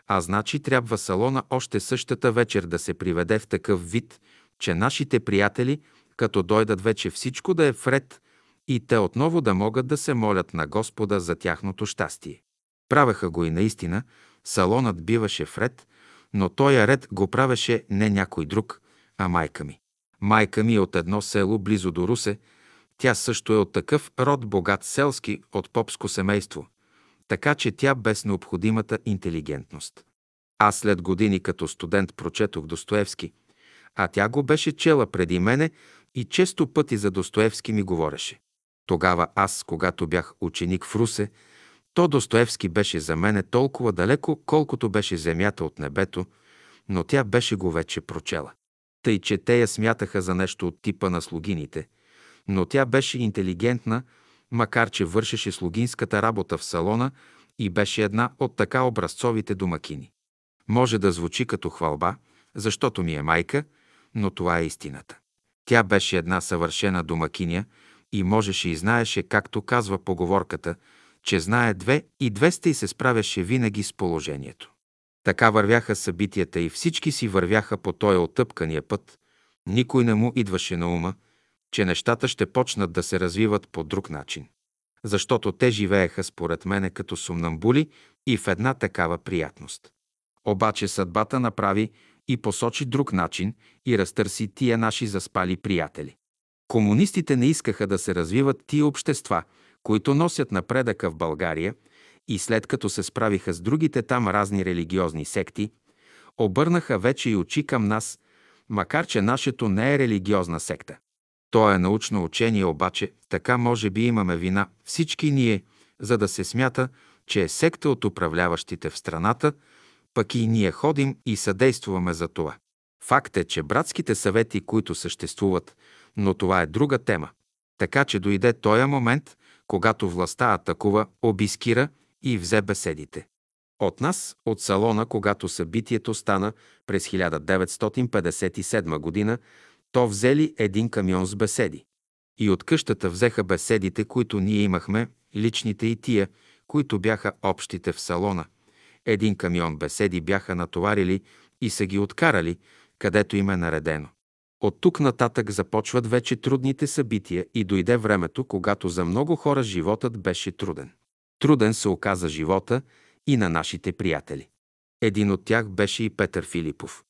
а значи трябва салона още същата вечер да се приведе в такъв вид, че нашите приятели, като дойдат вече всичко да е вред и те отново да могат да се молят на Господа за тяхното щастие. Правеха го и наистина, салонът биваше вред, но този ред го правеше не някой друг, а майка ми. Майка ми е от едно село близо до Русе, тя също е от такъв род богат селски от попско семейство, така че тя без необходимата интелигентност. Аз след години като студент прочетох Достоевски, а тя го беше чела преди мене и често пъти за Достоевски ми говореше. Тогава аз, когато бях ученик в Русе, то Достоевски беше за мене толкова далеко, колкото беше земята от небето, но тя беше го вече прочела. Тъй, че те я смятаха за нещо от типа на слугините, но тя беше интелигентна, макар че вършеше слугинската работа в салона и беше една от така образцовите домакини. Може да звучи като хвалба, защото ми е майка, но това е истината. Тя беше една съвършена домакиня и можеше и знаеше, както казва поговорката, че знае две и двеста и се справяше винаги с положението. Така вървяха събитията и всички си вървяха по този отъпкания път. Никой не му идваше на ума, че нещата ще почнат да се развиват по друг начин. Защото те живееха според мене като сумнамбули и в една такава приятност. Обаче съдбата направи и посочи друг начин и разтърси тия наши заспали приятели. Комунистите не искаха да се развиват тия общества, които носят напредъка в България и след като се справиха с другите там разни религиозни секти, обърнаха вече и очи към нас, макар че нашето не е религиозна секта. То е научно учение, обаче така може би имаме вина всички ние, за да се смята, че е секта от управляващите в страната, пък и ние ходим и съдействуваме за това. Факт е, че братските съвети, които съществуват, но това е друга тема. Така че дойде този момент, когато властта атакува, обискира и взе беседите. От нас, от салона, когато събитието стана през 1957 година, то взели един камион с беседи. И от къщата взеха беседите, които ние имахме, личните и тия, които бяха общите в салона. Един камион беседи бяха натоварили и са ги откарали, където им е наредено. От тук нататък започват вече трудните събития и дойде времето, когато за много хора животът беше труден. Труден се оказа живота и на нашите приятели. Един от тях беше и Петър Филипов.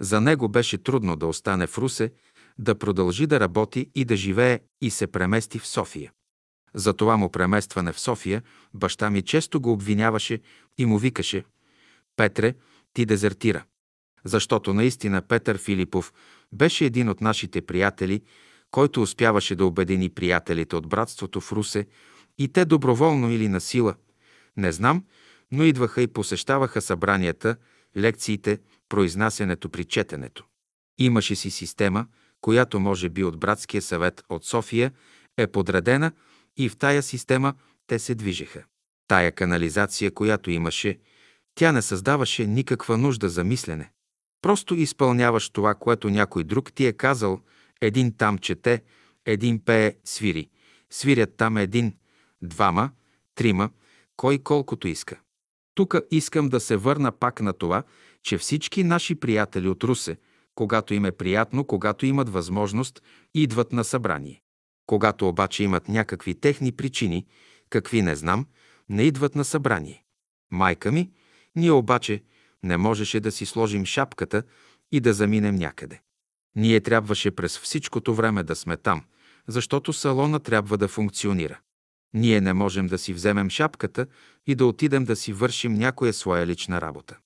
За него беше трудно да остане в Русе, да продължи да работи и да живее и се премести в София. За това му преместване в София баща ми често го обвиняваше и му викаше «Петре, ти дезертира». Защото наистина Петър Филипов беше един от нашите приятели, който успяваше да обедини приятелите от братството в Русе и те доброволно или на сила, не знам, но идваха и посещаваха събранията, лекциите, произнасянето при четенето. Имаше си система, която може би от братския съвет от София е подредена и в тая система те се движеха. Тая канализация, която имаше, тя не създаваше никаква нужда за мислене. Просто изпълняваш това, което някой друг ти е казал. Един там чете, един пее, свири. Свирят там един, двама, трима, кой колкото иска. Тук искам да се върна пак на това, че всички наши приятели от Русе, когато им е приятно, когато имат възможност, идват на събрание. Когато обаче имат някакви техни причини, какви не знам, не идват на събрание. Майка ми, ние обаче не можеше да си сложим шапката и да заминем някъде. Ние трябваше през всичкото време да сме там, защото салона трябва да функционира. Ние не можем да си вземем шапката и да отидем да си вършим някоя своя лична работа.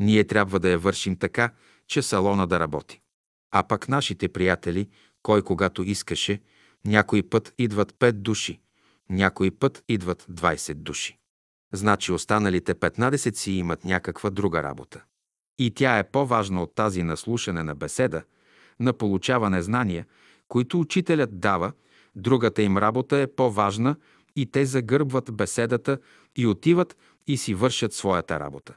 Ние трябва да я вършим така, че салона да работи. А пък нашите приятели, кой когато искаше, някой път идват 5 души, някой път идват 20 души. Значи останалите 15 си имат някаква друга работа. И тя е по-важна от тази на слушане на беседа, на получаване знания, които учителят дава, другата им работа е по-важна и те загърбват беседата и отиват и си вършат своята работа.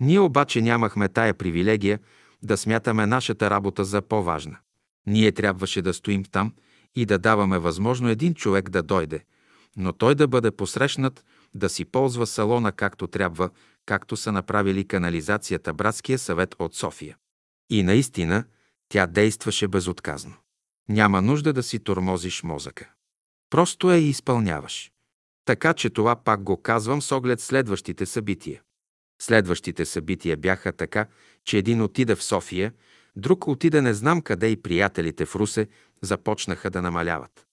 Ние обаче нямахме тая привилегия да смятаме нашата работа за по-важна. Ние трябваше да стоим там и да даваме възможно един човек да дойде, но той да бъде посрещнат, да си ползва салона както трябва, както са направили канализацията Братския съвет от София. И наистина тя действаше безотказно. Няма нужда да си тормозиш мозъка. Просто я изпълняваш. Така че това пак го казвам с оглед следващите събития. Следващите събития бяха така, че един отиде в София, друг отиде не знам къде и приятелите в Русе започнаха да намаляват.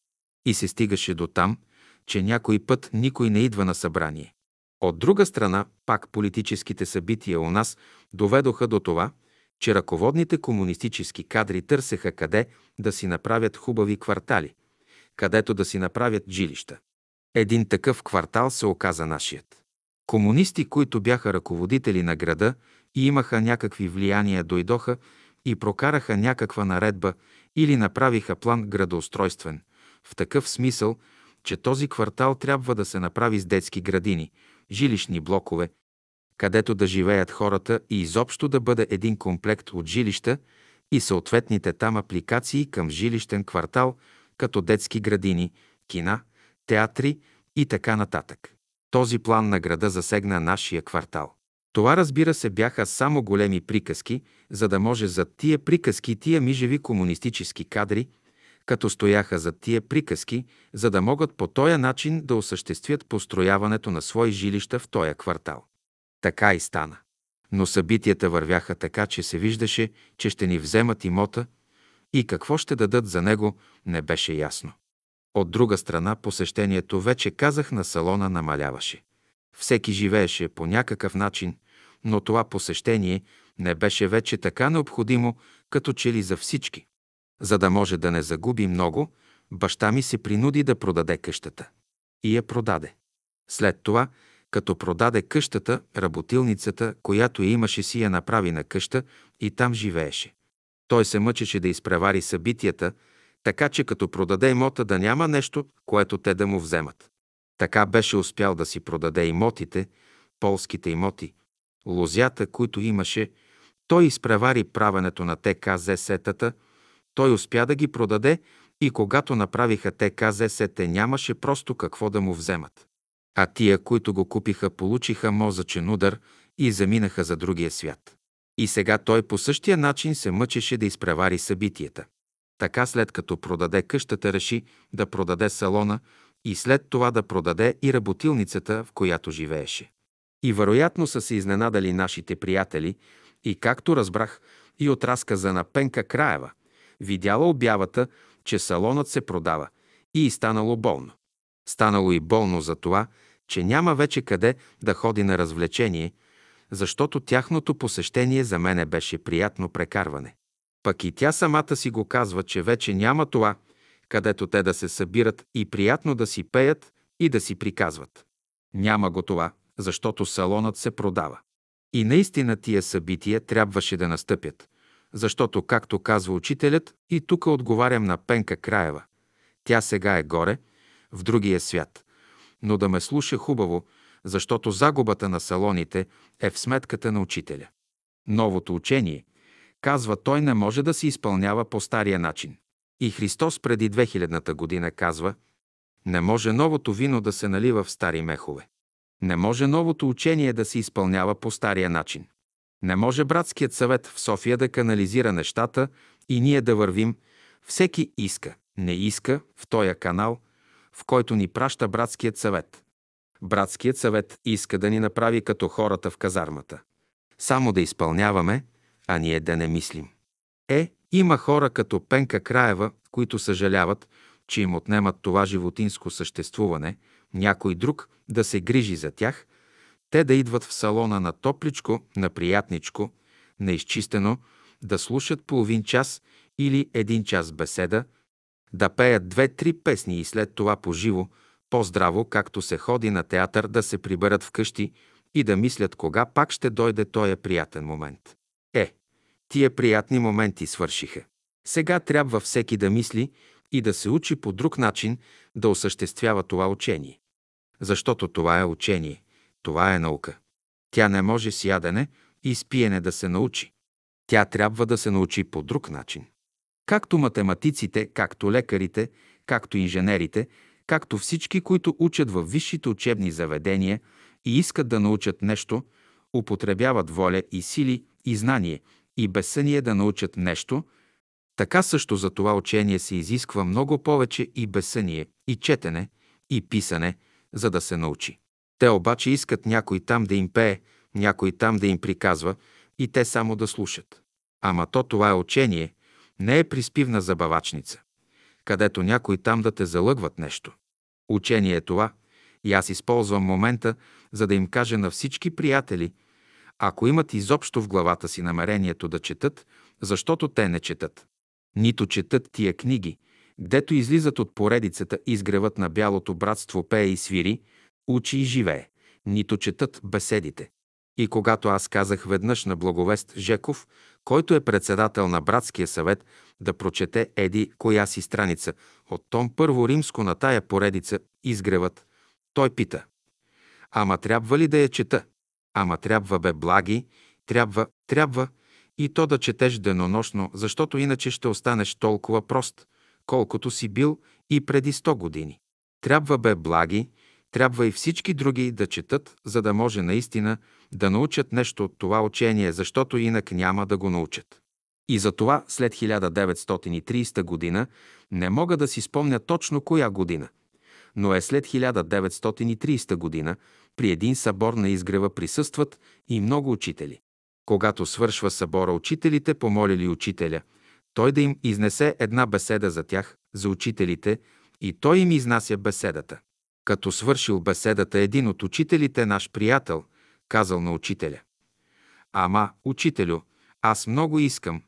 И се стигаше до там, че някой път никой не идва на събрание. От друга страна, пак политическите събития у нас доведоха до това, че ръководните комунистически кадри търсеха къде да си направят хубави квартали, където да си направят жилища. Един такъв квартал се оказа нашият. Комунисти, които бяха ръководители на града и имаха някакви влияния, дойдоха и прокараха някаква наредба или направиха план градоустройствен, в такъв смисъл, че този квартал трябва да се направи с детски градини, жилищни блокове, където да живеят хората и изобщо да бъде един комплект от жилища и съответните там апликации към жилищен квартал, като детски градини, кина, театри и така нататък. Този план на града засегна нашия квартал. Това, разбира се, бяха само големи приказки, за да може зад тия приказки тия мижеви комунистически кадри, като стояха зад тия приказки, за да могат по този начин да осъществят построяването на свои жилища в този квартал. Така и стана. Но събитията вървяха така, че се виждаше, че ще ни вземат имота и какво ще дадат за него, не беше ясно. От друга страна, посещението вече казах на салона намаляваше. Всеки живееше по някакъв начин, но това посещение не беше вече така необходимо, като че ли за всички. За да може да не загуби много, баща ми се принуди да продаде къщата. И я продаде. След това, като продаде къщата, работилницата, която имаше си я направи на къща и там живееше. Той се мъчеше да изпревари събитията, така че като продаде имота да няма нещо, което те да му вземат. Така беше успял да си продаде имотите, полските имоти, лозята, които имаше, той изпревари правенето на ТКЗ-сетата, той успя да ги продаде и когато направиха ТКЗ-сете, нямаше просто какво да му вземат. А тия, които го купиха, получиха мозъчен удар и заминаха за другия свят. И сега той по същия начин се мъчеше да изпревари събитията. Така след като продаде къщата, реши да продаде салона и след това да продаде и работилницата, в която живееше. И вероятно са се изненадали нашите приятели и както разбрах и от разказа на Пенка Краева, видяла обявата, че салонът се продава и станало болно. Станало и болно за това, че няма вече къде да ходи на развлечение, защото тяхното посещение за мене беше приятно прекарване. Пък и тя самата си го казва, че вече няма това, където те да се събират и приятно да си пеят и да си приказват. Няма го това, защото салонът се продава. И наистина тия събития трябваше да настъпят, защото, както казва учителят, и тук отговарям на Пенка Краева, тя сега е горе, в другия свят, но да ме слуша хубаво, защото загубата на салоните е в сметката на учителя. Новото учение, казва той, не може да се изпълнява по стария начин. И Христос преди 2000-та година казва, не може новото вино да се налива в стари мехове. Не може новото учение да се изпълнява по стария начин. Не може братският съвет в София да канализира нещата и ние да вървим. Всеки иска, не иска в този канал, в който ни праща братският съвет. Братският съвет иска да ни направи като хората в казармата. Само да изпълняваме, а ние да не мислим. Е, има хора като Пенка Краева, които съжаляват, че им отнемат това животинско съществуване, някой друг да се грижи за тях, те да идват в салона на топличко, на приятничко, на изчистено, да слушат половин час или един час беседа, да пеят две-три песни и след това поживо, по-здраво, както се ходи на театър, да се приберат вкъщи и да мислят кога пак ще дойде този приятен момент. Е, тия приятни моменти свършиха. Сега трябва всеки да мисли и да се учи по друг начин да осъществява това учение. Защото това е учение, това е наука. Тя не може с ядене и с пиене да се научи. Тя трябва да се научи по друг начин. Както математиците, както лекарите, както инженерите, както всички, които учат във висшите учебни заведения и искат да научат нещо, употребяват воля и сили и знание и безсъние да научат нещо, така също за това учение се изисква много повече и безсъние, и четене, и писане, за да се научи. Те обаче искат някой там да им пее, някой там да им приказва и те само да слушат. Ама то това е учение, не е приспивна забавачница, където някой там да те залъгват нещо. Учение е това, и аз използвам момента, за да им кажа на всички приятели, ако имат изобщо в главата си намерението да четат, защото те не четат. Нито четат тия книги, гдето излизат от поредицата изгревът на бялото братство пее и свири, учи и живее, нито четат беседите. И когато аз казах веднъж на Благовест Жеков, който е председател на Братския съвет, да прочете Еди коя си страница от том първо римско на тая поредица изгревът, той пита. Ама трябва ли да я чета? Ама трябва бе благи, трябва, трябва и то да четеш денонощно, защото иначе ще останеш толкова прост, колкото си бил и преди 100 години. Трябва бе благи, трябва и всички други да четат, за да може наистина да научат нещо от това учение, защото инак няма да го научат. И за това след 1930 година не мога да си спомня точно коя година, но е след 1930 година при един събор на изгрева присъстват и много учители. Когато свършва събора, учителите помолили учителя, той да им изнесе една беседа за тях, за учителите, и той им изнася беседата. Като свършил беседата, един от учителите, наш приятел, казал на учителя. Ама, учителю, аз много искам,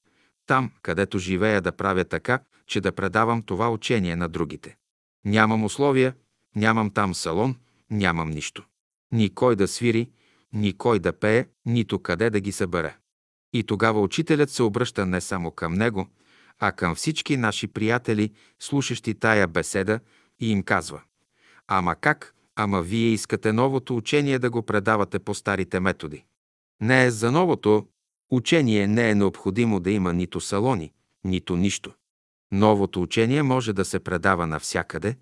там, където живея, да правя така, че да предавам това учение на другите. Нямам условия, нямам там салон, нямам нищо. Ни кой да свири, ни кой да пее, нито къде да ги събере. И тогава учителят се обръща не само към него, а към всички наши приятели, слушащи тая беседа, и им казва – Ама как? Ама вие искате новото учение да го предавате по старите методи. Не е за новото учение не е необходимо да има нито салони, нито нищо. Новото учение може да се предава навсякъде,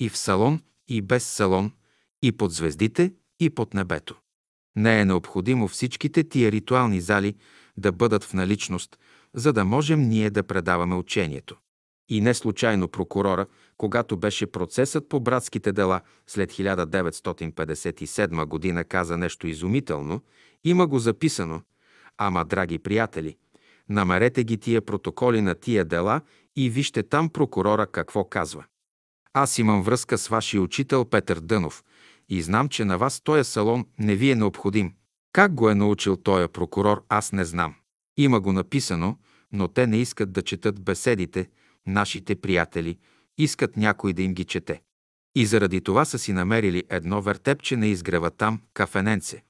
и в салон, и без салон, и под звездите, и под небето. Не е необходимо всичките тия ритуални зали да бъдат в наличност, за да можем ние да предаваме учението. И не случайно прокурора, когато беше процесът по братските дела след 1957 година, каза нещо изумително, има го записано. Ама, драги приятели, намерете ги тия протоколи на тия дела и вижте там прокурора какво казва. Аз имам връзка с вашия учител Петър Дънов и знам, че на вас този салон не ви е необходим. Как го е научил този прокурор, аз не знам. Има го написано, но те не искат да четат беседите, нашите приятели, искат някой да им ги чете. И заради това са си намерили едно вертепче на изгрева там, кафененце.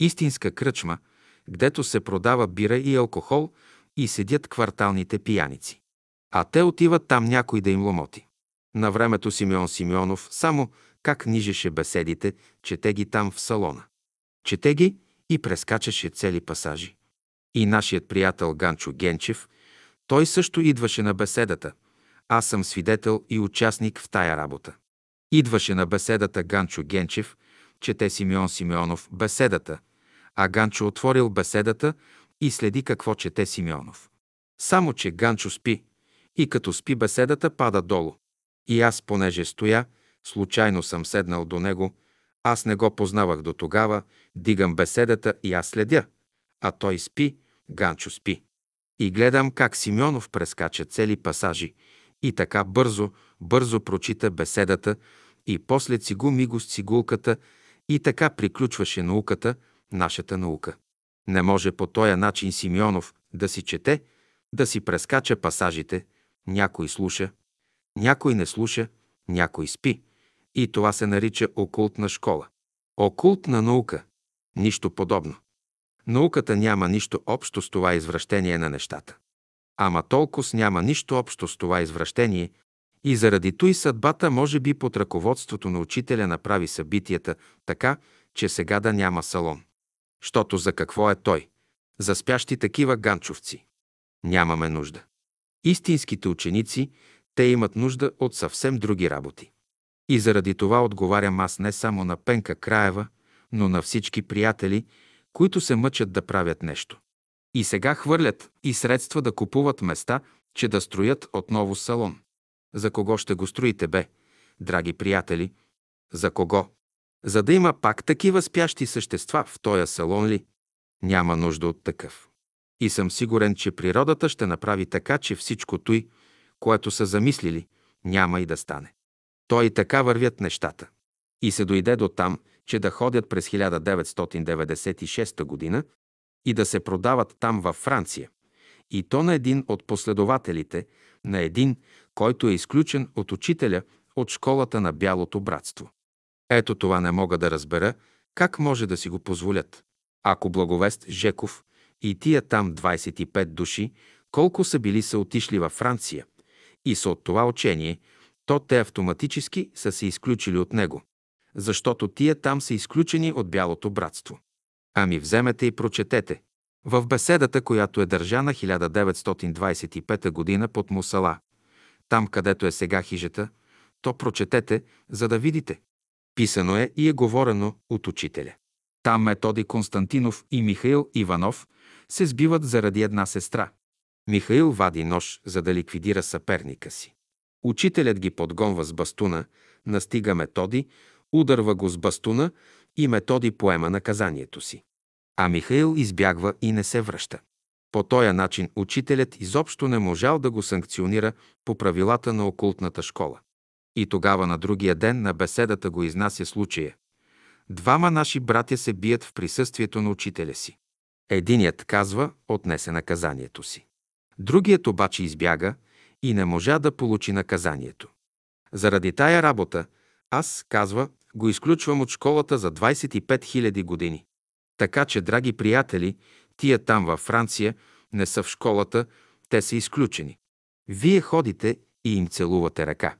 Истинска кръчма, гдето се продава бира и алкохол и седят кварталните пияници. А те отиват там някой да им ломоти. На времето Симеон Симеонов само как нижеше беседите, чете ги там в салона. Чете ги и прескачаше цели пасажи. И нашият приятел Ганчо Генчев, той също идваше на беседата. Аз съм свидетел и участник в тая работа. Идваше на беседата Ганчо Генчев, чете Симеон Симеонов беседата, а Ганчо отворил беседата и следи какво чете Симеонов. Само, че Ганчо спи и като спи беседата пада долу. И аз, понеже стоя, случайно съм седнал до него, аз не го познавах до тогава, дигам беседата и аз следя, а той спи, Ганчо спи. И гледам как Симеонов прескача цели пасажи и така бързо, бързо прочита беседата и после цигу миго с цигулката и така приключваше науката, нашата наука. Не може по този начин Симеонов да си чете, да си прескача пасажите, някой слуша, някой не слуша, някой спи. И това се нарича окултна школа. Окултна наука. Нищо подобно. Науката няма нищо общо с това извращение на нещата. Ама толкова няма нищо общо с това извращение и заради той съдбата може би под ръководството на учителя направи събитията така, че сега да няма салон. Щото за какво е той? За спящи такива ганчовци. Нямаме нужда. Истинските ученици, те имат нужда от съвсем други работи. И заради това отговарям аз не само на Пенка Краева, но на всички приятели, които се мъчат да правят нещо. И сега хвърлят и средства да купуват места, че да строят отново салон. За кого ще го строите, бе, драги приятели? За кого? За да има пак такива спящи същества в този салон ли? Няма нужда от такъв. И съм сигурен, че природата ще направи така, че всичко той, което са замислили, няма и да стане. Той и така вървят нещата. И се дойде до там, че да ходят през 1996 година и да се продават там във Франция. И то на един от последователите, на един, който е изключен от учителя от школата на Бялото братство. Ето това не мога да разбера, как може да си го позволят. Ако Благовест Жеков и тия там 25 души, колко са били са отишли във Франция и са от това учение, то те автоматически са се изключили от него, защото тия там са изключени от Бялото братство. Ами вземете и прочетете. В беседата, която е държана 1925 година под Мусала, там където е сега хижата, то прочетете, за да видите. Писано е и е говорено от учителя. Там Методи Константинов и Михаил Иванов се сбиват заради една сестра. Михаил вади нож, за да ликвидира съперника си. Учителят ги подгонва с бастуна, настига Методи, ударва го с бастуна и Методи поема наказанието си. А Михаил избягва и не се връща. По този начин учителят изобщо не можал да го санкционира по правилата на окултната школа. И тогава на другия ден на беседата го изнася случая. Двама наши братя се бият в присъствието на учителя си. Единият казва, отнесе наказанието си. Другият обаче избяга и не можа да получи наказанието. Заради тая работа, аз, казва, го изключвам от школата за 25 000 години. Така че, драги приятели, тия там във Франция не са в школата, те са изключени. Вие ходите и им целувате ръка.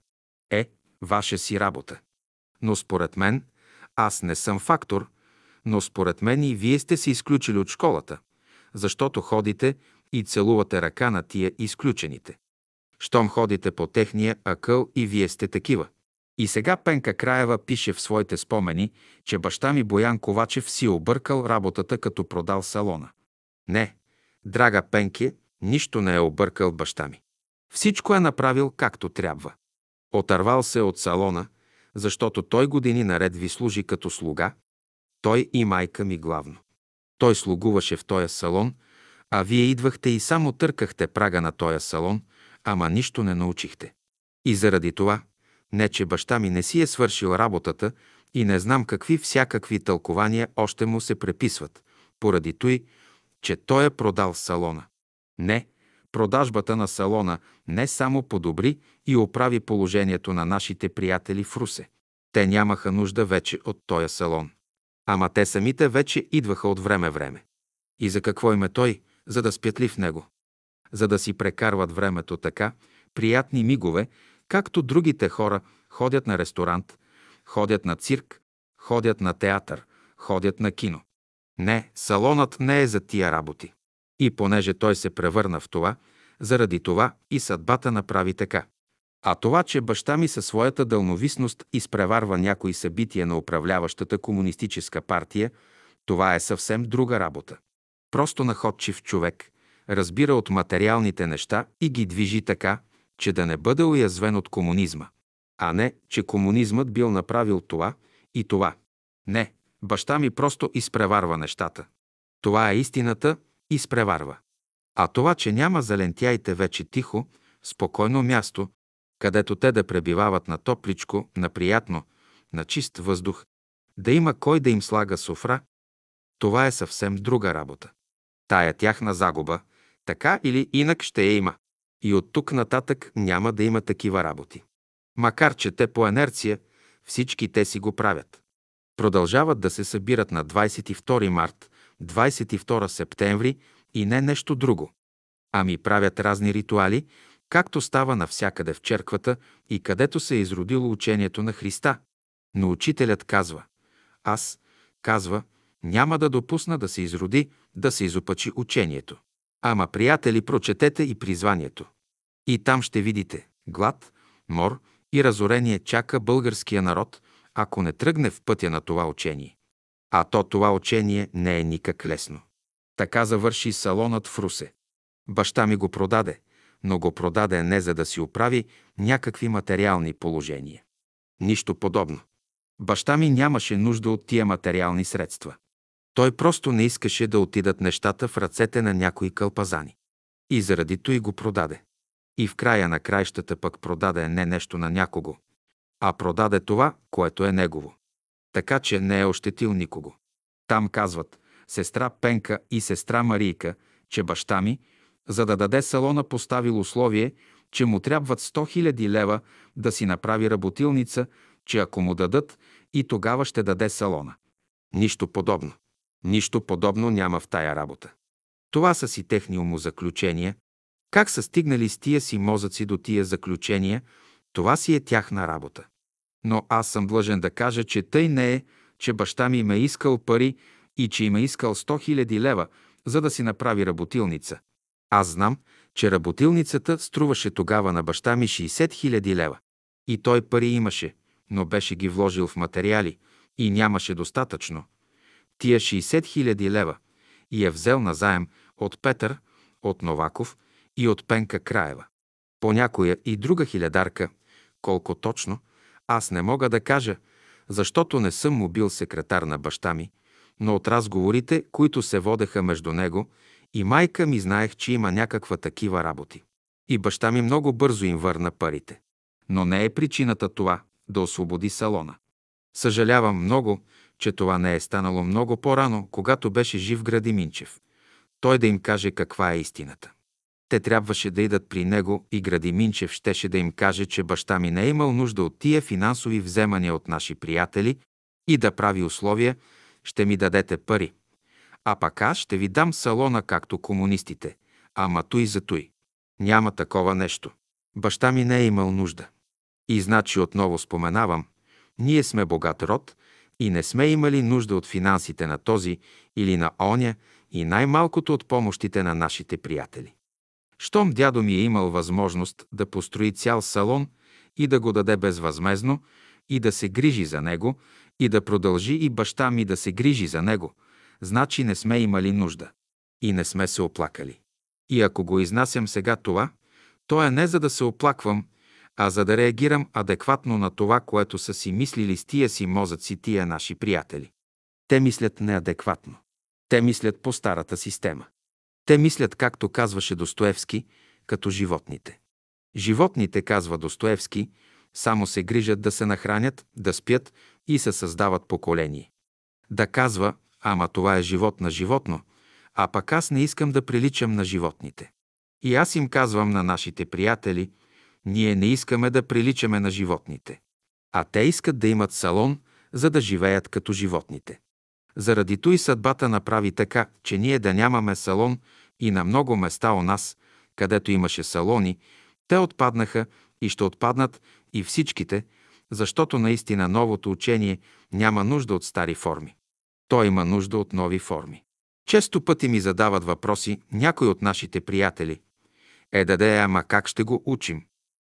Е, ваша си работа. Но според мен, аз не съм фактор, но според мен и вие сте се изключили от школата, защото ходите и целувате ръка на тия изключените. Щом ходите по техния акъл и вие сте такива. И сега Пенка Краева пише в своите спомени, че баща ми Боян Ковачев си объркал работата, като продал салона. Не, драга Пенке, нищо не е объркал баща ми. Всичко е направил както трябва. Отървал се от салона, защото той години наред ви служи като слуга, той и майка ми главно. Той слугуваше в този салон, а вие идвахте и само търкахте прага на този салон, ама нищо не научихте. И заради това, не че баща ми не си е свършил работата и не знам какви всякакви тълкования още му се преписват, поради той, че той е продал салона. Не, продажбата на салона не само подобри и оправи положението на нашите приятели в Русе. Те нямаха нужда вече от този салон. Ама те самите вече идваха от време-време. И за какво им е той, за да спятли в него? За да си прекарват времето така, приятни мигове, както другите хора ходят на ресторант, ходят на цирк, ходят на театър, ходят на кино. Не, салонът не е за тия работи. И понеже той се превърна в това, заради това и съдбата направи така. А това, че баща ми със своята дълновисност изпреварва някои събития на управляващата комунистическа партия, това е съвсем друга работа. Просто находчив човек, разбира от материалните неща и ги движи така, че да не бъде уязвен от комунизма. А не, че комунизмът бил направил това и това. Не, баща ми просто изпреварва нещата. Това е истината, изпреварва. А това, че няма за лентяйте вече тихо, спокойно място, където те да пребивават на топличко, на приятно, на чист въздух, да има кой да им слага софра, това е съвсем друга работа. Тая тяхна загуба, така или инак ще я има. И от тук нататък няма да има такива работи. Макар, че те по инерция, всички те си го правят. Продължават да се събират на 22 март, 22 септември и не нещо друго. Ами правят разни ритуали, както става навсякъде в черквата и където се е изродило учението на Христа. Но учителят казва, аз, казва, няма да допусна да се изроди, да се изопачи учението. Ама, приятели, прочетете и призванието. И там ще видите глад, мор и разорение чака българския народ, ако не тръгне в пътя на това учение. А то това учение не е никак лесно. Така завърши салонът в Русе. Баща ми го продаде, но го продаде не за да си оправи някакви материални положения. Нищо подобно. Баща ми нямаше нужда от тия материални средства. Той просто не искаше да отидат нещата в ръцете на някои кълпазани. И заради той го продаде. И в края на краищата пък продаде не нещо на някого, а продаде това, което е негово. Така че не е ощетил никого. Там казват сестра Пенка и сестра Марийка, че баща ми, за да даде салона, поставил условие, че му трябват 100 000 лева да си направи работилница, че ако му дадат, и тогава ще даде салона. Нищо подобно. Нищо подобно няма в тая работа. Това са си техни умозаключения. Как са стигнали с тия си мозъци до тия заключения, това си е тяхна работа. Но аз съм длъжен да кажа, че тъй не е, че баща ми ме искал пари и че има искал 100 000 лева, за да си направи работилница. Аз знам, че работилницата струваше тогава на баща ми 60 000 лева. И той пари имаше, но беше ги вложил в материали и нямаше достатъчно. Тия 60 000 лева и е взел назаем от Петър, от Новаков и от Пенка Краева. По някоя и друга хилядарка, колко точно, аз не мога да кажа, защото не съм му бил секретар на баща ми, но от разговорите, които се водеха между него и майка ми, знаех, че има някаква такива работи. И баща ми много бързо им върна парите. Но не е причината това да освободи салона. Съжалявам много, че това не е станало много по-рано, когато беше жив Гради Минчев. Той да им каже каква е истината. Те трябваше да идат при него и Гради Минчев щеше да им каже, че баща ми не е имал нужда от тия финансови вземания от наши приятели и да прави условия, ще ми дадете пари. А пак аз ще ви дам салона, както комунистите. Ама той за той. Няма такова нещо. Баща ми не е имал нужда. И значи отново споменавам, ние сме богат род и не сме имали нужда от финансите на този или на оня и най-малкото от помощите на нашите приятели. Щом дядо ми е имал възможност да построи цял салон и да го даде безвъзмезно и да се грижи за него, и да продължи и баща ми да се грижи за него, значи не сме имали нужда. И не сме се оплакали. И ако го изнасям сега това, то е не за да се оплаквам, а за да реагирам адекватно на това, което са си мислили с тия си мозъци тия наши приятели. Те мислят неадекватно. Те мислят по старата система. Те мислят, както казваше Достоевски, като животните. Животните, казва Достоевски, само се грижат да се нахранят, да спят и се създават поколение. Да казва, ама това е живот на животно, а пък аз не искам да приличам на животните. И аз им казвам на нашите приятели, ние не искаме да приличаме на животните. А те искат да имат салон, за да живеят като животните. Заради той съдбата направи така, че ние да нямаме салон и на много места у нас, където имаше салони, те отпаднаха и ще отпаднат и всичките, защото наистина новото учение няма нужда от стари форми. То има нужда от нови форми. Често пъти ми задават въпроси някои от нашите приятели. Е, даде, ама как ще го учим?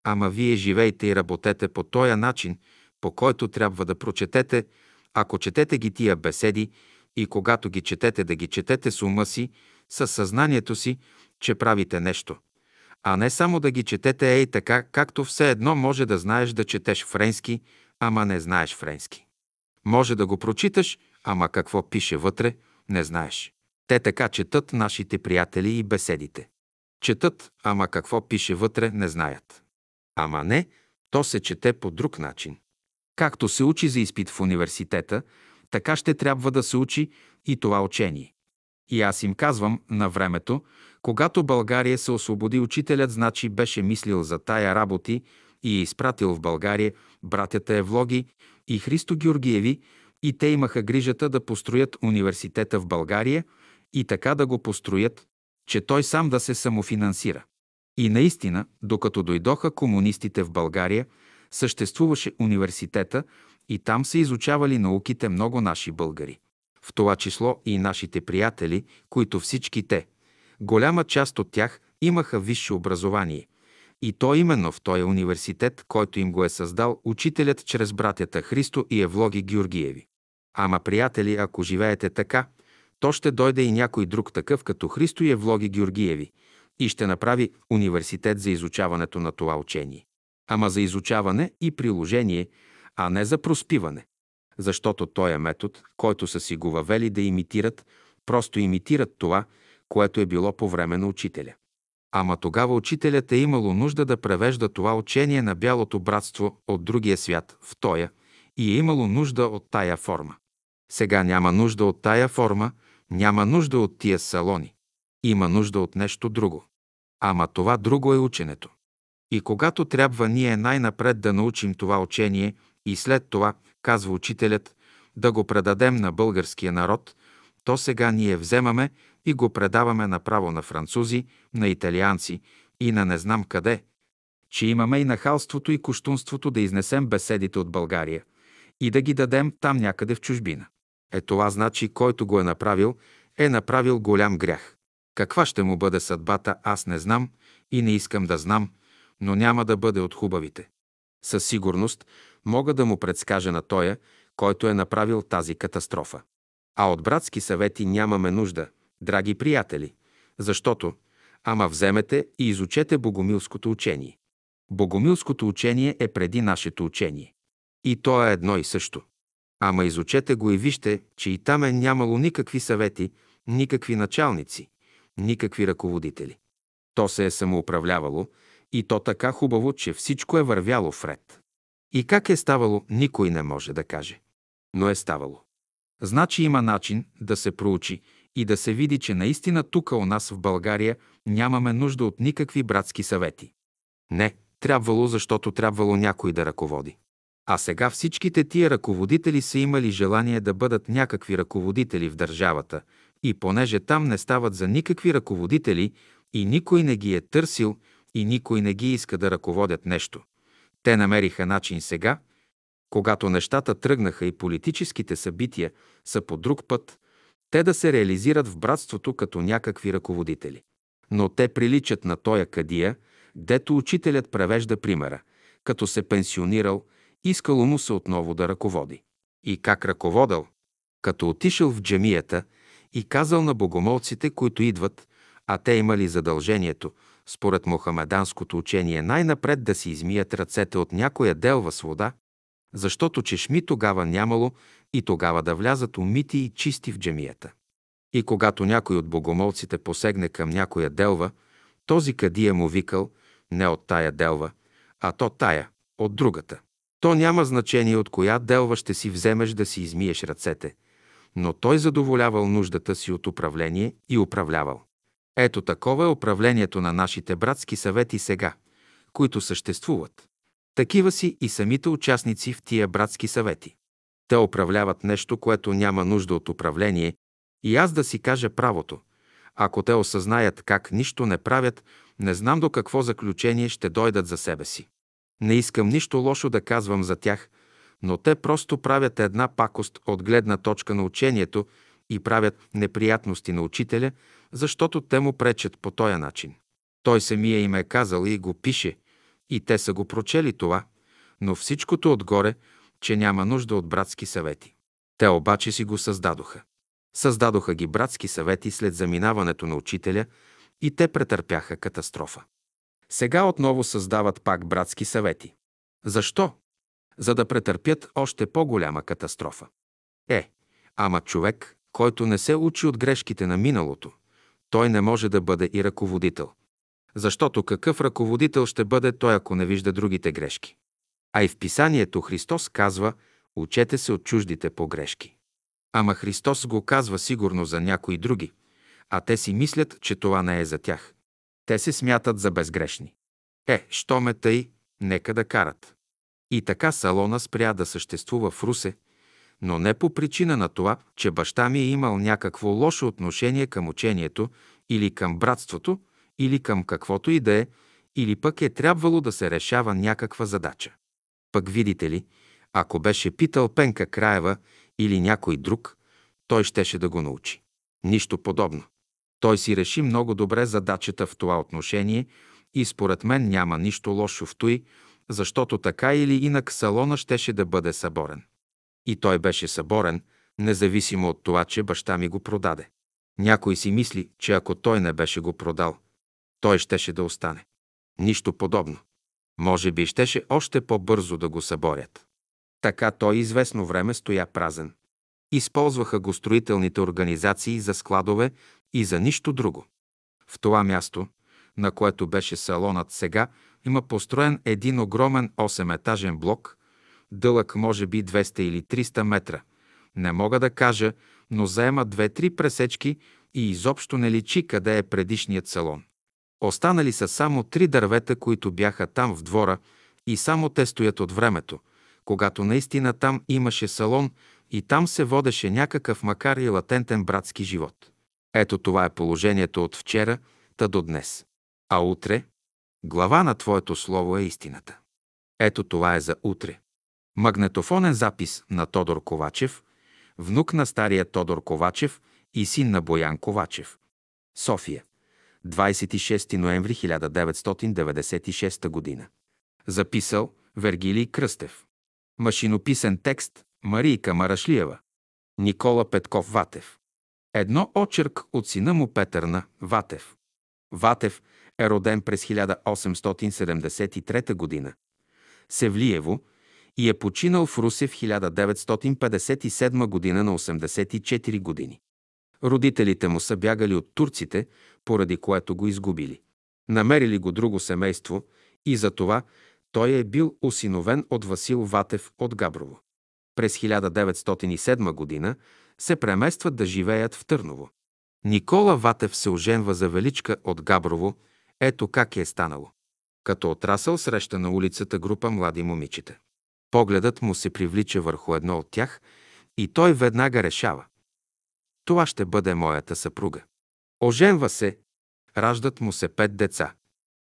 Ама вие живейте и работете по този начин, по който трябва да прочетете, ако четете ги тия беседи и когато ги четете, да ги четете с ума си, със съзнанието си, че правите нещо. А не само да ги четете ей така, както все едно може да знаеш да четеш френски, ама не знаеш френски. Може да го прочиташ, ама какво пише вътре, не знаеш. Те така четат нашите приятели и беседите. Четат, ама какво пише вътре, не знаят. Ама не, то се чете по друг начин. Както се учи за изпит в университета, така ще трябва да се учи и това учение. И аз им казвам на времето, когато България се освободи, учителят значи беше мислил за тая работи и е изпратил в България братята Евлоги и Христо Георгиеви и те имаха грижата да построят университета в България и така да го построят, че той сам да се самофинансира. И наистина, докато дойдоха комунистите в България, съществуваше университета и там се изучавали науките много наши българи. В това число и нашите приятели, които всички те, голяма част от тях имаха висше образование. И то именно в този университет, който им го е създал учителят чрез братята Христо и Евлоги Георгиеви. Ама, приятели, ако живеете така, то ще дойде и някой друг такъв като Христо и Евлоги Георгиеви и ще направи университет за изучаването на това учение. Ама за изучаване и приложение, а не за проспиване. Защото той е метод, който са си го въвели да имитират, просто имитират това, което е било по време на учителя. Ама тогава учителят е имало нужда да превежда това учение на бялото братство от другия свят в тоя и е имало нужда от тая форма. Сега няма нужда от тая форма, няма нужда от тия салони. Има нужда от нещо друго. Ама това друго е ученето. И когато трябва ние най-напред да научим това учение и след това, казва учителят, да го предадем на българския народ, то сега ние вземаме и го предаваме направо на французи, на италианци и на не знам къде, че имаме и нахалството и куштунството да изнесем беседите от България и да ги дадем там някъде в чужбина. Е това значи, който го е направил, е направил голям грях. Каква ще му бъде съдбата, аз не знам и не искам да знам, но няма да бъде от хубавите. Със сигурност мога да му предскажа на тоя, който е направил тази катастрофа. А от братски съвети нямаме нужда, драги приятели, защото, ама вземете и изучете богомилското учение. Богомилското учение е преди нашето учение. И то е едно и също. Ама изучете го и вижте, че и там е нямало никакви съвети, никакви началници, никакви ръководители. То се е самоуправлявало и то така хубаво, че всичко е вървяло в ред. И как е ставало, никой не може да каже. Но е ставало. Значи има начин да се проучи и да се види, че наистина тук у нас в България нямаме нужда от никакви братски съвети. Не, трябвало, защото трябвало някой да ръководи. А сега всичките тия ръководители са имали желание да бъдат някакви ръководители в държавата и понеже там не стават за никакви ръководители и никой не ги е търсил и никой не ги иска да ръководят нещо, те намериха начин сега, когато нещата тръгнаха и политическите събития са по друг път, те да се реализират в братството като някакви ръководители. Но те приличат на тоя кадия, дето учителят превежда примера, като се пенсионирал, искало му се отново да ръководи. И как ръководал? Като отишъл в джемията и казал на богомолците, които идват, а те имали задължението според мохамеданското учение, най-напред да си измият ръцете от някоя делва с вода, защото чешми тогава нямало и тогава да влязат умити и чисти в джемията. И когато някой от богомолците посегне към някоя делва, този кадия му викал не от тая делва, а то тая, от другата. То няма значение от коя делва ще си вземеш да си измиеш ръцете, но той задоволявал нуждата си от управление и управлявал. Ето такова е управлението на нашите братски съвети сега, които съществуват. Такива си и самите участници в тия братски съвети. Те управляват нещо, което няма нужда от управление, и аз да си кажа правото. Ако те осъзнаят как нищо не правят, не знам до какво заключение ще дойдат за себе си. Не искам нищо лошо да казвам за тях, но те просто правят една пакост от гледна точка на учението и правят неприятности на учителя, защото те му пречат по този начин. Той самия им е казал и го пише, и те са го прочели това, но всичкото отгоре, че няма нужда от братски съвети. Те обаче си го създадоха. Създадоха ги братски съвети след заминаването на учителя и те претърпяха катастрофа. Сега отново създават пак братски съвети. Защо? За да претърпят още по-голяма катастрофа. Е, ама човек, който не се учи от грешките на миналото, той не може да бъде и ръководител. Защото какъв ръководител ще бъде той, ако не вижда другите грешки? А и в писанието Христос казва «Учете се от чуждите погрешки». Ама Христос го казва сигурно за някои други, а те си мислят, че това не е за тях. Те се смятат за безгрешни. Е, що ме тъй, нека да карат. И така салона спря да съществува в Русе, но не по причина на това, че баща ми е имал някакво лошо отношение към учението или към братството, или към каквото и да е, или пък е трябвало да се решава някаква задача. Пък видите ли, ако беше питал Пенка Краева или някой друг, той щеше да го научи. Нищо подобно. Той си реши много добре задачата в това отношение и според мен няма нищо лошо в той, защото така или инак салона щеше да бъде съборен. И той беше съборен, независимо от това, че баща ми го продаде. Някой си мисли, че ако той не беше го продал, той щеше да остане. Нищо подобно. Може би щеше още по-бързо да го съборят. Така той известно време стоя празен. Използваха го строителните организации за складове и за нищо друго. В това място, на което беше салонът сега, има построен един огромен 8-етажен блок, дълъг може би 200 или 300 метра. Не мога да кажа, но заема две-три пресечки и изобщо не личи къде е предишният салон. Останали са само три дървета, които бяха там в двора и само те стоят от времето, когато наистина там имаше салон и там се водеше някакъв макар и латентен братски живот. Ето това е положението от вчера, та до днес. А утре? Глава на Твоето Слово е истината. Ето това е за утре. Магнетофонен запис на Тодор Ковачев, внук на стария Тодор Ковачев и син на Боян Ковачев. София. 26 ноември 1996 г. Записал Вергилий Кръстев. Машинописен текст Марийка Марашлиева. Никола Петков Ватев. Едно очерк от сина му Петърна Ватев. Ватев е роден през 1873 г. Севлиево и е починал в Русе в 1957 г. на 84 години. Родителите му са бягали от турците, поради което го изгубили. Намерили го друго семейство и за това той е бил осиновен от Васил Ватев от Габрово. През 1907 година се преместват да живеят в Търново. Никола Ватев се оженва за величка от Габрово, ето как е станало. Като отрасъл среща на улицата група млади момичета. Погледът му се привлича върху едно от тях и той веднага решава. Това ще бъде моята съпруга. Оженва се, раждат му се пет деца.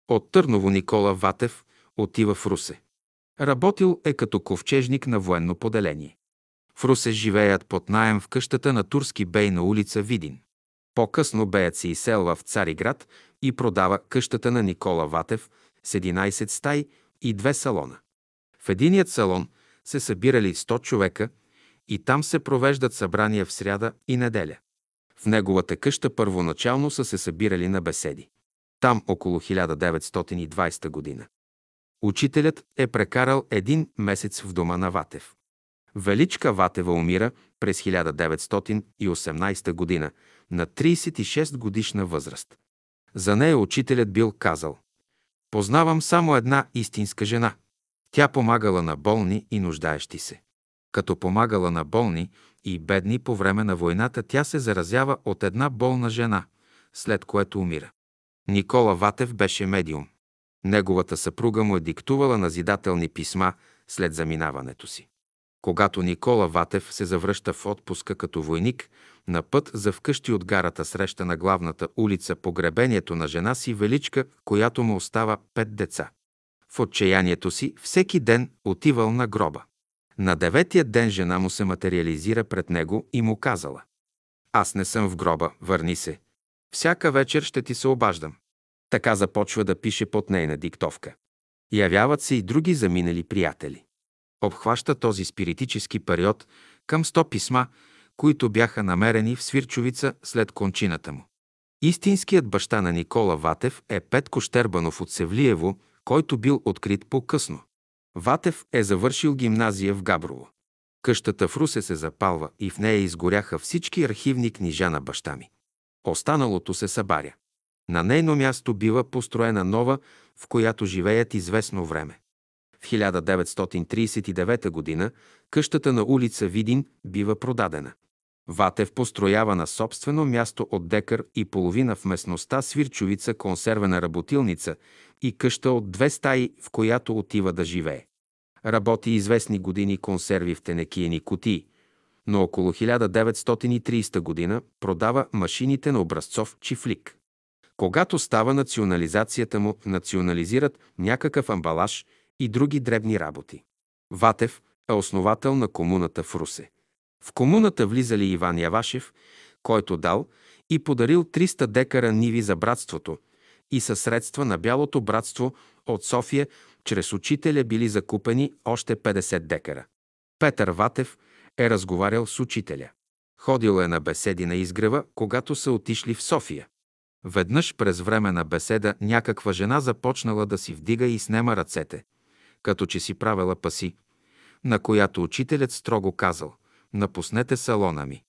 От Търново Никола Ватев отива в Русе. Работил е като ковчежник на военно поделение. В Русе живеят под наем в къщата на турски бей на улица Видин. По-късно беят се изселва в Цариград и продава къщата на Никола Ватев с 11 стаи и две салона. В единият салон се събирали 100 човека и там се провеждат събрания в сряда и неделя. В неговата къща първоначално са се събирали на беседи. Там около 1920 година. Учителят е прекарал един месец в дома на Ватев. Величка Ватева умира през 1918 година на 36 годишна възраст. За нея учителят бил казал Познавам само една истинска жена. Тя помагала на болни и нуждаещи се. Като помагала на болни и бедни по време на войната, тя се заразява от една болна жена, след което умира. Никола Ватев беше медиум. Неговата съпруга му е диктувала назидателни писма след заминаването си. Когато Никола Ватев се завръща в отпуска като войник, на път за вкъщи от гарата среща на главната улица погребението на жена си Величка, която му остава пет деца. В отчаянието си всеки ден отивал на гроба. На деветия ден жена му се материализира пред него и му казала «Аз не съм в гроба, върни се. Всяка вечер ще ти се обаждам». Така започва да пише под нейна диктовка. Явяват се и други заминали приятели. Обхваща този спиритически период към 100 писма, които бяха намерени в Свирчовица след кончината му. Истинският баща на Никола Ватев е Петко Щербанов от Севлиево, който бил открит по-късно. Ватев е завършил гимназия в Габрово. Къщата в Русе се запалва и в нея изгоряха всички архивни книжа на баща ми. Останалото се събаря. На нейно място бива построена нова, в която живеят известно време. В 1939 г. къщата на улица Видин бива продадена. Ватев построява на собствено място от декар и половина в местността Свирчовица консервена работилница и къща от две стаи, в която отива да живее. Работи известни години консерви в тенекиени кутии, но около 1930 година продава машините на образцов чифлик. Когато става национализацията му, национализират някакъв амбалаж и други дребни работи. Ватев е основател на комуната в Русе. В комуната влизали Иван Явашев, който дал и подарил 300 декара ниви за братството и със средства на Бялото братство от София чрез учителя били закупени още 50 декара. Петър Ватев е разговарял с учителя. Ходил е на беседи на изгрева, когато са отишли в София. Веднъж през време на беседа някаква жена започнала да си вдига и снема ръцете, като че си правила паси, на която учителят строго казал «Напуснете салона ми».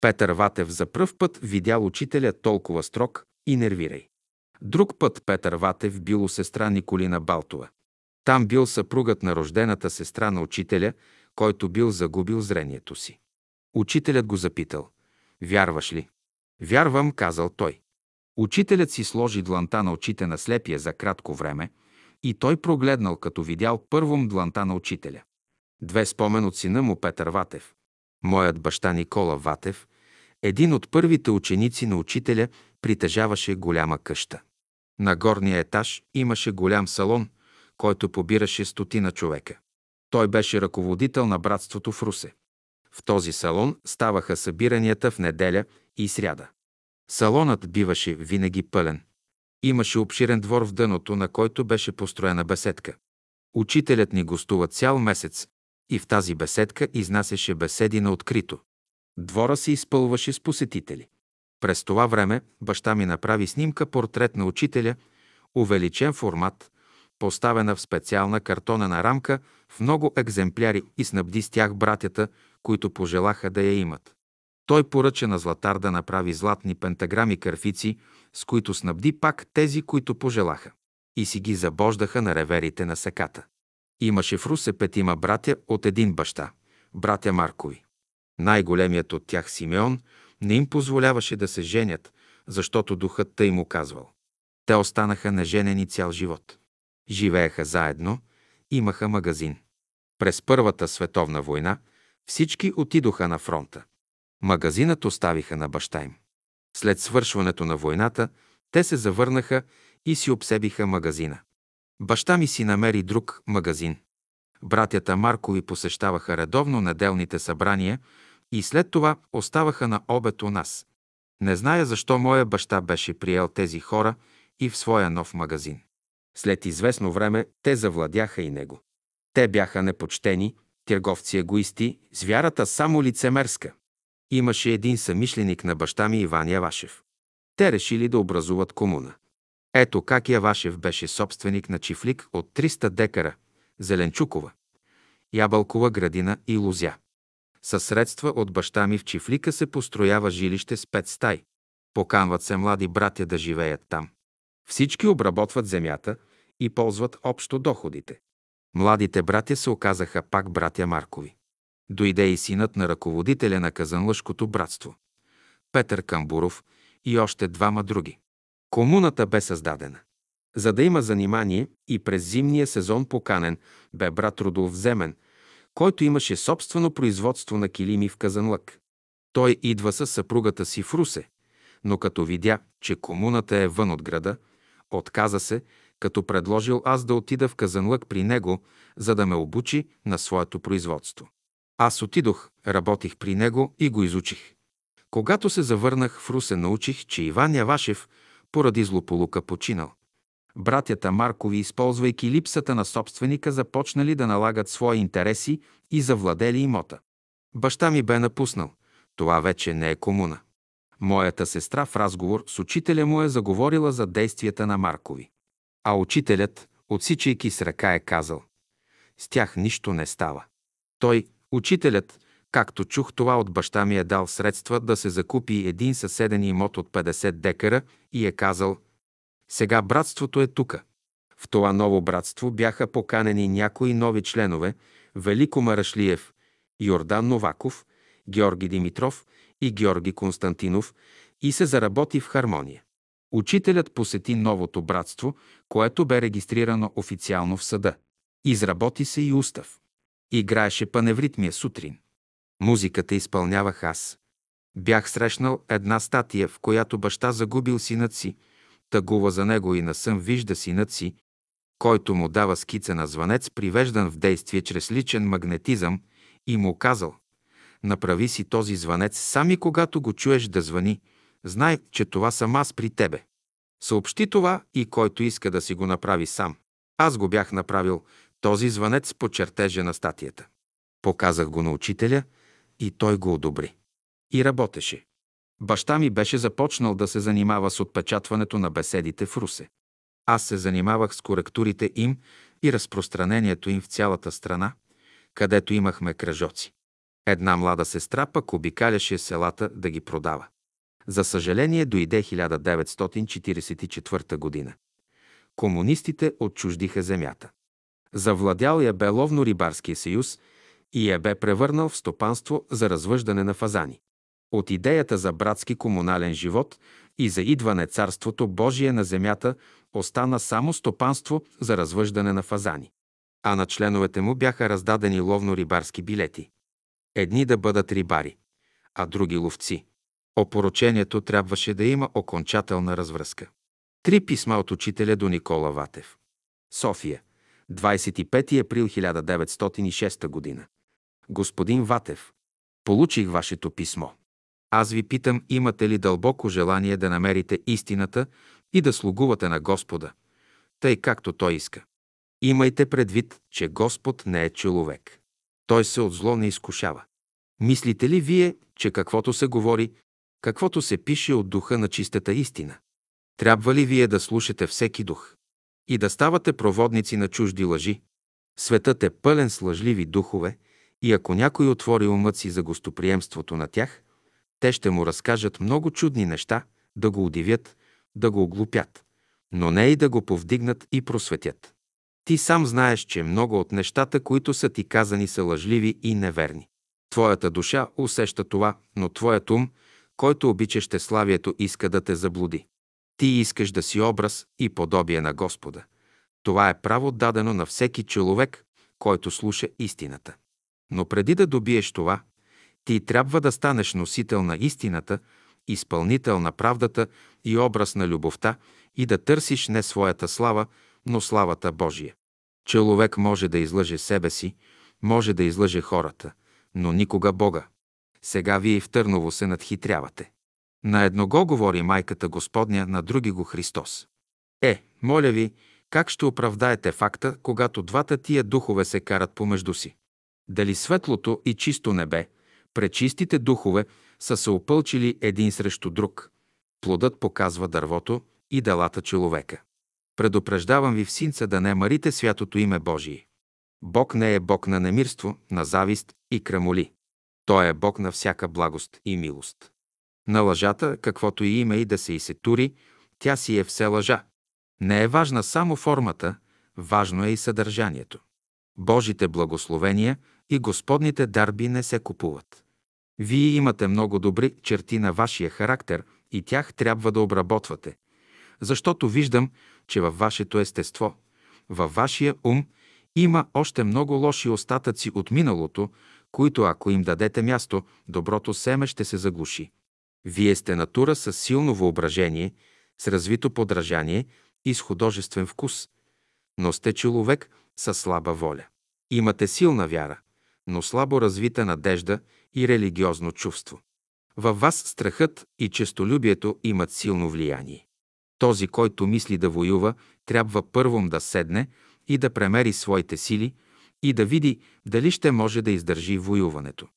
Петър Ватев за пръв път видял учителя толкова строг и нервирай. Друг път Петър Ватев бил у сестра Николина Балтова. Там бил съпругът на рождената сестра на учителя, който бил загубил зрението си. Учителят го запитал. Вярваш ли? Вярвам, казал той. Учителят си сложи дланта на очите на слепия за кратко време и той прогледнал, като видял първом дланта на учителя. Две спомен от сина му Петър Ватев. Моят баща Никола Ватев, един от първите ученици на учителя, притежаваше голяма къща. На горния етаж имаше голям салон, който побираше стотина човека. Той беше ръководител на братството в Русе. В този салон ставаха събиранията в неделя и сряда. Салонът биваше винаги пълен. Имаше обширен двор в дъното, на който беше построена беседка. Учителят ни гостува цял месец и в тази беседка изнасяше беседи на открито. Двора се изпълваше с посетители. През това време баща ми направи снимка портрет на учителя, увеличен формат, поставена в специална картонена рамка в много екземпляри и снабди с тях братята, които пожелаха да я имат. Той поръча на Златар да направи златни пентаграми кърфици, с които снабди пак тези, които пожелаха. И си ги забождаха на реверите на секата. Имаше в Русе петима братя от един баща, братя Маркови. Най-големият от тях, Симеон, не им позволяваше да се женят, защото духът тъй му казвал. Те останаха неженени цял живот. Живееха заедно, имаха магазин. През Първата световна война всички отидоха на фронта. Магазинът оставиха на баща им. След свършването на войната, те се завърнаха и си обсебиха магазина. Баща ми си намери друг магазин. Братята Маркови посещаваха редовно неделните събрания и след това оставаха на обед у нас. Не зная защо моя баща беше приел тези хора и в своя нов магазин. След известно време те завладяха и него. Те бяха непочтени, търговци егоисти, с вярата само лицемерска. Имаше един самишленик на баща ми Иван Явашев. Те решили да образуват комуна. Ето как Явашев беше собственик на чифлик от 300 декара, Зеленчукова, Ябълкова градина и Лузя. Със средства от баща ми в чифлика се построява жилище с пет стай. Поканват се млади братя да живеят там. Всички обработват земята и ползват общо доходите. Младите братя се оказаха пак братя Маркови. Дойде и синът на ръководителя на Казанлъшкото братство. Петър Камбуров и още двама други. Комуната бе създадена. За да има занимание и през зимния сезон поканен бе брат Рудолф Земен, който имаше собствено производство на килими в Казанлък. Той идва със съпругата си в Русе, но като видя, че комуната е вън от града, отказа се, като предложил аз да отида в Казанлък при него, за да ме обучи на своето производство. Аз отидох, работих при него и го изучих. Когато се завърнах в Русе, научих, че Иван Явашев поради злополука починал. Братята Маркови, използвайки липсата на собственика, започнали да налагат свои интереси и завладели имота. Баща ми бе напуснал. Това вече не е комуна. Моята сестра в разговор с учителя му е заговорила за действията на Маркови. А учителят, отсичайки с ръка, е казал «С тях нищо не става». Той, учителят, както чух това от баща ми, е дал средства да се закупи един съседен имот от 50 декара и е казал «Сега братството е тука». В това ново братство бяха поканени някои нови членове Велико Марашлиев, Йордан Новаков, Георги Димитров и Георги Константинов и се заработи в хармония. Учителят посети новото братство, което бе регистрирано официално в съда. Изработи се и устав. Играеше паневритмия сутрин. Музиката изпълнявах аз. Бях срещнал една статия, в която баща загубил синът си, тъгува за него и на сън вижда синът си, който му дава скица на звънец, привеждан в действие чрез личен магнетизъм и му казал «Направи си този звънец сами когато го чуеш да звъни, знай, че това съм аз при тебе. Съобщи това и който иска да си го направи сам. Аз го бях направил, този звънец по чертежа на статията. Показах го на учителя и той го одобри. И работеше. Баща ми беше започнал да се занимава с отпечатването на беседите в Русе. Аз се занимавах с коректурите им и разпространението им в цялата страна, където имахме кръжоци. Една млада сестра пък обикаляше селата да ги продава. За съжаление дойде 1944 година. Комунистите отчуждиха земята. Завладял я бе ловно-рибарския съюз и я бе превърнал в стопанство за развъждане на фазани. От идеята за братски комунален живот и за идване Царството Божие на земята остана само стопанство за развъждане на фазани. А на членовете му бяха раздадени ловно-рибарски билети. Едни да бъдат рибари, а други ловци. Опоручението трябваше да има окончателна развръзка. Три писма от учителя до Никола Ватев. София, 25 април 1906 година. Господин Ватев, получих вашето писмо. Аз ви питам, имате ли дълбоко желание да намерите истината и да слугувате на Господа, тъй както Той иска. Имайте предвид, че Господ не е човек. Той се от зло не изкушава. Мислите ли вие, че каквото се говори, каквото се пише от духа на чистата истина? Трябва ли вие да слушате всеки дух и да ставате проводници на чужди лъжи? Светът е пълен с лъжливи духове и ако някой отвори умът си за гостоприемството на тях, те ще му разкажат много чудни неща, да го удивят, да го оглупят, но не и да го повдигнат и просветят. Ти сам знаеш, че много от нещата, които са ти казани, са лъжливи и неверни. Твоята душа усеща това, но твоят ум, който обича щеславието, иска да те заблуди. Ти искаш да си образ и подобие на Господа. Това е право дадено на всеки човек, който слуша истината. Но преди да добиеш това, ти трябва да станеш носител на истината, изпълнител на правдата и образ на любовта и да търсиш не своята слава, но славата Божия. Човек може да излъже себе си, може да излъже хората, но никога Бога. Сега вие в Търново се надхитрявате. На едного говори майката Господня, на други го Христос. Е, моля ви, как ще оправдаете факта, когато двата тия духове се карат помежду си? Дали светлото и чисто небе, пречистите духове са се опълчили един срещу друг. Плодът показва дървото и делата човека. Предупреждавам ви в синца да не марите святото име Божие. Бог не е Бог на немирство, на завист и крамоли. Той е Бог на всяка благост и милост. На лъжата, каквото и име и да се и се тури, тя си е все лъжа. Не е важна само формата, важно е и съдържанието. Божите благословения и Господните дарби не се купуват. Вие имате много добри черти на вашия характер и тях трябва да обработвате, защото виждам, че във вашето естество, във вашия ум има още много лоши остатъци от миналото, които ако им дадете място, доброто семе ще се заглуши. Вие сте натура с силно въображение, с развито подражание и с художествен вкус, но сте човек със слаба воля. Имате силна вяра, но слабо развита надежда и религиозно чувство. Във вас страхът и честолюбието имат силно влияние. Този, който мисли да воюва, трябва първом да седне и да премери своите сили и да види дали ще може да издържи воюването.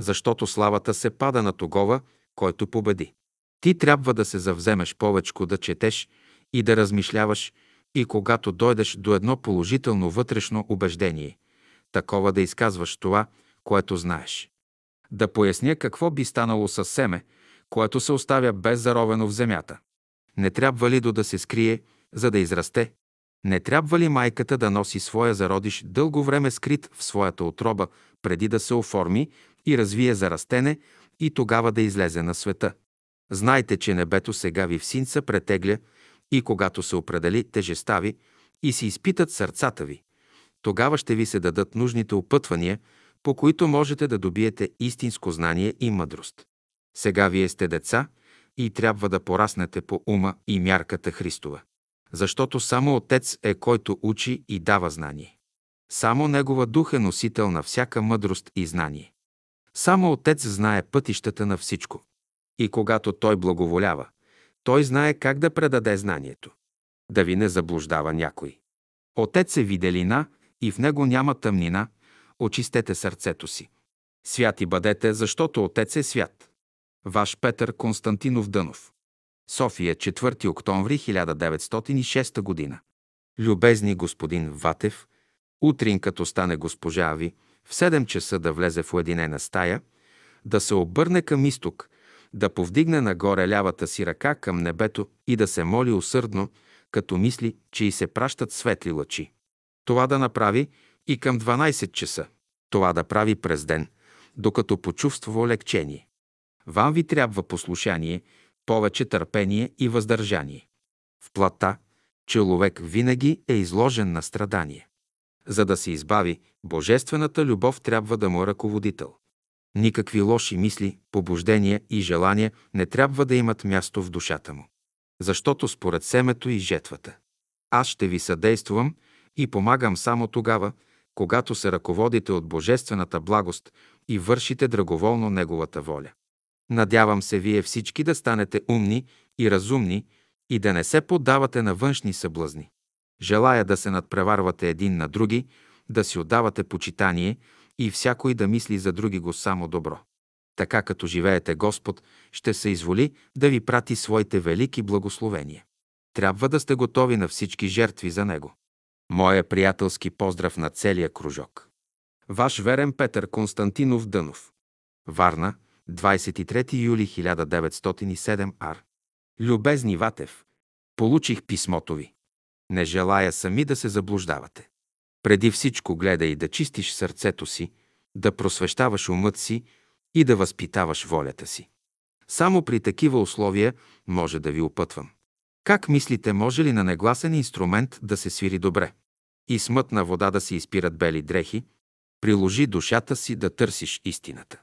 Защото славата се пада на тогова, който победи. Ти трябва да се завземеш повечко да четеш и да размишляваш и когато дойдеш до едно положително вътрешно убеждение, такова да изказваш това, което знаеш. Да поясня какво би станало с семе, което се оставя беззаровено в земята. Не трябва ли до да се скрие, за да израсте? Не трябва ли майката да носи своя зародиш дълго време скрит в своята отроба, преди да се оформи и развие за растене и тогава да излезе на света? Знайте, че небето сега ви в синца претегля и когато се определи тежеста ви и се изпитат сърцата ви, тогава ще ви се дадат нужните опътвания, по които можете да добиете истинско знание и мъдрост. Сега вие сте деца и трябва да пораснете по ума и мярката Христова. Защото само Отец е който учи и дава знание. Само Негова дух е носител на всяка мъдрост и знание. Само Отец знае пътищата на всичко. И когато Той благоволява, Той знае как да предаде знанието. Да ви не заблуждава някой. Отец е виделина и в него няма тъмнина, очистете сърцето си. Святи бъдете, защото Отец е свят. Ваш Петър Константинов Дънов. София, 4 октомври 1906 година. Любезни господин Ватев, утрин като стане госпожа Ави, в 7 часа да влезе в уединена стая, да се обърне към изток, да повдигне нагоре лявата си ръка към небето и да се моли усърдно, като мисли, че и се пращат светли лъчи. Това да направи и към 12 часа. Това да прави през ден, докато почувства легчение. Вам ви трябва послушание, повече търпение и въздържание. В плата човек винаги е изложен на страдание. За да се избави, божествената любов трябва да му е ръководител. Никакви лоши мисли, побуждения и желания не трябва да имат място в душата му. Защото според семето и жетвата. Аз ще ви съдействам и помагам само тогава, когато се ръководите от божествената благост и вършите драговолно Неговата воля. Надявам се вие всички да станете умни и разумни и да не се поддавате на външни съблазни. Желая да се надпреварвате един на други, да си отдавате почитание и всякой да мисли за други го само добро. Така като живеете Господ, ще се изволи да ви прати своите велики благословения. Трябва да сте готови на всички жертви за Него. Моя приятелски поздрав на целия кружок. Ваш верен Петър Константинов Дънов. Варна, 23 юли 1907 ар. Любезни Ватев, получих писмото ви. Не желая сами да се заблуждавате. Преди всичко гледай да чистиш сърцето си, да просвещаваш умът си и да възпитаваш волята си. Само при такива условия може да ви опътвам. Как мислите, може ли на негласен инструмент да се свири добре? И с мътна вода да се изпират бели дрехи? Приложи душата си да търсиш истината.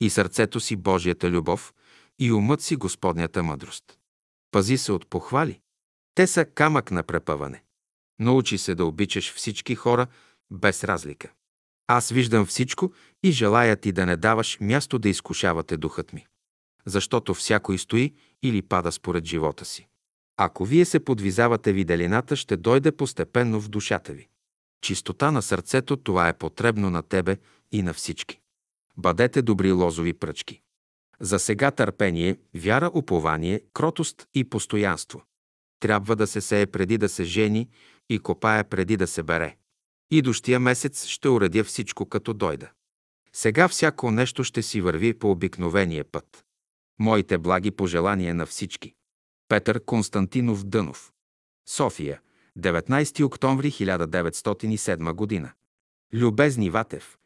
И сърцето си Божията любов, и умът си Господнята мъдрост. Пази се от похвали. Те са камък на препъване. Научи се да обичаш всички хора без разлика. Аз виждам всичко и желая ти да не даваш място да изкушавате духът ми. Защото всяко стои или пада според живота си. Ако вие се подвизавате виделината, ще дойде постепенно в душата ви. Чистота на сърцето, това е потребно на тебе и на всички. Бъдете добри лозови пръчки. За сега търпение, вяра, упование, кротост и постоянство. Трябва да се сее преди да се жени и копае преди да се бере. Идущия месец ще уредя всичко като дойда. Сега всяко нещо ще си върви по обикновения път. Моите благи пожелания на всички. Петър Константинов Дънов. София, 19 октомври 1907 година. Любезни Ватев,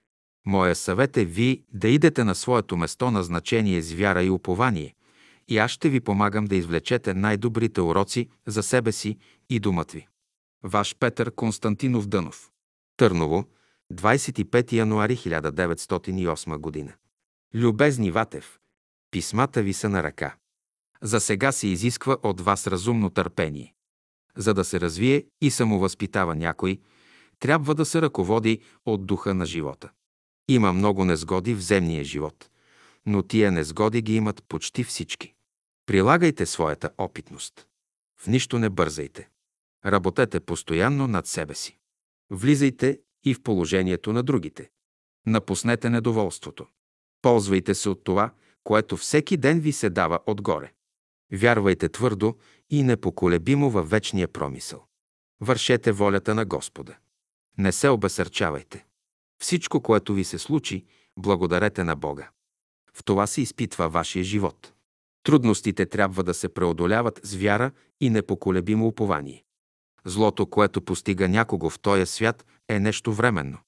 моя съвет е ви да идете на своето место на значение с вяра и упование, и аз ще ви помагам да извлечете най-добрите уроци за себе си и думът ви. Ваш Петър Константинов Дънов. Търново, 25 януари 1908 година. Любезни Ватев, писмата ви са на ръка. За сега се изисква от вас разумно търпение. За да се развие и самовъзпитава някой, трябва да се ръководи от духа на живота. Има много незгоди в земния живот, но тия незгоди ги имат почти всички. Прилагайте своята опитност. В нищо не бързайте. Работете постоянно над себе си. Влизайте и в положението на другите. Напуснете недоволството. Ползвайте се от това, което всеки ден ви се дава отгоре. Вярвайте твърдо и непоколебимо във вечния промисъл. Вършете волята на Господа. Не се обесърчавайте. Всичко, което ви се случи, благодарете на Бога. В това се изпитва вашия живот. Трудностите трябва да се преодоляват с вяра и непоколебимо упование. Злото, което постига някого в този свят, е нещо временно.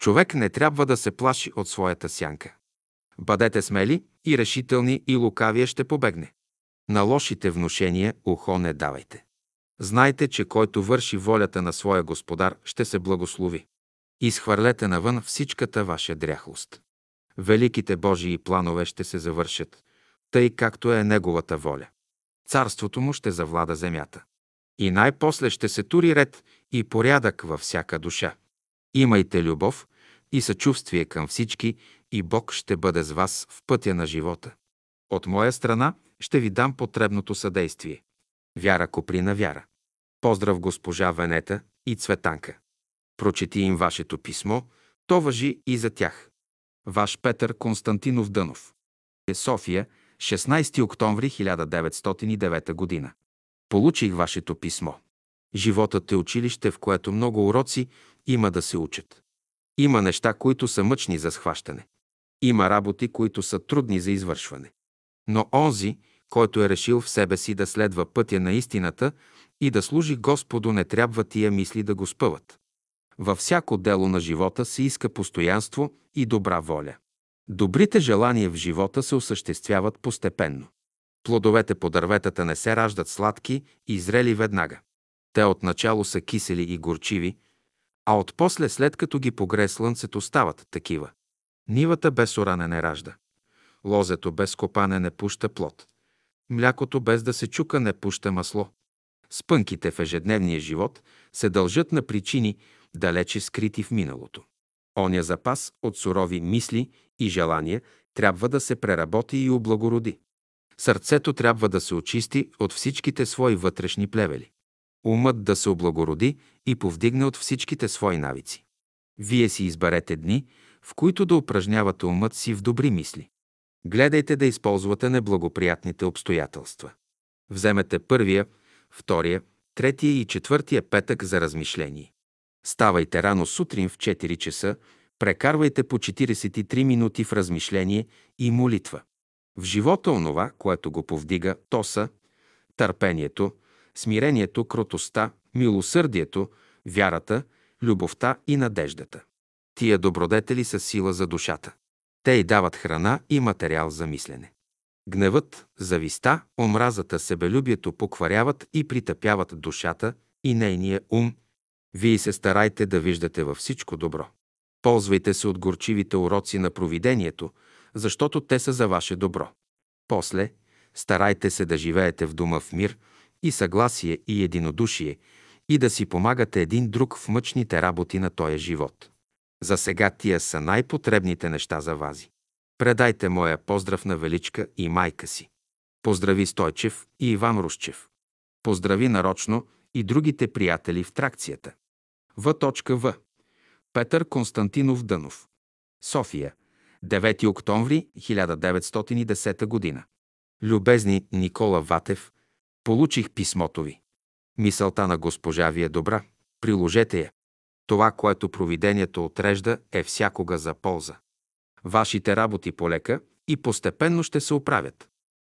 Човек не трябва да се плаши от своята сянка. Бъдете смели и решителни и лукавия ще побегне. На лошите внушения ухо не давайте. Знайте, че който върши волята на своя господар, ще се благослови. Изхвърлете навън всичката ваша дряхлост. Великите Божии планове ще се завършат, тъй както е Неговата воля. Царството му ще завлада земята. И най-после ще се тури ред и порядък във всяка душа. Имайте любов и съчувствие към всички и Бог ще бъде с вас в пътя на живота. От моя страна ще ви дам потребното съдействие. Вяра Коприна Вяра. Поздрав госпожа Венета и Цветанка. Прочети им вашето писмо, то въжи и за тях. Ваш Петър Константинов Дънов. София, 16 октомври 1909 година. Получих вашето писмо. Животът е училище, в което много уроци има да се учат. Има неща, които са мъчни за схващане. Има работи, които са трудни за извършване. Но онзи, който е решил в себе си да следва пътя на истината и да служи Господу, не трябва тия мисли да го спъват. Във всяко дело на живота се иска постоянство и добра воля. Добрите желания в живота се осъществяват постепенно. Плодовете по дърветата не се раждат сладки и зрели веднага. Те отначало са кисели и горчиви, а отпосле, след като ги погре слънцето, стават такива. Нивата без оране не ражда. Лозето без копане не пуща плод. Млякото без да се чука не пуща масло. Спънките в ежедневния живот се дължат на причини, далече скрити в миналото. Оня запас от сурови мисли и желания трябва да се преработи и облагороди. Сърцето трябва да се очисти от всичките свои вътрешни плевели. Умът да се облагороди и повдигне от всичките свои навици. Вие си изберете дни, в които да упражнявате умът си в добри мисли. Гледайте да използвате неблагоприятните обстоятелства. Вземете първия, втория, третия и четвъртия петък за размишление. Ставайте рано сутрин в 4 часа, прекарвайте по 43 минути в размишление и молитва. В живота онова, което го повдига, то са търпението, смирението, кротостта, милосърдието, вярата, любовта и надеждата. Тия добродетели са сила за душата. Те й дават храна и материал за мислене. Гневът, зависта, омразата, себелюбието покваряват и притъпяват душата и нейния ум. Вие се старайте да виждате във всичко добро. Ползвайте се от горчивите уроци на провидението, защото те са за ваше добро. После, старайте се да живеете в дома в мир и съгласие и единодушие и да си помагате един друг в мъчните работи на този живот. За сега тия са най-потребните неща за вази. Предайте моя поздрав на Величка и майка си. Поздрави Стойчев и Иван Русчев. Поздрави нарочно и другите приятели в тракцията. В. В. Петър Константинов Дънов. София. 9 октомври 1910 г. Любезни Никола Ватев, получих писмото ви. Мисълта на госпожа ви е добра. Приложете я. Това, което провидението отрежда, е всякога за полза. Вашите работи полека и постепенно ще се оправят.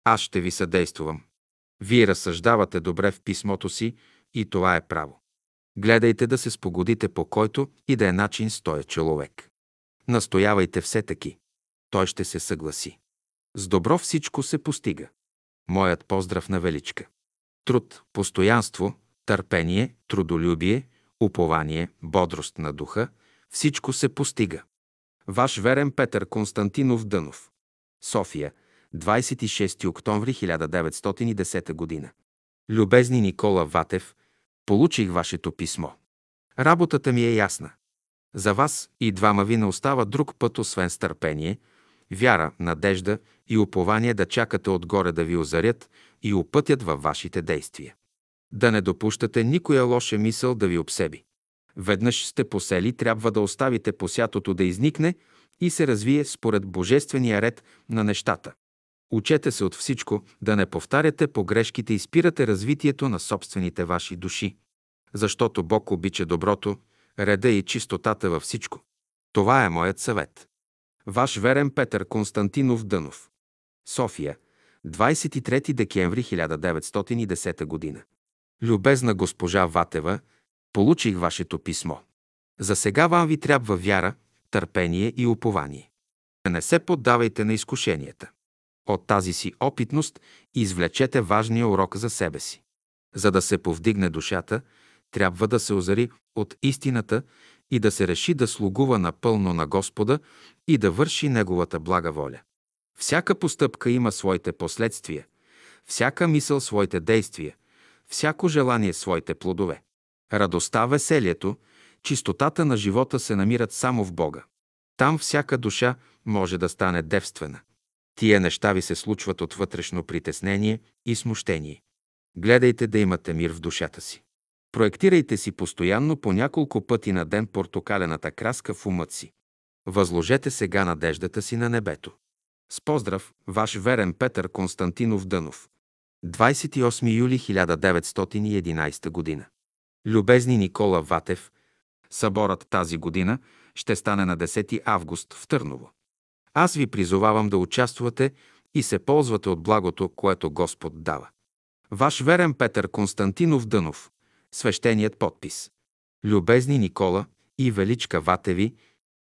Аз ще ви съдействувам. Вие разсъждавате добре в писмото си и това е право. Гледайте да се спогодите по който и да е начин с този човек. Настоявайте все таки. Той ще се съгласи. С добро всичко се постига. Моят поздрав на Величка. Труд, постоянство, търпение, трудолюбие, упование, бодрост на духа – всичко се постига. Ваш верен Петър Константинов Дънов. София, 26 октомври 1910 г. Любезни Никола Ватев, получих вашето писмо. Работата ми е ясна. За вас и двама ви не остава друг път, освен с търпение, вяра, надежда и упование да чакате отгоре да ви озарят и опътят във вашите действия. Да не допущате никоя лоша мисъл да ви обсеби. Веднъж сте посели, трябва да оставите посятото да изникне и се развие според божествения ред на нещата. Учете се от всичко, да не повтаряте погрешките и спирате развитието на собствените ваши души. Защото Бог обича доброто, реда и чистотата във всичко. Това е моят съвет. Ваш верен Петър Константинов Дънов. София, 23 декември 1910 г. Любезна госпожа Ватева, получих вашето писмо. За сега вам ви трябва вяра, търпение и упование. Не се поддавайте на изкушенията. От тази си опитност извлечете важния урок за себе си. За да се повдигне душата, трябва да се озари от истината и да се реши да слугува напълно на Господа и да върши Неговата блага воля. Всяка постъпка има своите последствия, всяка мисъл своите действия, всяко желание своите плодове. Радостта, веселието, чистотата на живота се намират само в Бога. Там всяка душа може да стане девствена. Тия неща ви се случват от вътрешно притеснение и смущение. Гледайте да имате мир в душата си. Проектирайте си постоянно по няколко пъти на ден портокалената краска в умът си. Възложете сега надеждата си на небето. С поздрав, ваш верен Петър Константинов Дънов. 28 юли 1911 година. Любезни Никола Ватев, съборът тази година ще стане на 10 август в Търново. Аз ви призовавам да участвате и се ползвате от благото, което Господ дава. Ваш верен Петър Константинов Дънов, свещеният подпис. Любезни Никола и Величка Ватеви,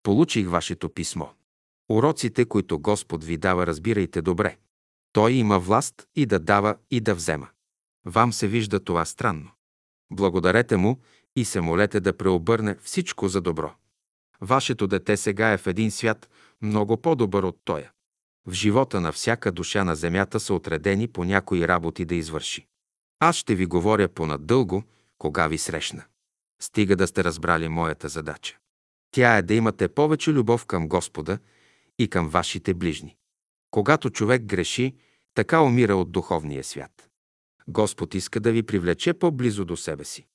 получих вашето писмо. Уроците, които Господ ви дава, разбирайте добре. Той има власт и да дава, и да взема. Вам се вижда това странно. Благодарете му и се молете да преобърне всичко за добро. Вашето дете сега е в един свят много по-добър от тоя. В живота на всяка душа на земята са отредени по някои работи да извърши. Аз ще ви говоря понадълго, кога ви срещна. Стига да сте разбрали моята задача. Тя е да имате повече любов към Господа и към вашите ближни. Когато човек греши, така умира от духовния свят. Господ иска да ви привлече по-близо до себе си.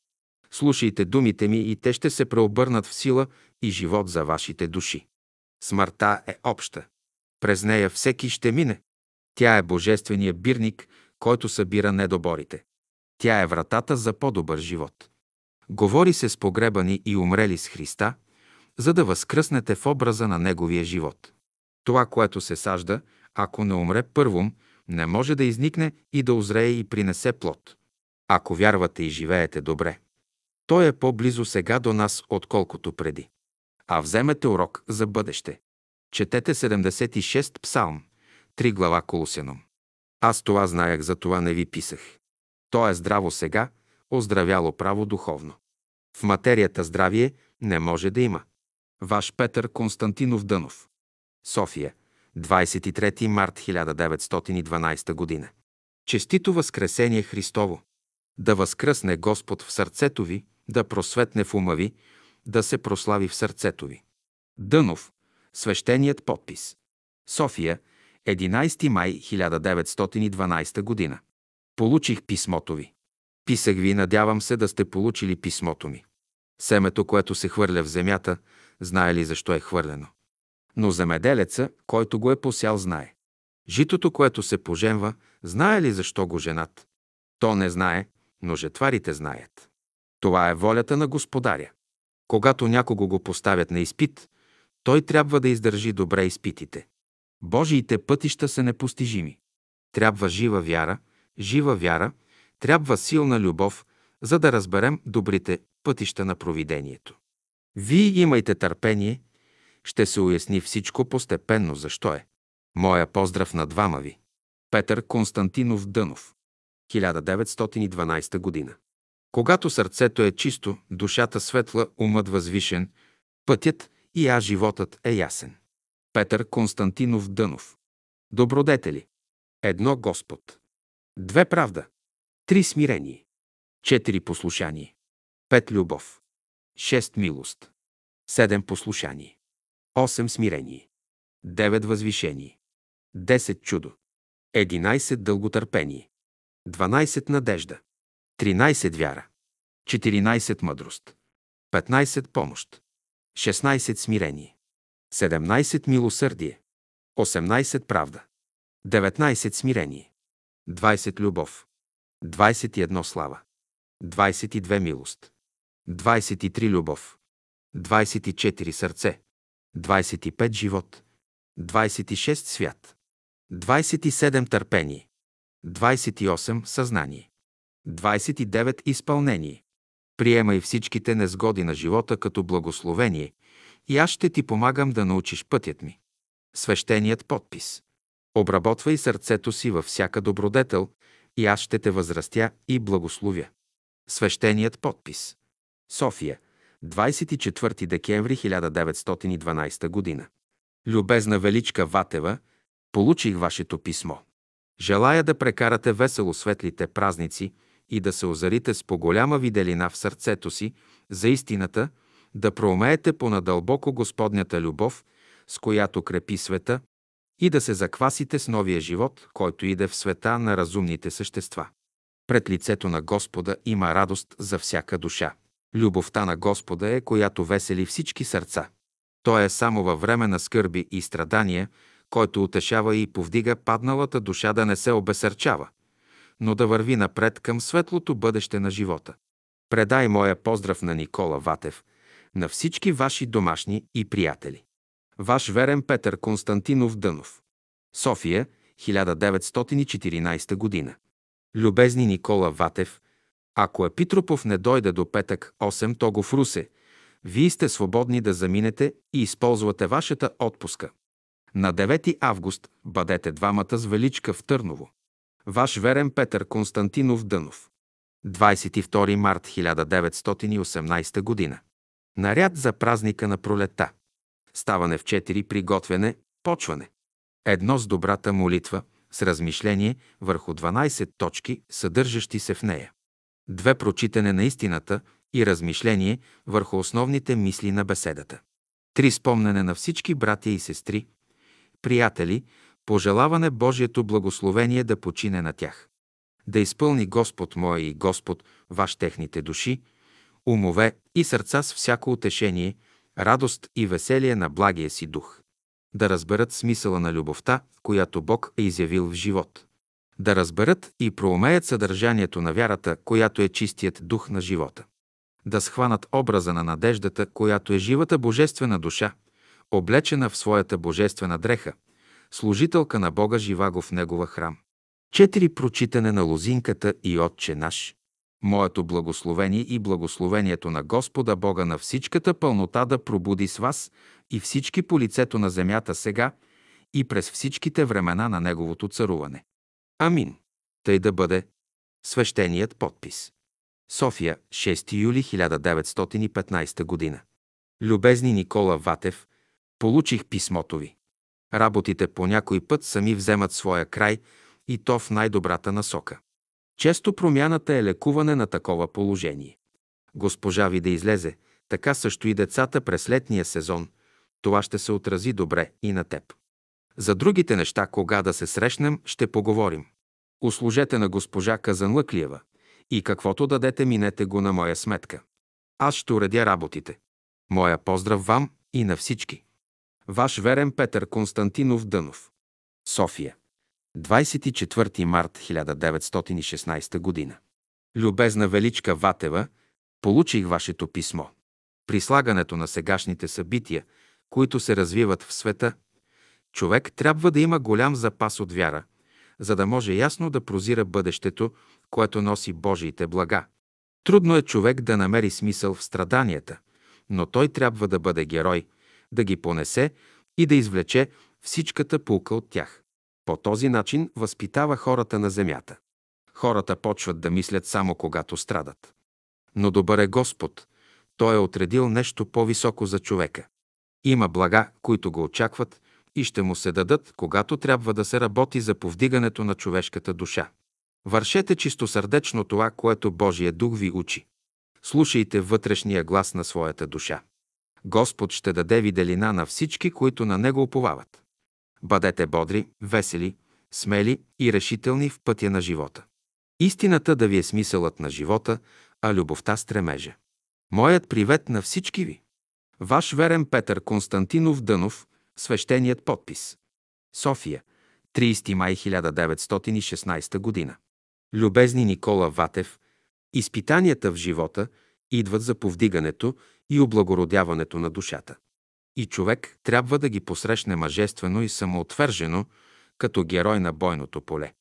Слушайте думите ми и те ще се преобърнат в сила и живот за вашите души. Смъртта е обща. През нея всеки ще мине. Тя е божествения бирник, който събира недоборите. Тя е вратата за по-добър живот. Говори се с погребани и умрели с Христа, за да възкръснете в образа на Неговия живот. Това, което се сажда, ако не умре първом, не може да изникне и да озрее и принесе плод. Ако вярвате и живеете добре, той е по-близо сега до нас, отколкото преди. А вземете урок за бъдеще. Четете 76 псалм, 3 глава Колосеном. Аз това знаех, за това не ви писах. То е здраво сега, оздравяло право духовно. В материята здравие не може да има. Ваш Петър Константинов Дънов. София, 23 март 1912 година. Честито Възкресение Христово! Да възкръсне Господ в сърцето ви, да просветне в ума ви, да се прослави в сърцето ви. Дънов, свещеният подпис. София, 11 май 1912 година. Получих писмото ви. Писах ви, надявам се да сте получили писмото ми. Семето, което се хвърля в земята, знае ли защо е хвърлено? Но земеделеца, който го е посял, знае. Житото, което се поженва, знае ли защо го женат? То не знае, но жетварите знаят. Това е волята на Господаря. Когато някого го поставят на изпит, той трябва да издържи добре изпитите. Божиите пътища са непостижими. Трябва жива вяра, жива вяра, трябва силна любов, за да разберем добрите пътища на провидението. Вие имайте търпение, ще се уясни всичко постепенно защо е. Моя поздрав на двама ви. Петър Константинов Дънов 1912 година. Когато сърцето е чисто, душата светла, умът възвишен, пътят и аз животът е ясен. Петър Константинов Дънов. Добродетели. Едно Господ. Две правда. Три смирение. Четири послушание. Пет любов. Шест милост. Седем послушание. Осем смирение. Девет възвишение. Десет чудо. Единайсет дълготърпение. Дванайсет надежда. Тринайсет вяра. Четиринайсет мъдрост. Петнайсет помощ. 16 смирение, 17 милосърдие, 18 правда, 19 смирение, 20 любов, 21 слава, 22 милост, 23 любов, 24 сърце, 25 живот, 26 свят, 27 търпение, 28 съзнание, 29 изпълнение, Приемай всичките незгоди на живота като благословение и аз ще ти помагам да научиш пътят ми. Свещеният подпис. Обработвай сърцето си във всяка добродетел и аз ще те възрастя и благословя. Свещеният подпис. София, 24 декември 1912 година. Любезна Величка Ватева, получих вашето писмо. Желая да прекарате весело светлите празници – и да се озарите с по-голяма виделина в сърцето си за истината, да проумеете понадълбоко Господнята любов, с която крепи света, и да се заквасите с новия живот, който иде в света на разумните същества. Пред лицето на Господа има радост за всяка душа. Любовта на Господа е, която весели всички сърца. Той е само във време на скърби и страдания, който утешава и повдига падналата душа да не се обесърчава но да върви напред към светлото бъдеще на живота. Предай моя поздрав на Никола Ватев, на всички ваши домашни и приятели. Ваш верен Петър Константинов Дънов. София, 1914 година. Любезни Никола Ватев, ако Епитропов не дойде до петък 8 того в Русе, вие сте свободни да заминете и използвате вашата отпуска. На 9 август бъдете двамата с Величка в Търново. Ваш верен Петър Константинов Дънов. 22 март 1918 година. Наряд за празника на пролета. Ставане в 4 приготвяне, почване. Едно с добрата молитва, с размишление върху 12 точки, съдържащи се в нея. Две прочитане на истината и размишление върху основните мисли на беседата. Три спомнене на всички братя и сестри, приятели, Пожелаване Божието благословение да почине на тях. Да изпълни Господ мой и Господ ваш техните души, умове и сърца с всяко утешение, радост и веселие на благия си дух. Да разберат смисъла на любовта, която Бог е изявил в живот. Да разберат и проумеят съдържанието на вярата, която е чистият дух на живота. Да схванат образа на надеждата, която е живата божествена душа, облечена в своята божествена дреха, служителка на Бога жива го в Негова храм. Четири прочитане на лозинката и Отче наш. Моето благословение и благословението на Господа Бога на всичката пълнота да пробуди с вас и всички по лицето на земята сега и през всичките времена на Неговото царуване. Амин. Тъй да бъде свещеният подпис. София, 6 юли 1915 година. Любезни Никола Ватев, получих писмото ви. Работите по някой път сами вземат своя край и то в най-добрата насока. Често промяната е лекуване на такова положение. Госпожа ви да излезе, така също и децата през летния сезон. Това ще се отрази добре и на теб. За другите неща, кога да се срещнем, ще поговорим. Услужете на госпожа Казанлъклиева и каквото дадете, минете го на моя сметка. Аз ще уредя работите. Моя поздрав вам и на всички. Ваш верен Петър Константинов Дънов. София. 24 март 1916 година. Любезна Величка Ватева, получих вашето писмо. При слагането на сегашните събития, които се развиват в света, човек трябва да има голям запас от вяра, за да може ясно да прозира бъдещето, което носи Божиите блага. Трудно е човек да намери смисъл в страданията, но той трябва да бъде герой, да ги понесе и да извлече всичката пулка от тях. По този начин възпитава хората на земята. Хората почват да мислят само когато страдат. Но добър е Господ. Той е отредил нещо по-високо за човека. Има блага, които го очакват и ще му се дадат, когато трябва да се работи за повдигането на човешката душа. Вършете чистосърдечно това, което Божия дух ви учи. Слушайте вътрешния глас на своята душа. Господ ще даде виделина на всички, които на Него уповават. Бъдете бодри, весели, смели и решителни в пътя на живота. Истината да ви е смисълът на живота, а любовта стремежа. Моят привет на всички ви. Ваш верен Петър Константинов Дънов, свещеният подпис. София, 30 май 1916 година. Любезни Никола Ватев, изпитанията в живота идват за повдигането и облагородяването на душата. И човек трябва да ги посрещне мъжествено и самоотвържено, като герой на бойното поле.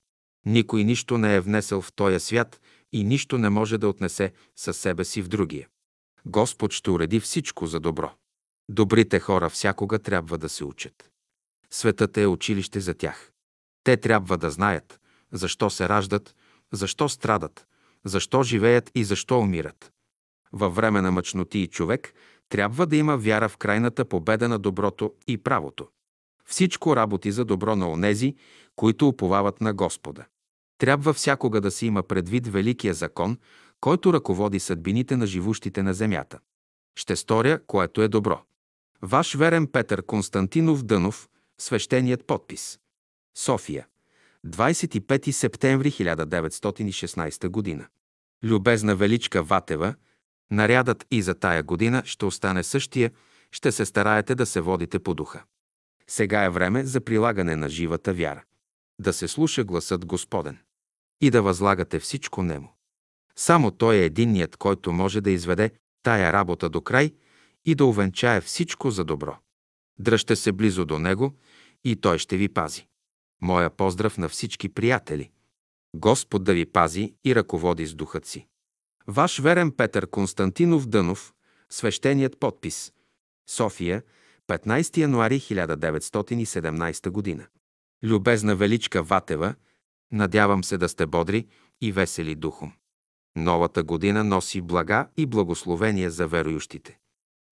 Никой нищо не е внесъл в този свят и нищо не може да отнесе със себе си в другия. Господ ще уреди всичко за добро. Добрите хора всякога трябва да се учат. Светът е училище за тях. Те трябва да знаят защо се раждат, защо страдат, защо живеят и защо умират. Във време на мъчноти и човек трябва да има вяра в крайната победа на доброто и правото. Всичко работи за добро на онези, които уповават на Господа. Трябва всякога да се има предвид великия закон, който ръководи съдбините на живущите на земята. Ще сторя, което е добро. Ваш верен Петър Константинов Дънов, свещеният подпис. София. 25 септември 1916 година. Любезна Величка Ватева, нарядът и за тая година ще остане същия, ще се стараете да се водите по духа. Сега е време за прилагане на живата вяра. Да се слуша гласът Господен и да възлагате всичко Нему. Само Той е единният, който може да изведе тая работа до край и да увенчае всичко за добро. Дръжте се близо до Него и Той ще ви пази. Моя поздрав на всички приятели. Господ да ви пази и ръководи с духът си. Ваш верен Петър Константинов Дънов, свещеният подпис. София, 15 януари 1917 година. Любезна Величка Ватева, надявам се да сте бодри и весели духом. Новата година носи блага и благословения за верующите.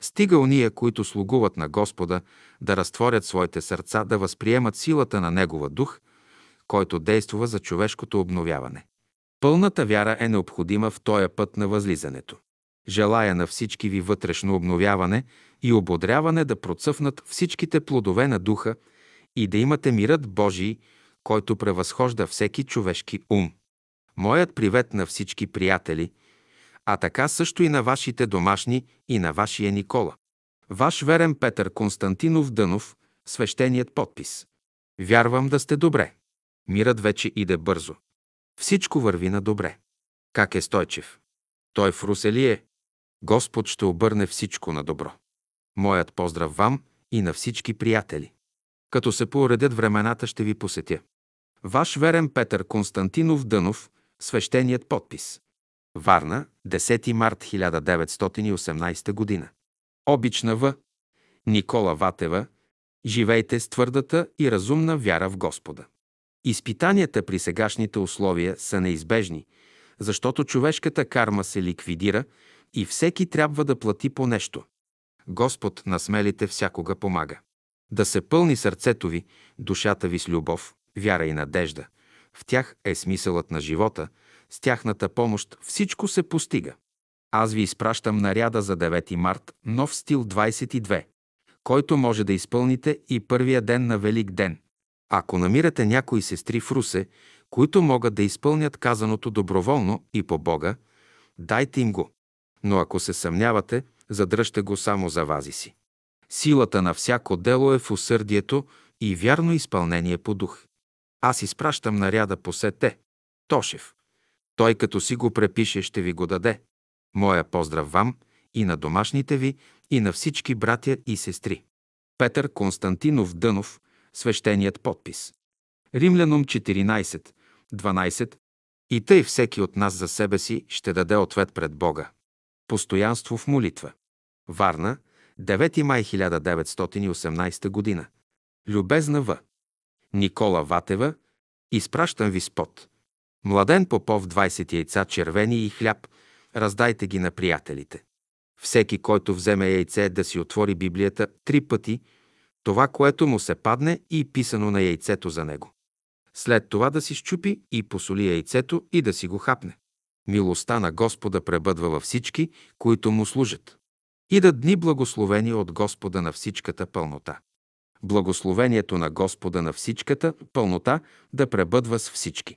Стига уния, които слугуват на Господа, да разтворят своите сърца, да възприемат силата на Негова дух, който действува за човешкото обновяване. Пълната вяра е необходима в този път на възлизането. Желая на всички ви вътрешно обновяване и ободряване да процъфнат всичките плодове на духа и да имате мирът Божий, който превъзхожда всеки човешки ум. Моят привет на всички приятели, а така също и на вашите домашни и на вашия Никола. Ваш верен Петър Константинов Дънов, свещеният подпис. Вярвам да сте добре. Мирът вече иде бързо. Всичко върви на добре. Как е Стойчев? Той в Русе е? Господ ще обърне всичко на добро. Моят поздрав вам и на всички приятели. Като се поуредят времената, ще ви посетя. Ваш верен Петър Константинов Дънов, свещеният подпис. Варна, 10 март 1918 година. Обична В. Никола Ватева. Живейте с твърдата и разумна вяра в Господа. Изпитанията при сегашните условия са неизбежни, защото човешката карма се ликвидира и всеки трябва да плати по нещо. Господ на смелите всякога помага. Да се пълни сърцето ви, душата ви с любов, вяра и надежда. В тях е смисълът на живота, с тяхната помощ всичко се постига. Аз ви изпращам наряда за 9 март, нов стил 22, който може да изпълните и първия ден на Велик ден. Ако намирате някои сестри в Русе, които могат да изпълнят казаното доброволно и по Бога, дайте им го. Но ако се съмнявате, задръжте го само за вази си. Силата на всяко дело е в усърдието и вярно изпълнение по дух. Аз изпращам наряда по сете. Тошев. Той като си го препише, ще ви го даде. Моя поздрав вам и на домашните ви, и на всички братя и сестри. Петър Константинов Дънов, свещеният подпис. Римлянум 14, 12. И тъй всеки от нас за себе си ще даде ответ пред Бога. Постоянство в молитва. Варна, 9 май 1918 година. Любезна В. Никола Ватева, изпращам ви спот. Младен Попов 20 яйца червени и хляб, раздайте ги на приятелите. Всеки, който вземе яйце да си отвори Библията три пъти, това, което му се падне и писано на яйцето за него. След това да си щупи и посоли яйцето и да си го хапне. Милостта на Господа пребъдва във всички, които му служат. И да дни благословени от Господа на всичката пълнота. Благословението на Господа на всичката пълнота да пребъдва с всички.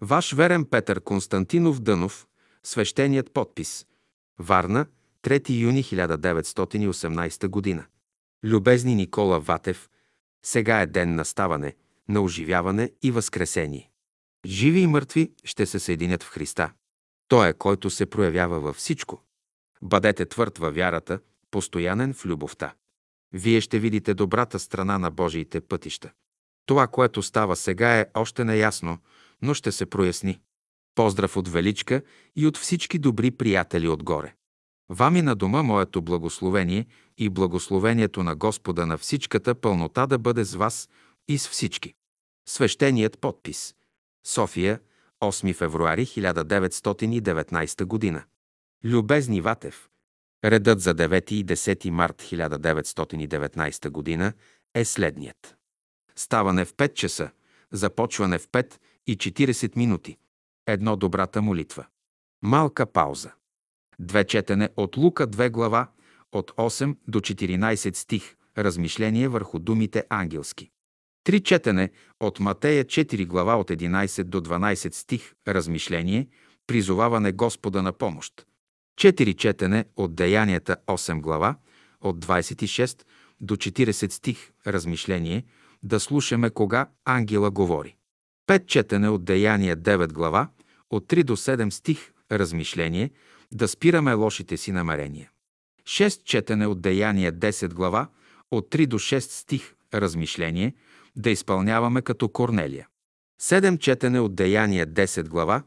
Ваш верен Петър Константинов Дънов, свещеният подпис. Варна, 3 юни 1918 година. Любезни Никола Ватев, сега е ден на ставане, на оживяване и възкресение. Живи и мъртви ще се съединят в Христа. Той е, който се проявява във всичко. Бъдете твърд във вярата, постоянен в любовта. Вие ще видите добрата страна на Божиите пътища. Това, което става сега е още неясно, но ще се проясни. Поздрав от Величка и от всички добри приятели отгоре. Вами на дома моето благословение и благословението на Господа на всичката пълнота да бъде с вас и с всички. Свещеният подпис. София, 8 февруари 1919 година. Любезни Ватев. Редът за 9 и 10 март 1919 година е следният. Ставане в 5 часа, започване в 5 и 40 минути. Едно добрата молитва. Малка пауза. Две четене от Лука 2 глава, от 8 до 14 стих, размишление върху думите ангелски. Три четене от Матея 4 глава от 11 до 12 стих, размишление, призоваване Господа на помощ. Четири четене от Деянията 8 глава, от 26 до 40 стих, размишление, да слушаме кога ангела говори. Пет четене от Деяния 9 глава, от 3 до 7 стих, размишление, да спираме лошите си намерения. Шест четене от Деяния 10 глава, от 3 до 6 стих, размишление, да изпълняваме като Корнелия. Седем четене от Деяния 10 глава,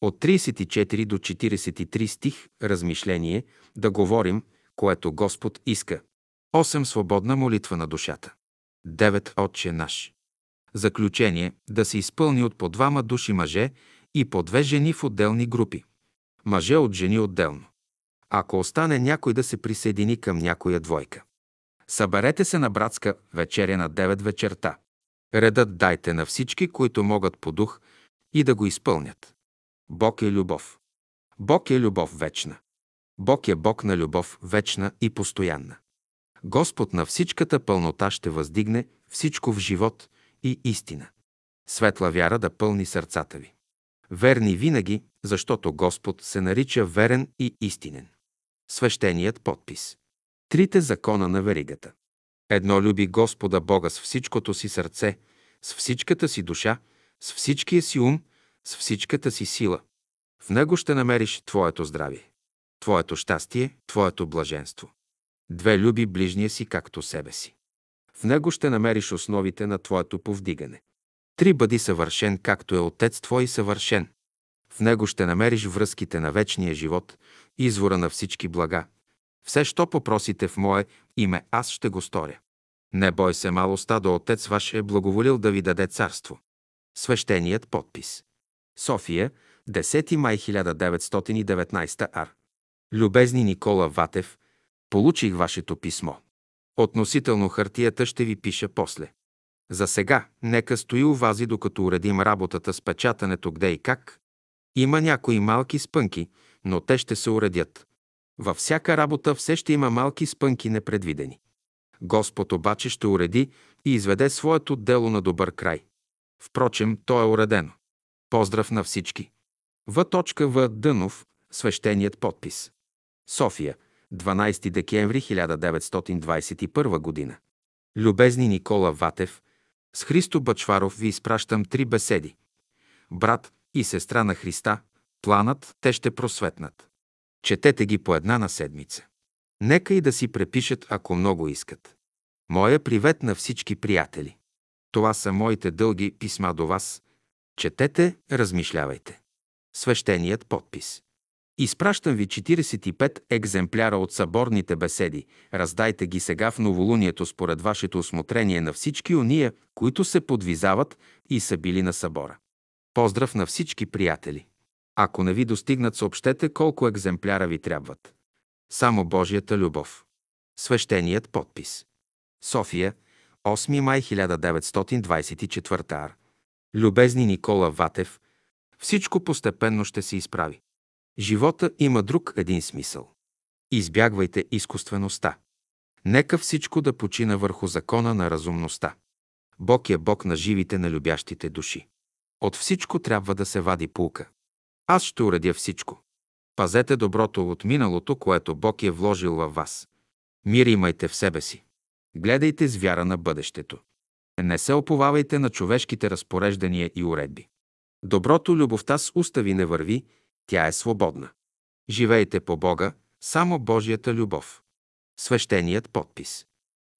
от 34 до 43 стих, размишление, да говорим, което Господ иска. 8. Свободна молитва на душата. 9. Отче наш. Заключение – да се изпълни от по двама души мъже и по две жени в отделни групи. Мъже от жени отделно. Ако остане някой да се присъедини към някоя двойка. Съберете се на братска вечеря на 9 вечерта. Редът дайте на всички, които могат по дух и да го изпълнят. Бог е любов. Бог е любов вечна. Бог е Бог на любов вечна и постоянна. Господ на всичката пълнота ще въздигне всичко в живот и истина. Светла вяра да пълни сърцата ви. Верни винаги, защото Господ се нарича верен и истинен. Свещеният подпис. Трите закона на веригата. Едно люби Господа Бога с всичкото си сърце, с всичката си душа, с всичкия си ум, с всичката си сила. В него ще намериш твоето здравие, твоето щастие, твоето блаженство. Две люби ближния си както себе си. В него ще намериш основите на твоето повдигане. Три бъди съвършен, както е Отец твой съвършен. В него ще намериш връзките на вечния живот, извора на всички блага. Все, що попросите в мое име, аз ще го сторя. Не бой се, мало стадо, Отец ваш е благоволил да ви даде царство. Свещеният подпис. София, 10 май 1919 ар. Любезни Никола Ватев, получих вашето писмо. Относително хартията ще ви пиша после. За сега, нека стои у вази, докато уредим работата с печатането где и как. Има някои малки спънки, но те ще се уредят. Във всяка работа все ще има малки спънки непредвидени. Господ обаче ще уреди и изведе своето дело на добър край. Впрочем, то е уредено. Поздрав на всички. В. В. Дънов, свещеният подпис. София, 12 декември 1921 година. Любезни Никола Ватев, с Христо Бачваров ви изпращам три беседи. Брат и сестра на Христа, планът, те ще просветнат. Четете ги по една на седмица. Нека и да си препишат, ако много искат. Моя привет на всички приятели. Това са моите дълги писма до вас. Четете, размишлявайте. Свещеният подпис. Изпращам ви 45 екземпляра от съборните беседи. Раздайте ги сега в новолунието според вашето осмотрение на всички уния, които се подвизават и са били на събора. Поздрав на всички приятели! Ако не ви достигнат, съобщете колко екземпляра ви трябват. Само Божията любов. Свещеният подпис. София, 8 май 1924 ар. Любезни Никола Ватев, всичко постепенно ще се изправи. Живота има друг един смисъл. Избягвайте изкуствеността. Нека всичко да почина върху закона на разумността. Бог е Бог на живите, на любящите души. От всичко трябва да се вади пулка. Аз ще уредя всичко. Пазете доброто от миналото, което Бог е вложил във вас. Мир имайте в себе си. Гледайте с вяра на бъдещето. Не се оповавайте на човешките разпореждания и уредби. Доброто любовта с устави не върви, тя е свободна. Живейте по Бога, само Божията любов. Свещеният подпис.